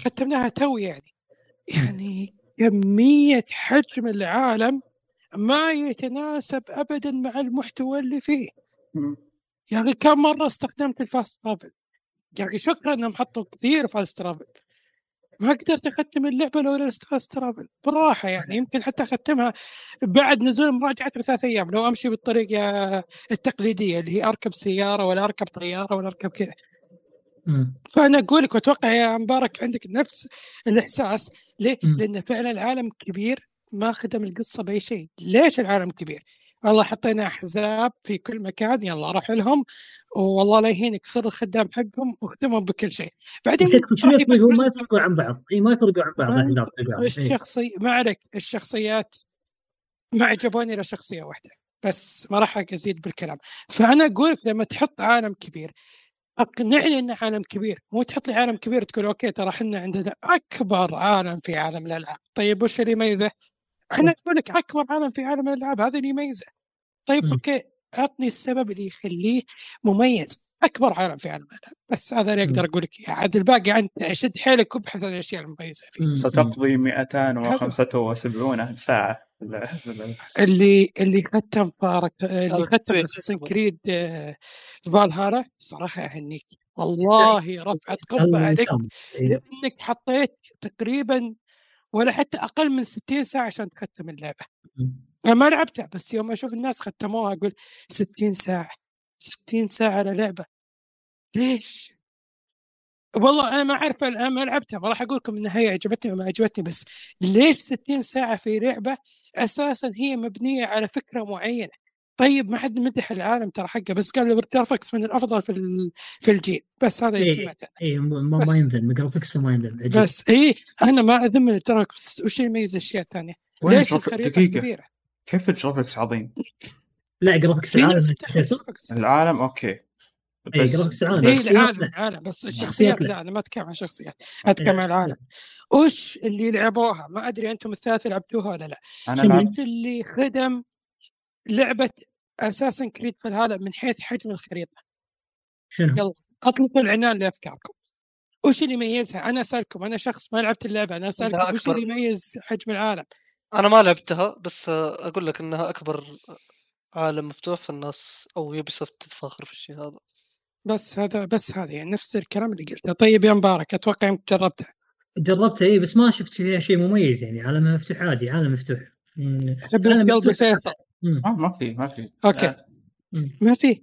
ختمناها تو يعني. يعني كمية حجم العالم ما يتناسب ابدا مع المحتوى اللي فيه. أخي كم مرة استخدمت ال fast travel؟ يا أخي شكرا إنهم حطوا كثير fast travel. ما قدرت أختم اللعبة لولا ال fast travel بالراحة يعني يمكن حتى أختمها بعد نزول مراجعته بثلاث أيام لو أمشي بالطريقة التقليدية اللي هي أركب سيارة ولا أركب طيارة ولا أركب كذا. فأنا أقول لك وأتوقع يا مبارك عندك نفس الإحساس ليه؟ لأن فعلا العالم كبير ما خدم القصة بأي شيء، ليش العالم كبير؟ والله حطينا احزاب في كل مكان يلا روح لهم والله لا يهينك صر الخدام حقهم واخدمهم بكل شيء. بعدين يبقى- ما يفرقون عن بعض اي ما يفرقون عن بعض تلقاهم. إيه. الشخصي ما عليك الشخصيات ما عجبوني إلا شخصية واحدة بس ما راح أزيد بالكلام فأنا أقول لك لما تحط عالم كبير أقنعني إنه عالم كبير مو تحط لي عالم كبير تقول okay ترى إحنا عندنا أكبر عالم في عالم الألعاب طيب وش اللي يميزه؟ إحنا نقول لك أكبر عالم في عالم الألعاب هذا اللي يميزه طيب مم. okay عطني السبب اللي يخليه مميز أكبر عالم في عالم بس هذا اللي أقدر مم. أقول لك. عاد الباقي أنت شد حيلك وابحث عن الأشياء المميزة فيه مم. ستقضي 275 ساعة اللي اللي ختم فارك اللي ختم اساسن. كريد فالهالا صراحة أهنيك والله رفعت قبعه عليك. إيه. لأنك حطيت تقريبا ولا حتى أقل من 60 ساعة عشان تختم اللعبة أنا ما لعبتها بس يوم أشوف الناس ختموها أقول 60 ساعة 60 ساعة على لعبة ليش؟ والله أنا ما أعرف أنا ما لعبتها ما راح أقول لكم إنها هي عجبتني وما عجبتني بس ليش 60 ساعة في لعبة أساسا هي مبنية على فكرة معينة طيب ما حد مدح العالم ترى حقه بس قال graphics من الأفضل في ال- في الجيل بس هذا اللي إيه. سمعته اي ما ما بس. ما عجيب. بس اي أنا ما اذم ال graphics وش يميز الاشياء الثانية؟ ليش الخريطه كبيرة؟ كيف ال graphics عظيم؟ لا graphics في العالم العالم okay اي بس graphics العالم اي بس العالم بس الشخصيات لا. أنا ما أتكلم عن الشخصيات أتكلم عن العالم وش اللي لعبوها ما أدري أنتم الثلاثة لعبتوها ولا لا أنا؟ لعبت وش اللي خدم لعبة Assassin's Creed في العالم من حيث حجم الخريطة شنو؟ يلا اطلقوا العنان لأفكاركم وش اللي يميزها؟ أنا أسألكم أنا شخص ما لعبت اللعبة أنا أسألكم وش. اللي يميز حجم العالم؟ أنا ما لعبتها بس أقول لك إنها أكبر عالم مفتوح فالناس أو Ubisoft تتفاخر في الشيء هذا. بس هذا بس هذا يعني نفس الكلام اللي قلته. طيب يا مبارك أتوقع انك جربته جربتها اي بس ما شفت فيها شيء مميز يعني. عالم مفتوح عادي عالم مفتوح. حب عالم قلبي مفتوح. فيصل. آه ما في ما في. okay. آه،. ما في.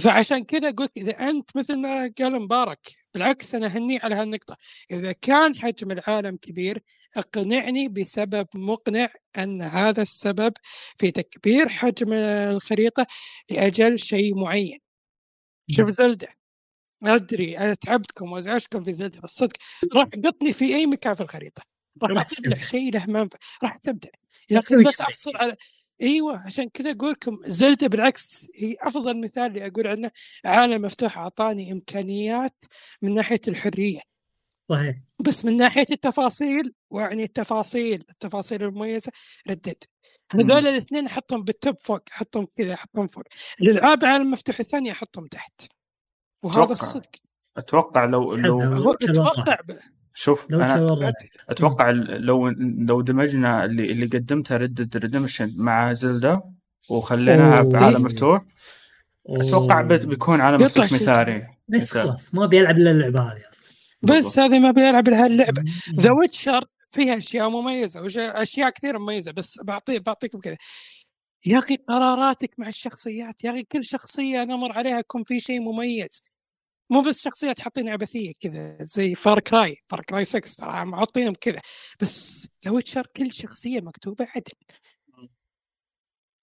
فعشان كذا قلت إذا أنت مثل ما قال مبارك بالعكس أنا اهنيه على هالنقطة. إذا كان حجم العالم كبير أقنعني بسبب مقنع أن هذا السبب في تكبير حجم الخريطة لأجل شيء معين. شوف زلدة أدري أنا تعبتكم وازعجتكم في زلدة بس صدق راح قطني في أي مكان في الخريطة. راح تبدع. شيء له منفعه راح تبدع تسوي بس. أحصل على أيوه عشان كذا أقول لكم زلدة بالعكس هي أفضل مثال اللي أقول عنه عالم مفتوح أعطاني إمكانيات من ناحية الحرية. صحيح بس من ناحية التفاصيل واعني التفاصيل التفاصيل المميزة Red Dead هذول الاثنين احطهم بال top فوق احطهم كذا احطهم فوق الالعاب عالم مفتوح الثانية احطهم تحت وهذا أتوقع. الصدق أتوقع لو. لو أتوقع ب... شوف لو أنا أتوقع لو لو دمجنا اللي اللي قدمتها Red Redemption مع Zelda وخليناها. بعالم إيه. مفتوح أتوقع بيكون عالم مفتوح مثالي بس. خلاص ما بيلعب إلا اللعبة هذه أصلا بس هذه ما بيلعب لها اللعبه. The Witcher فيها أشياء مميزة وش أشياء كثير مميزة بس بعطي بعطيكم كذا يا أخي قراراتك مع الشخصيات يا أخي كل شخصية نمر عليها يكون في شيء مميز. مو بس شخصيات حاطين عبثية كذا زي Far Cry Far Cry 6 ترى محطينهم كذا بس The Witcher كل شخصية مكتوبة عدل.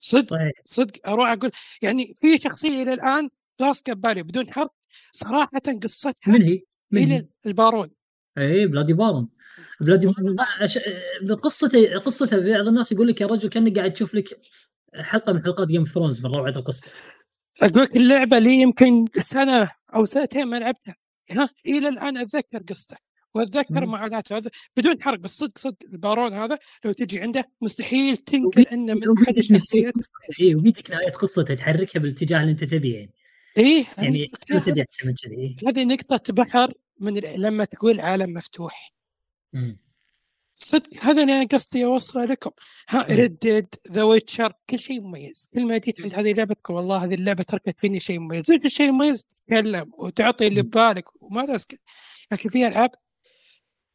صدق صدق أروح أقول يعني في شخصية إلى الآن راسخة ببالي بدون حرق صراحة قصتها من هي؟ إلى البارون. إي Bloody Baron. Bloody Baron. عش... قصته قصته بعض الناس يقول لك يا رجل كانك قاعد تشوف لك حلقة من حلقات Game of Thrones من روعه القصة. أقول لك اللعبة لي يمكن سنة أو سنتين ما لعبتها. ها إلى الآن أتذكر قصته وأتذكر. معاناته هذا. بدون حرق بس صدق صدق البارون هذا لو تجي عنده مستحيل تنكر إنه من أحد الشخصيات إي وبيدك نهاية قصته تحركها بالاتجاه اللي أنت تبيه. يعني إيه يعني. هذه نقطة بحر من لما تقول عالم مفتوح. صدق هذا اللي أنا قصدي أوصله لكم ها. Red Dead The Witcher كل شيء مميز كل ما جيت عند هذه لعبتك والله هذه اللعبة تركت فيني شيء مميز وش الشيء المميز تتكلم وتعطي اللي. ببالك وما تسكت لكن في ألعاب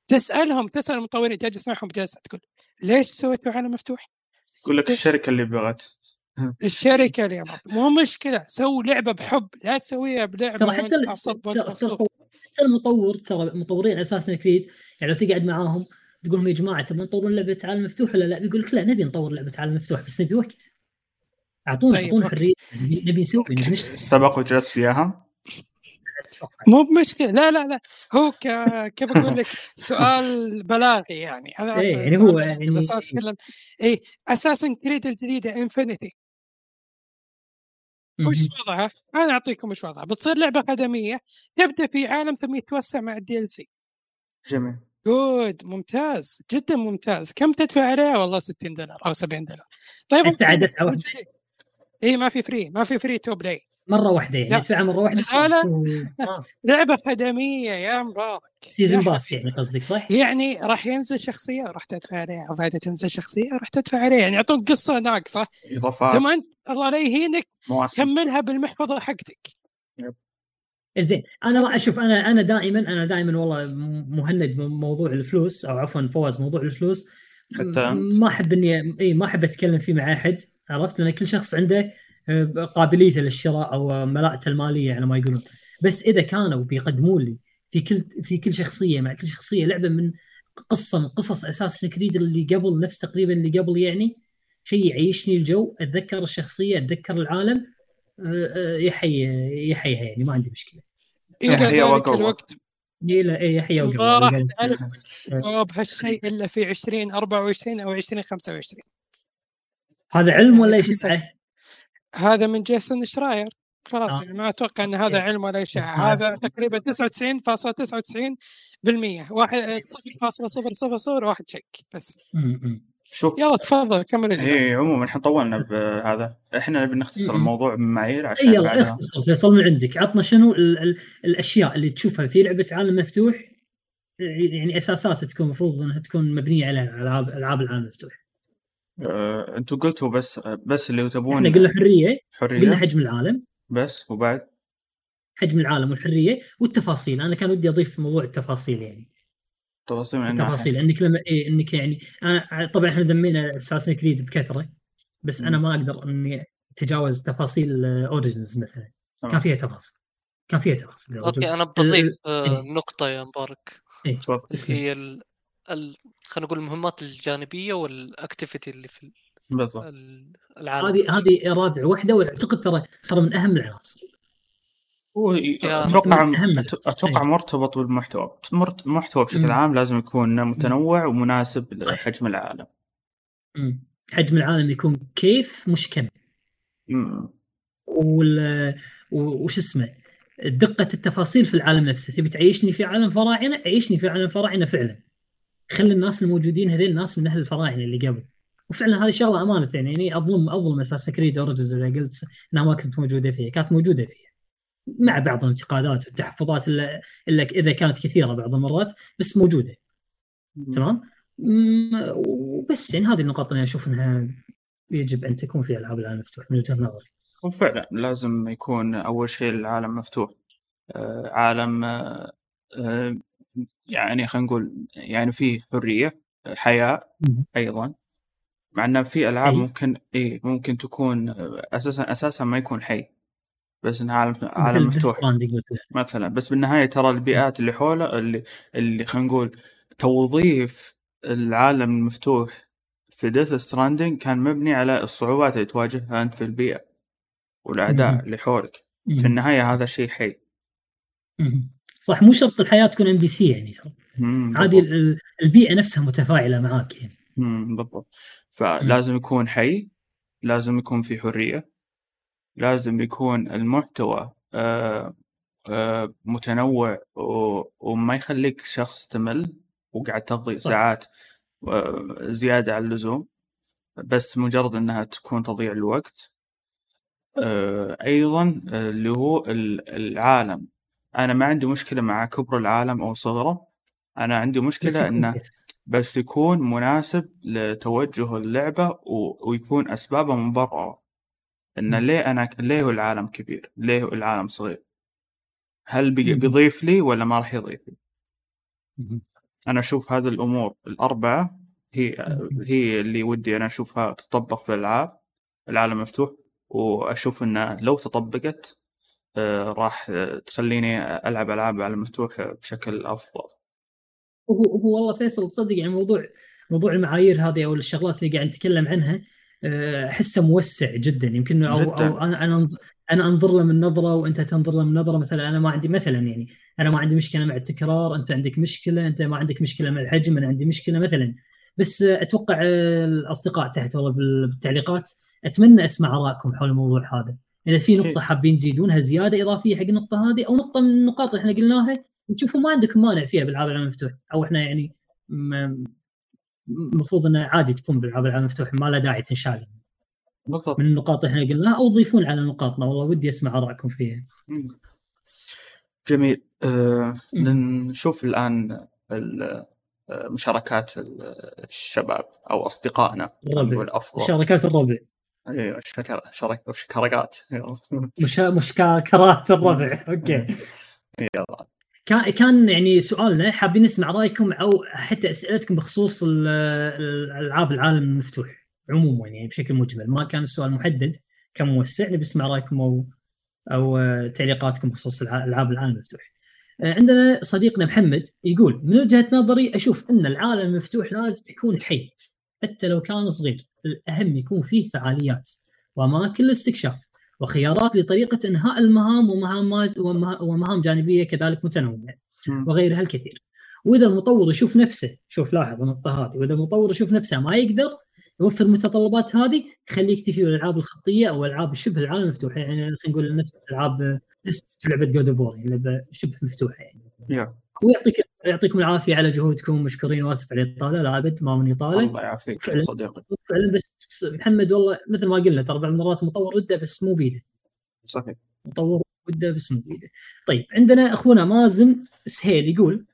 تسألهم تسأل المطورين تجي تسمعهم بجلسة تقول ليش سويتوا عالم مفتوح؟ يقول لك الشركة اللي بغت الشركة اللي. مو مشكلة سووا لعبة بحب لا تسويها بلعبة ترى حتى المطور ترى مطورين أساسا كريد يعني لو تقعد معاهم تقول لهم يا جماعة تبون نطور لعبة عالم مفتوح ولا لا؟ بيقول لك لا نبي نطور لعبة عالم مفتوح بس نبي وقت. أعطونا طيب، أعطونا. حرية نبي نبي نسوي نبي نشتغل سبق وجلست وياها؟ مو بمشكلة لا لا لا. هو ك... كيف أقول لك؟ سؤال بلاغي يعني. أنا إيه، يعني هو يعني- بس أتكلم. اي Assassin's Creed الجديدة Infinity وش وضعها؟ أنا أعطيكم وش وضعها. بتصير لعبة خدميه تبدأ في عالم ثم يتوسع مع ال DLC. جميل. good ممتاز. جدا ممتاز. كم تدفع عليها؟ والله 60 دولار أو 70 دولار. طيب عاد دفعة واحدة. اي ما في فري ما في free to play مرة واحدة يعني. تدفعها مرة واحدة لا، لا. آه. لعبة خدميه يا مبارك season pass يعني قصدك صح؟ يعني راح ينزل شخصية وراح تدفع عليها وبعدها تنزل شخصية وراح تدفع عليها يعني يعطوك قصة ناقصه إضافات ثم انت الله لا يهينك مواسم كملها بالمحفظة حقتك yep. زين أنا ما أشوف أنا أنا دائما أنا دائما والله م- مهند بموضوع الفلوس أو عفوا فواز موضوع الفلوس حتى. ما أحب اني إي ما أحب أتكلم فيه مع أحد عرفت لأن كل شخص عنده قابليته للشراء أو ملاءته المالية على ما يقولون. بس إذا كانوا بيقدمون لي في كل في كل شخصية مع كل شخصية لعبة من قصة من قصص أساس كريد اللي قبل نفس تقريبا اللي قبل يعني شيء يعيشني الجو أتذكر الشخصية أتذكر العالم آه، آه، يحيي يحييها يعني ما عندي مشكلة. إلى هي ذلك. الوقت. إيه لا يحيى وقبل. ما راح تعرف هالشيء إلا في 2024 أو 2025 هذا علم ولا يعني اشاعه؟ هذا من جيسون شراير. خلاص آه. يعني ما أتوقع إن هذا. علم ولا اشاعه اسمع. هذا تقريبا 99.99% واحد 0.000 واحد شك بس. شوف. يلا تفضل كمل اي عموما إحنا طولنا بهذا. إحنا نبي نختصر. الموضوع بمعايير اي عشان يلا بعدها. اختصر. فيصل من عندك. عطنا شنو ال ال الأشياء اللي تشوفها في لعبة عالم مفتوح؟ يعني أساسات تكون المفروض إنها تكون مبنية على العاب ألعاب العالم المفتوح. آه، أنتم قلتوا بس بس اللي تبون إحنا قلنا حرية حرية. قلنا حجم العالم. بس وبعد؟ حجم العالم والحرية والتفاصيل. أنا كان ودي أضيف موضوع التفاصيل يعني. تفاصيل من التفاصيل إنك لما إيه إنك يعني أنا طبعا إحنا ذمينا اساسن كريد بكثرة بس أنا مم. ما أقدر إني أتجاوز تفاصيل Origins مثلا. تمام. كان فيها تفاصيل. كان فيها تفاصيل. okay أنا بضيف ال- آه، إيه. نقطة يا مبارك. إيه. هي ال... خلينا نقول المهمات الجانبية وال activity اللي في بالضبط. ال- العالم. هذه هذه رابع واحدة وأعتقد ترى ترى من أهم العناصر. هو أتوقع أتوقع. مرتبط بالمحتوى. مرت- المحتوى بشكل. عام لازم يكون متنوع ومناسب. لحجم العالم. مم. حجم العالم يكون كيف مش كم. وال وش اسمه؟ دقة التفاصيل في العالم نفسه. تبي تعيشني في عالم فراعنة؟ عيشني في عالم فراعنة فعلا. خلي الناس الموجودين هذول الناس من أهل الفراعنه اللي قبل. وفعلا هذه شغله أمانة يعني, يعني أظلم أظلم أساس كريد اورجنز اذا قلت إنها ما كنت موجودة فيها كانت موجودة فيها. مع بعض الانتقادات والتحفظات الا إذا كانت كثيرة بعض المرات بس موجودة. تمام؟ وبس يعني هذه النقاط اللي أشوف إنها يجب أن تكون في ألعاب العالم المفتوح من وجهة نظري. وفعلا لازم يكون أول شيء العالم مفتوح. آه، عالم آه، يعني خلينا نقول يعني فيه حرية حياة. أيضا مع إن في ألعاب أي. ممكن إي ممكن تكون أساسا أساسا ما يكون حي بس انها عالم عالم مفتوح مثلا بس بالنهاية ترى البيئات اللي حوله اللي اللي خلينا نقول توظيف العالم المفتوح في Death Stranding كان مبني على الصعوبات اللي تواجهها أنت في البيئة والأعداء. اللي حولك. في النهاية هذا شيء حي. صح مو شرط الحياة تكون NPC يعني ترى عادي البيئة نفسها متفاعلة معاك يعني. بالضبط. فلازم يكون حي لازم يكون في حرية لازم يكون المحتوى آه، آه، متنوع وما يخليك شخص تمل وقاعد تقضي. ساعات آه، زيادة عن اللزوم. بس مجرد إنها تكون تضيع الوقت. آه، أيضا اللي هو ال- العالم. أنا ما عندي مشكلة مع كبر العالم أو صغره أنا عندي يكون إنه. بس يكون مناسب لتوجه اللعبة و- ويكون أسبابه مبررة ان. ليه أنا ليه العالم كبير ليه العالم صغير هل بي-. بيضيف لي ولا ما راح يضيف لي. أنا أشوف هذه الأمور الأربعة هي. هي اللي ودي أنا أشوفها تطبق في الألعاب العالم مفتوح وأشوف انها لو تطبقت راح آه، تخليني ألعب ألعاب عالم مفتوح بشكل أفضل. هو هو والله فيصل تصدق يعني موضوع موضوع المعايير هذه أو الشغلات اللي قاعد نتكلم عنها آه، أحسه موسع جدا. يمكن أو جداً. أو أنا أنا أنا أنظر له من نظرة وأنت تنظر له من نظرة. مثلا أنا ما عندي مثلا يعني أنا ما عندي مشكلة مع التكرار أنت عندك مشكلة أنت ما عندك مشكلة مع الحجم أنا عندي مشكلة مثلا. بس أتوقع الأصدقاء تحت والله بال- بالتعليقات أتمنى أسمع ارائكم حول الموضوع هذا. إذا في. نقطة حابين تزيدونها زيادة إضافية حق النقطة هذه أو نقطة من النقاط اللي إحنا قلناها تشوفوا ما عندكم مانع فيها بالعاب العالم المفتوح أو إحنا يعني م- المفروض إنها عادي تكون بالعاب العالم المفتوح ما لا داعي تنشال بالضبط من النقاط اللي إحنا قلناها أو ضيفون على نقاطنا والله ودي أسمع ارائكم فيها. جميل آه،. نشوف الآن ال- آه، مشاركات ال- الشباب أو أصدقائنا الربع. شركات الربع أيوه شرك شكرقات. مش الربع. أوكي. يلا. كان كان يعني سؤالنا حابين نسمع رأيكم أو حتى أسئلتكم بخصوص ال- ال- الالعاب العالم المفتوح عموما يعني بشكل مجمل. ما كان السؤال محدد كان موسع نبي نسمع رأيكم أو أو آه، تعليقاتكم بخصوص الع- ألعاب العالم المفتوح. آه، عندنا صديقنا محمد يقول من وجهة نظري أشوف أن العالم المفتوح لازم يكون حي. حتى لو كان صغير. الأهم يكون فيه فعاليات واماكن للاستكشاف وخيارات لطريقة إنهاء المهام ومهام ومه- ومهام جانبية كذلك متنوعة مم. وغيرها الكثير. وإذا المطور يشوف نفسه شوف لاحظ النقطة هذه وإذا المطور يشوف نفسه ما يقدر يوفر المتطلبات هذه خليه يكتفي بالألعاب الخطية أو ألعاب شبه العالم المفتوح يعني خلينا نقول نفس ألعاب نفس لعبة God of يعني لعبة شبه مفتوحة يعني. يا ويعطيك يعطيكم العافية على جهودكم مشكورين واسف على الإطالة. لا أبد ما من إطالة. الله يعافيك فعلا. صديقي. فعلا بس محمد والله مثل ما قلنا ترى بعض المرات مطور ودة بس مو بيده. صحيح. مطور ودة بس مو بيده. طيب عندنا أخونا مازن سهيل يقول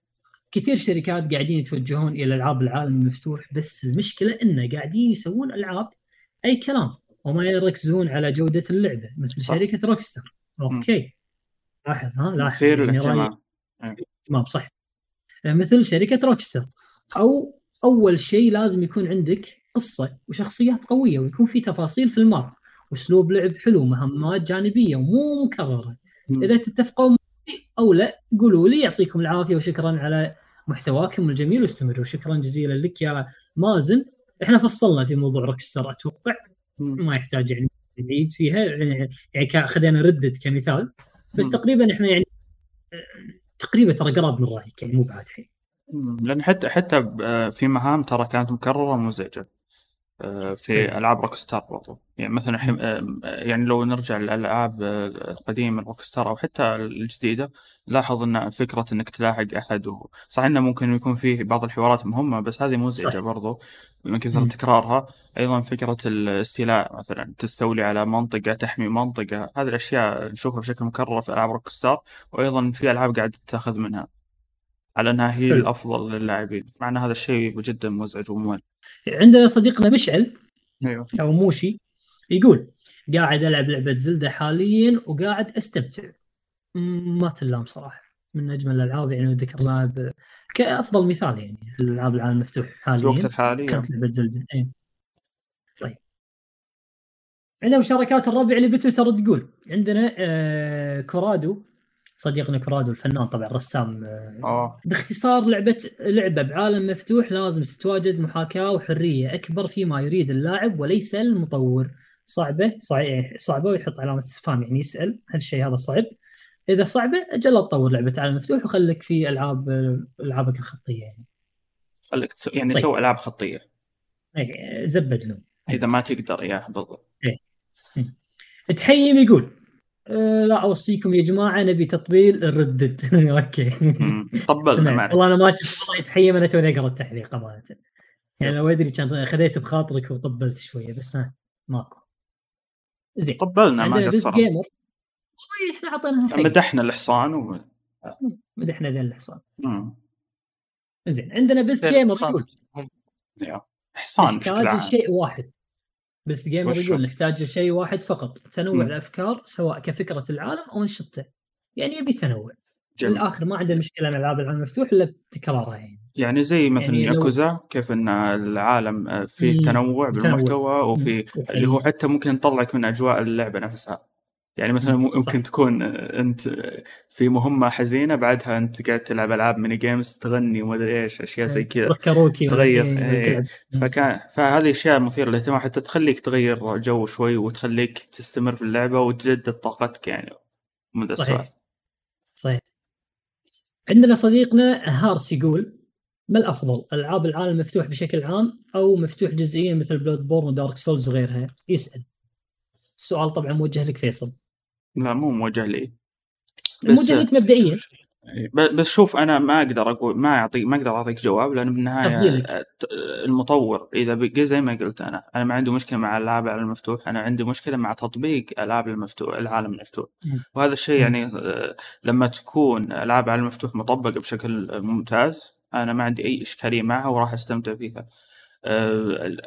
كثير شركات قاعدين يتوجهون إلى ألعاب العالم المفتوح بس المشكلة إنه قاعدين يسوون ألعاب أي كلام وما يركزون على جودة اللعبة مثل صح. شركة Rockstar okay. لاحظ ها؟ لاحظ يعني رأي- للاهتمام تمام صح مثل شركة Rockstar. أو أول شيء لازم يكون عندك قصة وشخصيات قوية ويكون في تفاصيل في ال map. وأسلوب لعب حلو مهمات جانبية ومو مكررة. إذا تتفقون معي أو لا قولوا لي. يعطيكم العافية وشكرا على محتواكم الجميل واستمروا. شكرا جزيلا لك يا مازن. إحنا فصلنا في موضوع Rockstar أتوقع. ما يحتاج يعني نعيد فيها. يعني ك- خلينا نردد كمثال. بس. تقريبا إحنا يعني آه، تقريبا ترى قراب من رايك يعني مو بعد حين مم. لأن حتى حتى آه، في مهام ترى كانت مكررة ومزعجه في أيوة. ألعاب Rockstar برضو يعني مثلا حم... آه، يعني لو نرجع للألعاب آه، القديمة Rockstar أو حتى الجديدة لاحظ إن فكرة إنك تلاحق أحد و... صح إنه ممكن يكون فيه بعض الحوارات مهمة بس هذه مزعجه صح. برضو من كثر. تكرارها أيضا فكرة الاستيلاء مثلا تستولي على منطقة تحمي منطقة هذه الأشياء نشوفها بشكل مكرر في ألعاب Rockstar وأيضا في ألعاب قاعدة تاخذ منها على أنها هي. الأفضل للاعبين مع أن هذا الشيء جدا مزعج وممل عندنا صديقنا مشعل أيوه. أو موشي يقول قاعد ألعب لعبة زلدة حاليا وقاعد أستمتع. ما تلام صراحة. من أجمل الألعاب يعني ذكرناها ب... كأفضل مثال يعني الألعاب العالم المفتوح في الوقت حاليا الحالي كانت لعبة زلدة. إيه. طيب. عندنا مشاركات الربع اللي بتويتر تقول عندنا آه كورادو صديقنا كورادو الفنان طبعا رسام آه آه. باختصار لعبة لعبة بعالم مفتوح لازم تتواجد محاكاة وحرية. أكبر فيما يريد اللاعب وليس المطور. صعبة؟ صحيح صعبة ويحط علامة استفهام يعني يسأل. هل الشيء هذا صعب. إذا صعبة أجل تطور لعبة عالم مفتوح وخليك في ألعاب ألعابك الخطية يعني. خليك تسو... يعني طيب. سوي ألعاب خطية. أي، زبد لهم إذا ما تقدر اياه بالضبط. تحيم يقول أه لا أوصيكم يا جماعة نبي تطبيل الردد. أوكي. مم. طبلنا والله أنا ماشي والله يتحيم أنا توني أقرأ التعليق امانه يعني لو أدري كان خذيت بخاطرك وطبلت شوية بس ها ماكو. زين. طبلنا ما قصرنا. والله إحنا اعطيناهم حق مدحنا الحصان و... مدحنا ذا الحصان. زين عندنا ذيل Gamer. يقول. حصان بشكل عام. شيء واحد. Beast Gamer؟ يقول نحتاج شيء واحد فقط تنوع مم. الأفكار سواء كفكرة العالم أو انشطته يعني يبي تنوع جميل بالاخر ما عنده مشكلة مع العاب العالم المفتوح إلا بتكرارها يعني يعني زي مثلا يعني لو- ياكوزا كيف إن العالم آه، فيه. تنوع. بالمحتوى وفي. اللي هو حتى ممكن يطلعك من أجواء اللعبة نفسها يعني مثلا مم. ممكن صح. تكون آه، أنت في مهمة حزينة بعدها أنت قاعد تلعب ألعاب mini games تغني وما أدري إيش أشياء زي كذا. تغير، إيه، إيه. فكان فهذه أشياء مثيرة للاهتمام حتى تخليك تغير جو شوي وتخليك تستمر في اللعبة وتجدد طاقتك يعني من صحيح. صحيح. عندنا صديقنا هارس يقول ما الأفضل ألعاب العالم المفتوح بشكل عام أو مفتوح جزئيا مثل Bloodborne و Dark Souls وغيرها؟ يسأل. السؤال طبعا موجه لك فيصل. لا مو موجه لي بس- موجه لك مبدئيا بس شوف أنا ما أقدر أقول ما اعطيك ما أقدر أعطيك جواب لأن بالنهاية تفضيلك. المطور إذا بقى زي ما قلت أنا أنا ما عندي مشكلة مع الالعاب على المفتوح أنا عندي مشكلة مع تطبيق العاب المفتوح العالم المفتوح. وهذا الشيء. يعني لما تكون العاب على المفتوح مطبقه بشكل ممتاز أنا ما عندي أي إشكالية معها وراح أستمتع فيها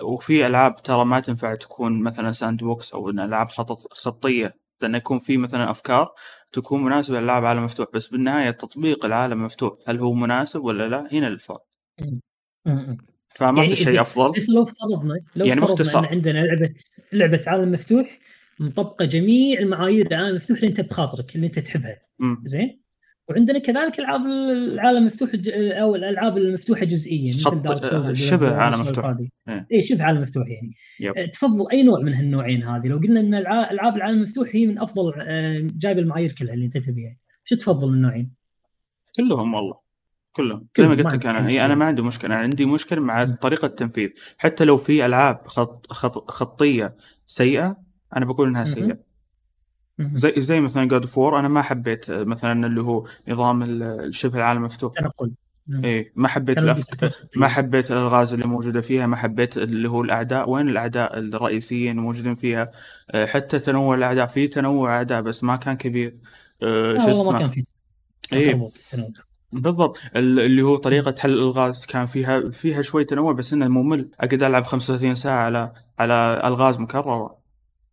وفي ألعاب ترى ما تنفع تكون مثلا sandbox أو العاب خطط خطية لأن يكون في مثلا أفكار تكون مناسبة للعاب عالم مفتوح بس بالنهاية تطبيق العالم مفتوح هل هو مناسب ولا لا؟ هنا الفرق. فما يعني في شيء أفضل. بس لو افترضنا لو يعني افترضنا باختصار. إن عندنا لعبة لعبة عالم مفتوح مطبقة جميع المعايير العالم المفتوح اللي أنت بخاطرك اللي أنت تحبها. زين؟ وعندنا كذلك ألعاب العالم المفتوح ج- أو الألعاب المفتوحة جزئيا مثل آه، شبه عالم مفتوح. إيه. اي شبه عالم مفتوح يعني yep. آه، تفضل أي نوع من هالنوعين هذه لو قلنا إن الع- ألعاب العالم المفتوح هي من أفضل آه، جايب المعايير كلها اللي أنت تبيها شو تفضل من النوعين؟ كلهم والله كلهم زي ما قلت لك أنا هي أنا. ما عندي مشكلة أنا عندي مشكلة مع. طريقة التنفيذ حتى لو في ألعاب خط خط خطية سيئة أنا بقول إنها. سيئة. زي زي مثلا God of War أنا ما حبيت آه، مثلا اللي هو نظام شبه العالم مفتوح. تنقل. مم. إيه ما حبيت الأفك... ما حبيت الألغاز اللي موجودة فيها ما حبيت اللي هو الأعداء. وين الأعداء الرئيسيين الموجودين فيها؟ آه، حتى تنوع الأعداء في تنوع أعداء بس ما كان كبير. آه، شو والله ما اسمه؟ كان في تنوع. بالضبط. ال- اللي هو طريقة حل الألغاز كان فيها فيها شوي تنوع بس إنه ممل. أقعد ألعب 35 ساعة على على ألغاز مكررة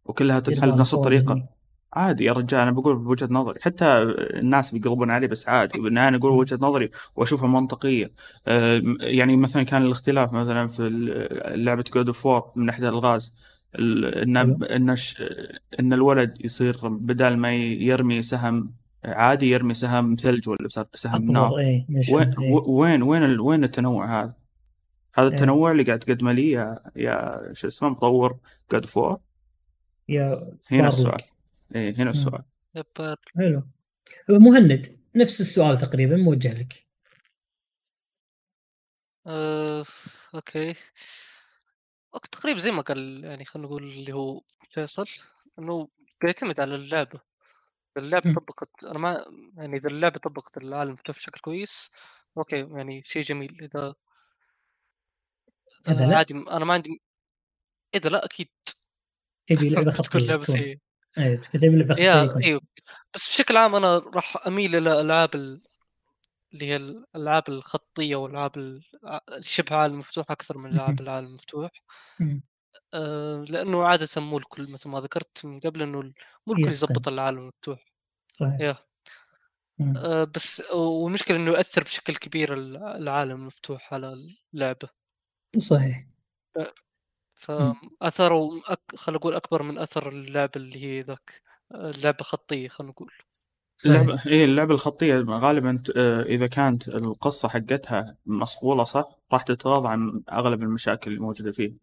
وكلها تنحل بنفس يعني. عادي يا رجال أنا بقول بوجهة نظري حتى الناس بيقلبون علي بس عادي بالنهاية أنا أقول وجهة نظري وأشوفها منطقية آه، يعني مثلا كان الاختلاف مثلا في لعبة God of War من ناحية الألغاز ال- إن حلو. إن ش- إن الولد يصير بدل ما يرمي سهم عادي يرمي سهم ثلج ولا سهم نار وين إيه. وين وين ال- وين التنوع هذا؟ هذا إيه. التنوع اللي قاعد تقدمه لي يا يا شو اسمه مطور God of War يا هنا. السؤال إيه هنا السؤال. حلو. مهند نفس السؤال تقريبا موجه لك. آه، okay. تقريبا زي ما قال يعني خلينا نقول اللي هو فيصل إنه بيعتمد على اللعبه اذا اللعبه. طبقت أنا ما يعني إذا اللعبه طبقت العالم المفتوح بشكل كويس okay يعني شيء جميل. إذا إذا لا؟ عادي أنا ما عندي إذا لا أكيد. تجي لعبه خطيه لعبة تكون. سيئة. خطيه يا يكون. أيوه بس بشكل عام أنا راح أميل إلى الالعاب ال- اللي هي الألعاب الخطية والألعاب ال- شبه عالم مفتوح أكثر من ألعاب. العالم المفتوح. آه، لأنه عادة مو الكل مثل ما ذكرت من قبل إنه مو الكل. يزبط العالم المفتوح صحيح مم. آه، بس والمشكلة إنه يؤثر بشكل كبير ال- العالم المفتوح على اللعبة صحيح فأثره أك... خلينا نقول أكبر من أثر اللعبه اللي هي ذاك اللعبه خطيه خلينا نقول. اللعبة إيه اللعبة الخطية غالبا إذا كانت القصة حقتها مصقولة صح راح تتغاضى عن أغلب المشاكل الموجودة فيه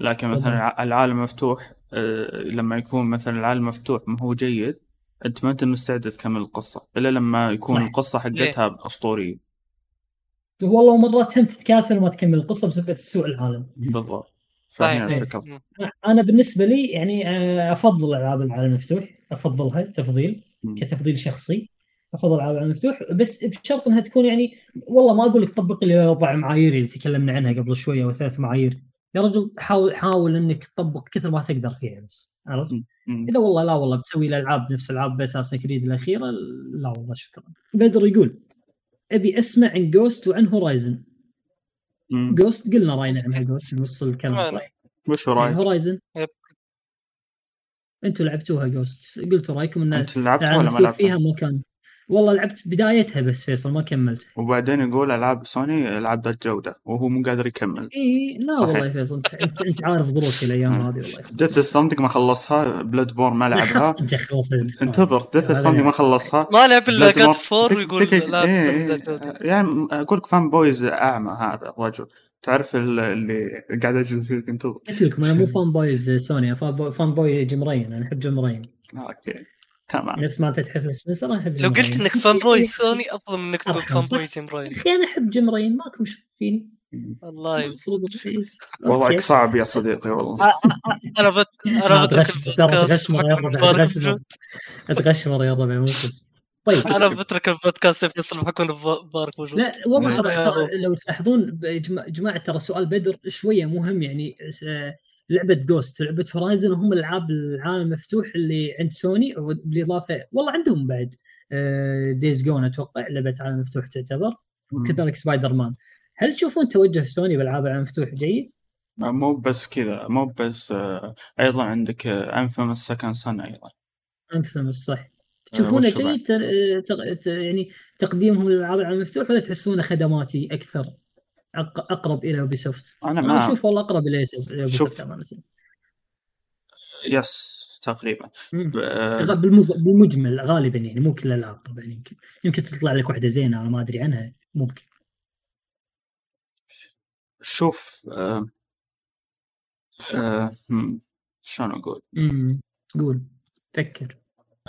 لكن مثلا العالم مفتوح آه، لما يكون مثلا العالم مفتوح ما هو جيد أنت ما أنت مستعد تكمل القصة إلا لما يكون صح. القصة حقتها أسطورية. والله مرات هم تتكاسل وما تكمل القصة بسبب سوء العالم. بالضبط. فهنا. الفكرة مم. أنا بالنسبة لي يعني أفضل ألعاب العالم المفتوح افضلها تفضيل. كتفضيل شخصي أفضل ألعاب العالم المفتوح بس بشرط إنها تكون يعني والله ما أقول لك طبق لي أربع معايير اللي تكلمنا عنها قبل شوية وثلاث معايير يا رجل حاول حاول إنك تطبق كثر ما تقدر فيها بس عرفت؟ إذا والله لا والله بتسوي الألعاب نفس العاب أساسا كريد الأخيرة لا والله شكرا بدر يقول أبي أسمع عن جوست وعن هورايزن مم. جوست قلنا راينا عنها جوست نص الكلام وش رايك؟ هورايزن يب. أنتم لعبتوها جوست قلتوا رأيكم إن أنت لعبت العالم ولا ما مفتوح لعبت؟ فيها ما كان والله لعبت بدايتها بس فيصل ما كملت وبعدين يقول ألعاب سوني ألعاب ذات جودة وهو مو قادر يكمل. إي لا صحيح. والله يا فيصل انت انت, عارف ظروفي الأيام. هذه والله ديث ستراندنج ما خلصها بلاد بور ما لعبها. انتظر ديث هذا ستراندنج ما خلصها. ما لعب إلا Bloodborne- جاد فور ويقول لا إيه، إيه. يعني أقول لك فان بويز أعمى هذا الرجل تعرف ال- اللي قاعد أجلس انتظر. قلت لكم أنا مو فان بويز سوني فان بوي, جمرين أنا أحب جمرين. أوكي. تمام. نفس ما أنت تحب سبنسر أنا أحب لو جمرين. قلت إنك فان بوي سوني افضل من إنك تقول فان؟ بوي جيم يا راين أخي أنا أحب جمرين ماكم شايفين والله. المفروض وضعك. صعب يا صديقي والله. أنا بت... أنا بترك تغش- البودكاست يا اتغشمر يا ربع. طيب. أنا بترك البودكاست يا فيصل بحكم مبارك موجود. لا والله ترى. ترى لو تلاحظون بجما- جماعة ترى سؤال بدر شوية مهم يعني لعبة Ghost لعبة Horizon هم الألعاب العالم المفتوح اللي عند سوني بالإضافة والله عندهم بعد Days Gone أتوقع لعبة عالم مفتوح تعتبر وكذلك سبايدر مان هل تشوفون توجه سوني بالألعاب العالم المفتوح جيد؟ مو بس كذا مو بس آه، أيضا عندك Infamous Second Son أيضا. Infamous صح. آه، تشوفونه؟ جيد؟ تر- تق- ت- يعني تقديمهم للألعاب المفتوح ولا تحسونه خدماتي أكثر؟ أقرب إلى Ubisoft أنا ما أشوف والله أقرب إلى Ubisoft امانه yes تقريبا. ب- بالمجمل غالبا يعني مو كل الألعاب طبعا يمكن يمكن تطلع لك واحدة زينة أنا ما أدري عنها ممكن. شوف آه، آه، شلون أقول؟ قول فكر.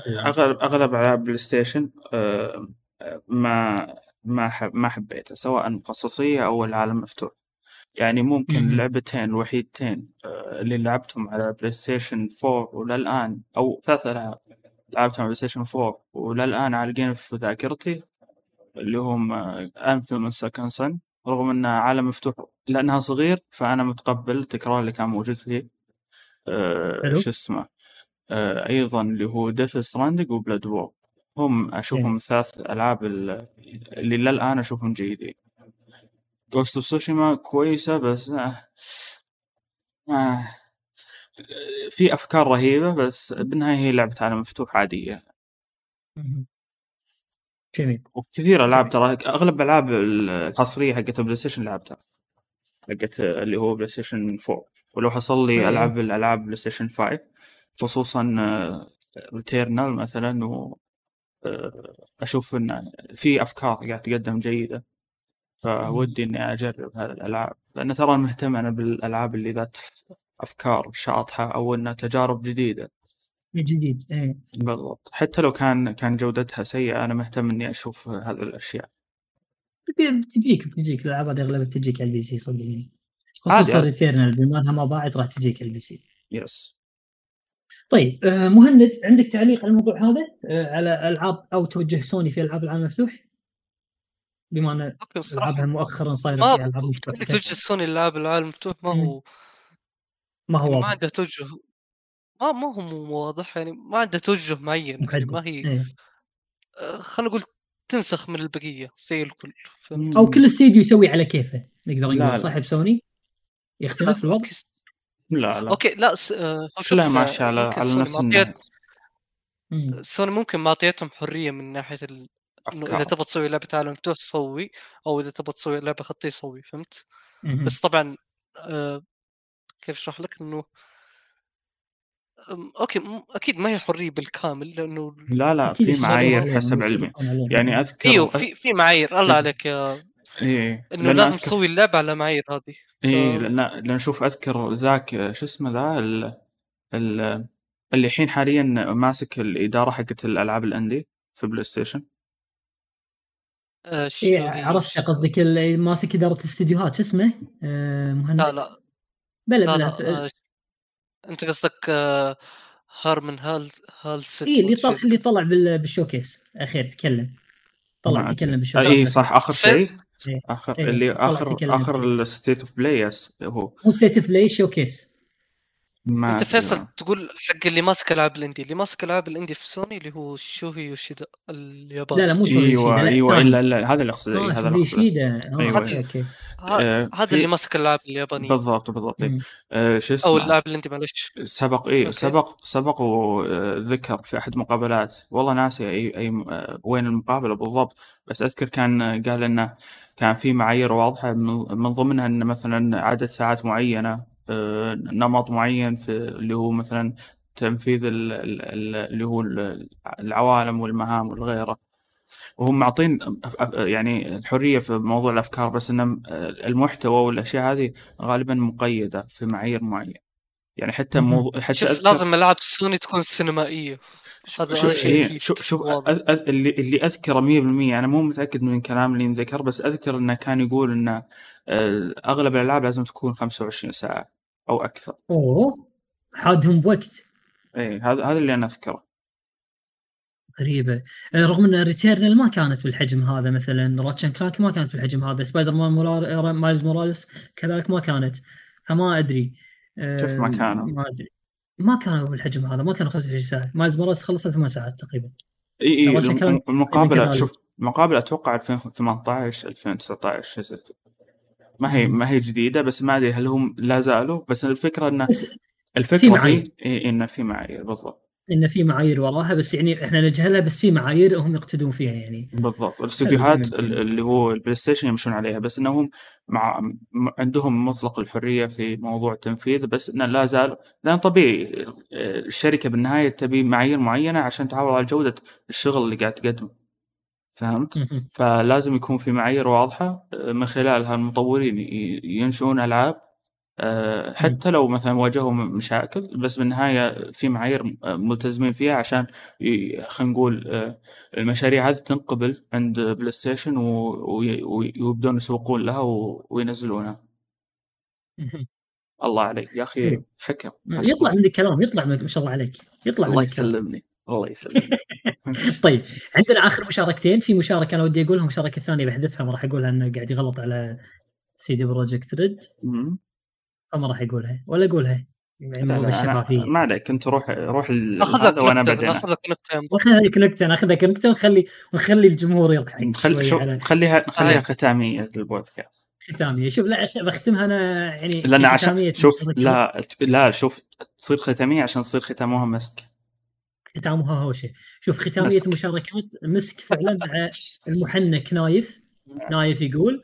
أغلب أغلب ألعاب بلاي ستيشن آه، ما ما حب ما حبيتها سواء قصصية أو العالم مفتوح يعني ممكن مم. لعبتين الوحيدتين آه، اللي لعبتهم على بلاي ستيشن 4 وللآن أو ثلاث ألعاب لعبتهم على بلاي ستيشن 4 وللان عالقين في ذاكرتي اللي هم Infamous Second Son رغم انها عالم مفتوح لأنها صغير فأنا متقبل التكرار اللي كان موجود فيه حلو. شو اسمه آه، أيضا اللي هو Death Stranding و Bloodborne هم أشوفهم ثلاث ألعاب ال- اللي للآن أشوفهم جيدين. Ghost of Tsushima كويسة بس آه آه في أفكار رهيبة بس بالنهاية هي لعبة عالم مفتوح عادية. مم. جميل. وكثير ألعاب ترى أغلب الالعاب الحصريه حقت البلاي ستيشن لعبتها. حقت اللي هو بلاي ستيشن 4 ولو حصل لي أيوة. العاب الألعاب بلاي ستيشن 5 خصوصا Returnal مثلا و آه، أشوف إن في أفكار قاعد تقدم جيدة فودي إني أجرب هذه الالعاب لأن ترى مهتم أنا بالألعاب اللي ذات أفكار شاطحة أو إنها تجارب جديدة. جديد إيه. بالضبط. حتى لو كان كان جودتها سيئة أنا مهتم إني أشوف هذه الاشياء بتجيك بتجيك الألعاب هذه أغلبها بتجيك على ال PC صدقني. خصوصا. Returnal بما إنها ما باعت راح تجيك على ال PC. yes طيب آه مهند عندك تعليق على الموضوع هذا آه على ألعاب أو توجه سوني في ألعاب العالم المفتوح بما ان ألعابها مؤخرا صايرة فيها ألعاب مفتوحه اللي توجه سوني للعاب العالم المفتوح ما. هو ما هو يعني ما عنده توجه ما ما هو مو واضح يعني ما عنده توجه معين يعني ما هي إيه. آه، خلينا نقول تنسخ من البقية زي الكل فهمت؟ أو كل استديو يسوي على كيفه نقدر نقول. صاحب سوني يختلف الوضع لا لا okay لا س... آه، لا ماشي آه، على على نفس معطيت. سوني ممكن معطيتهم حرية من ناحية ال... إنه إذا تبغى تسوي لعبة عالم مفتوح سوي أو إذا تبغى تسوي لعبة خطيه سوي فهمت؟ مم. بس طبعا آه، كيف أشرح لك إنه okay أكيد ما هي حرية بالكامل لأنه لا لا في معايير حسب علمي. يعني أذكر إيوه في في معايير الله إيه. عليك يا إيه إنه لازم أذكر- تسوي اللعبة على معايير هذه إيه ف- لأن لأن شوف أذكر ذاك شو اسمه ذا ال... ال... اللي الحين حاليا ماسك الإدارة حقت الألعاب ال indie في بلاي ستيشن آه، شو إيه؟ عرفت قصدك اللي ماسك إدارة الاستديوهات شو اسمه؟ آه مهند لا لا بلا لا بلا لا آه، أنت قصدك هارمن هال هالست اي اللي طلع اللي. طلع بال- بال showcase أخير تكلم طلع تكلم. بال showcase اي صح آخر في- شيء. آخر إيه، اللي آخر آخر. ال State of Play هو. مو State of Play showcase ما أنت فيصل والله. تقول حق اللي ماسك ألعاب ال indie اللي ماسك ألعاب ال indie في سوني اللي هو شوهي يوشيدا الياباني لا لا مو شوهي إيوه يوشيدا لا إيوه. إلا إلا هذا اللي أقصده إيه، هذا اللي يوشيدا okay. okay آه، هذا في- اللي ماسك الألعاب اليابانية بالضبط بالضبط. آه، شو أو اسمه الألعاب ال indie معلش سبق اي. سبق سبق وذكر في أحد المقابلات والله ناسي أي أي آه، وين المقابلة بالضبط بس أذكر كان قال إنه كان في معايير واضحة من من ضمنها إن مثلا عدد ساعات معينة آه، نمط معين في اللي هو مثلا تنفيذ ال- ال- ال- اللي هو ال- العوالم والمهام والغيره وهم معطين يعني الحريه في موضوع الأفكار بس إن المحتوى والأشياء هذه غالبا مقيدة في معايير معينة. يعني حتى. موضوع حتى شوف أذكر- لازم العاب سوني تكون سينمائية. شوف هذا- شوف إيه، شوف شوف اللي اللي أذكره 100% أنا مو متأكد من الكلام اللي انذكر بس أذكر إنه كان يقول إنه آه، أغلب الألعاب لازم تكون 25 ساعة. أو أكثر. أوه حادهم بوقت. اي هذا هذا اللي أنا أذكره. غريبة. آه، رغم إن Returnal ما كانت بالحجم هذا مثلا Ratchet & Clank ما كانت بالحجم هذا سبايدر مان مولار... Miles Morales كذلك ما كانت. فما أدري. آه، كيف ما كانوا؟ ما أدري. ما كانوا بالحجم هذا ما كانوا 25 ساعة. Miles Morales خلصت ثمان ساعات تقريبا. إي إي Ratchet الم- Clank المقابلة كذلك. شوف المقابلة أتوقع 2018 2019 شيء زي كذا. ما هي ما هي جديدة بس ما أدري هل هم لا زالوا. بس الفكرة انه الفكرة في معايير. إيه انه في معايير بالضبط. إن في معايير وراها بس يعني إحنا نجهلها بس في معايير هم يقتدون فيها يعني. بالضبط. الاستديوهات اللي هو البلاي ستيشن يمشون عليها بس إنهم مع عندهم مطلق الحرية في موضوع التنفيذ بس إنه لا زال لأن طبيعي آه، الشركة بالنهاية تبي معايير معينة عشان تعوض على جودة الشغل اللي قاعد تقدمه. فهمت؟ فلازم يكون في معايير واضحة آه، من خلالها المطورين ينشئون ألعاب آه، حتى لو مثلا واجهوا مشاكل بس بالنهاية في معايير آه، ملتزمين فيها عشان خلينا نقول المشاريع هذه تنقبل عند بلاي ستيشن ويبدون يسوقون لها وينزلونها. الله عليك يا أخي حلو. حكم يطلع منك كلام يطلع منك ما شاء الله عليك يطلع الله منك. يسلمني الله يسلمني طيب عندنا آخر مشاركتين. في مشاركة أنا ودي أقولها المشاركه الثانية بحذفها ما راح أقولها انه قاعد يغلط على CD Projekt Red. فما راح اقولها ولا اقولها ما عليك. أنت روح روح هذا وأنا لك بعدين ناخذها هيك نكتة ناخذها كنكته ونخلي ونخلي الجمهور يضحك نخليها نخليها هاي. ختامية للبودكاست. ختامية. شوف لا بختمها أنا يعني لأن عشان شوف. لا لا شوف تصير ختامية عشان تصير ختامها مسك. ختامها هوشه شوف ختامية مسك. المشاركات مسك فعلا مع المحنك نايف. نايف يقول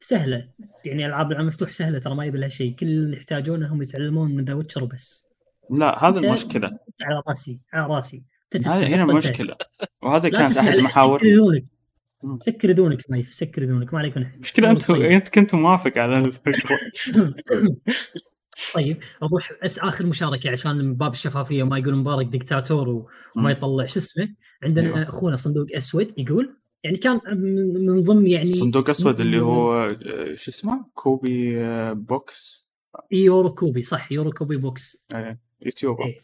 سهلة. يعني ألعاب العالم مفتوح سهلة ترى ما يبي لها شيء. كل اللي يحتاجونه هم يتعلمون من The Witcher وبس لا هذا المشكلة. على راسي على راسي. هذه هنا المشكلة وهذا كانت تسمع احد المحاور. سكر اذونك اذونك نايف سكر اذونك ما عليك من المشكلة أنت. أنت كنت موافق على الفكرة. طيب أروح بس آخر مشاركة عشان من باب الشفافية ما يقول مبارك دكتاتور وما. يطلع شو اسمه؟ عندنا أيوة. أخونا صندوق أسود يقول يعني كان من من ضمن يعني صندوق أسود اللي هو آه، شو اسمه؟ كوبي آه، box؟ يورو كوبي صح يورو كوبي box. آه، YouTuber. إيه.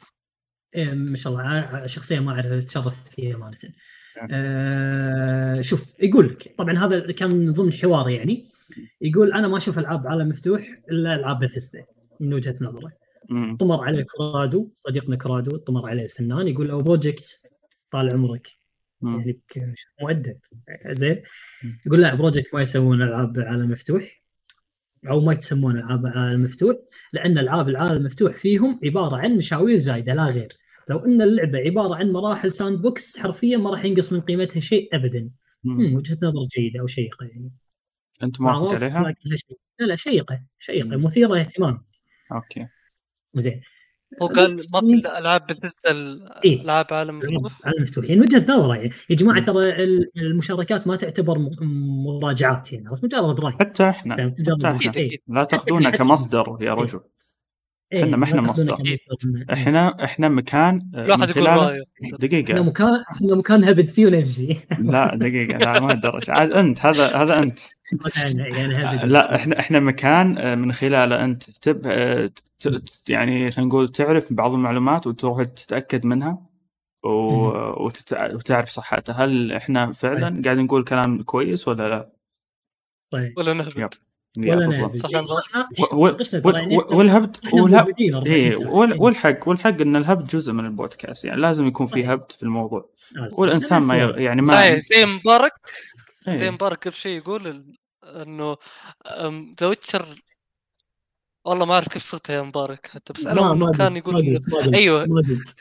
إيه ما شاء الله شخصيه ما أعرف أتشرف فيها أمانة. نعم. آه شوف يقول لك طبعا هذا كان من ضمن الحوار يعني. يقول أنا ما أشوف ألعاب عالم مفتوح إلا ألعاب بثيسدا من وجهة نظره. طمر عليه كرادو صديقنا كرادو طمر عليه الفنان يقول له Projekt طال عمرك. يعني مؤدب. زين. يقول لا Projekt ما يسوون ألعاب عالم مفتوح أو ما يتسمون ألعاب عالم مفتوح لأن ألعاب العالم المفتوح فيهم عبارة عن مشاوير زايدة لا غير. لو إن اللعبة عبارة عن مراحل sandbox حرفيا ما راح ينقص من قيمتها شيء ابدا. وجهة نظر جيدة أو شيقة يعني. أنت موافق عليها؟ لا لا شيقة. شيقة. مثيرة اهتمام. أوكي. زين. هو قال بس ما يعني- في العاب بثيستا إيه. ألعاب عالم مفتوح. على المفتوح يعني وجهه نظرة يعني. يا جماعة. ترى ال- المشاركات ما تعتبر م- مراجعات يعني. عرفت؟ مجرد رأي. حتى إحنا. فهمت؟ حتى إحنا. إيه. لا تأخذونا كمصدر يا رجل. إيه، إحنا ما تاخذونه مصدر. إيه. إحنا إحنا مكان آه، من يقول خلاله. رأيه. إحنا دقيقه مكان إحنا مكان هبد فيه ونمشي. لا دقيقة. لا ما الدرجه عاد أنت هذا هذا أنت. يعني هبد لا إحنا إحنا مكان آه، من خلاله أنت تب آه، ت- ت- يعني خلينا نقول تعرف بعض المعلومات وتروح تتأكد منها و- وتعرف صحتها هل إحنا فعلا قاعد نقول كلام كويس ولا لا؟ صحيح ولا نهبط ولا بالضبط. نهبد صح إيه، الله. ناقشنا- و- و- ناقشنا ترى وال- والهبد إحنا والهبد موجودين 24 ساعة. وال- والحق والحق إن الهبد جزء من البودكاست يعني لازم يكون في. هبد في الموضوع. والإنسان ما يعني ما صحيح زي مبارك إيه. زي مبارك قبل شيء يقول إنه The Witcher والله ما أعرف كيف صيغتها يا مبارك حتى بس أنا كان يقول قلت.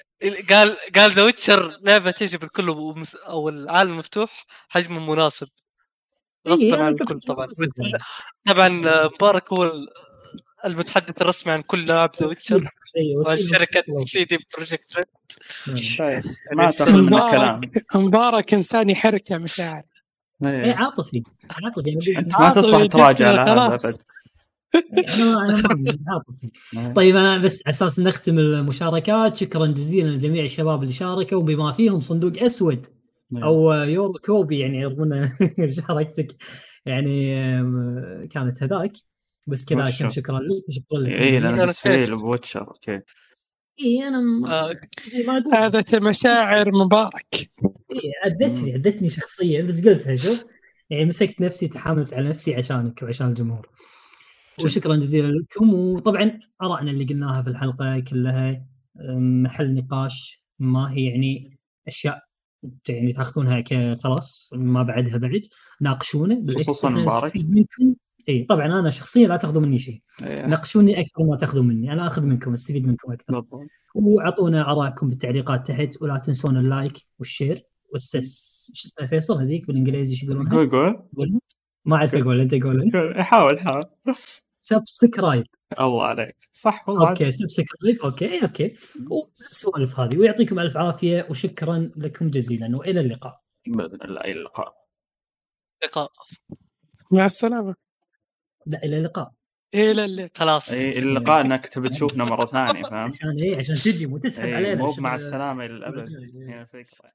قال قال The Witcher لعبة تعجب الكل ومس... أو العالم مفتوح حجمه مناسب إيه، غصبا أنا عن الكل طبعا مناسب يعني. طبعا مبارك هو ال- المتحدث الرسمي عن كل لاعب The Witcher أيوة، وعن شركة والله. CD Projekt Red نعم. ما تاخذ منا كلام مبارك مبارك إنسان يحرك يا مشاعر إيه. إيه. عاطفي. عاطفي. أنا أنت ما تصلح تراجع على هذا خلاص. أنا عاطفي. إيه. طيب أنا بس على أساس نختم المشاركات شكرا جزيلا لجميع الشباب اللي شاركوا. وبما فيهم صندوق أسود إيه. أو يورو كوبي يعني رغم مشاركتك. يعني كانت هذاك. بس كذا شكرا لك. شكرا لك. اي لأن display fish. butcher okay. اي أنا ما آه، ما أدري. هذا مشاعر مبارك. إيه، عدتني عدتني شخصيا بس قلتها شوف. يعني مسكت نفسي تحاملت على نفسي عشانك وعشان الجمهور. وشكرا جزيلا لكم. وطبعا ارائنا اللي قلناها في الحلقة كلها محل نقاش ما هي يعني أشياء يعني تاخذونها كخلاص ما بعدها بعد. ناقشونا خصوصاً مبارك. منكم. اي طبعا أنا شخصيا لا تأخذوا مني شيء. إيه، ناقشوني أكثر ما تأخذوا مني. أنا أخذ منكم أستفيد منكم أكثر. بالضبط. وأعطونا آرائكم بالتعليقات تحت ولا تنسون ال like وال share وال subs. شو اسمها فيصل هذيك بالإنجليزي شو يقولونها؟ قول قول. قول. ما أعرف أقول أنت قول. قول. حاول حاول. subscribe. الله عليك. صح والله. okay subscribe. okay okay. والسوالف هذه. ويعطيكم ألف عافية وشكرا لكم جزيلا. وإلى اللقاء. بإذن الله إلى اللقاء. لقاء. مع السلامة. لا إلى اللقاء. إلى اللقاء. خلاص. اي إلى اللقاء إنك تبي تشوفنا مرة ثانية فاهم؟ عشان إيه؟ عشان تجي وتسحب اي علينا مو مع السلامة إلى الأبد. الرجال، إيه. هي الفكرة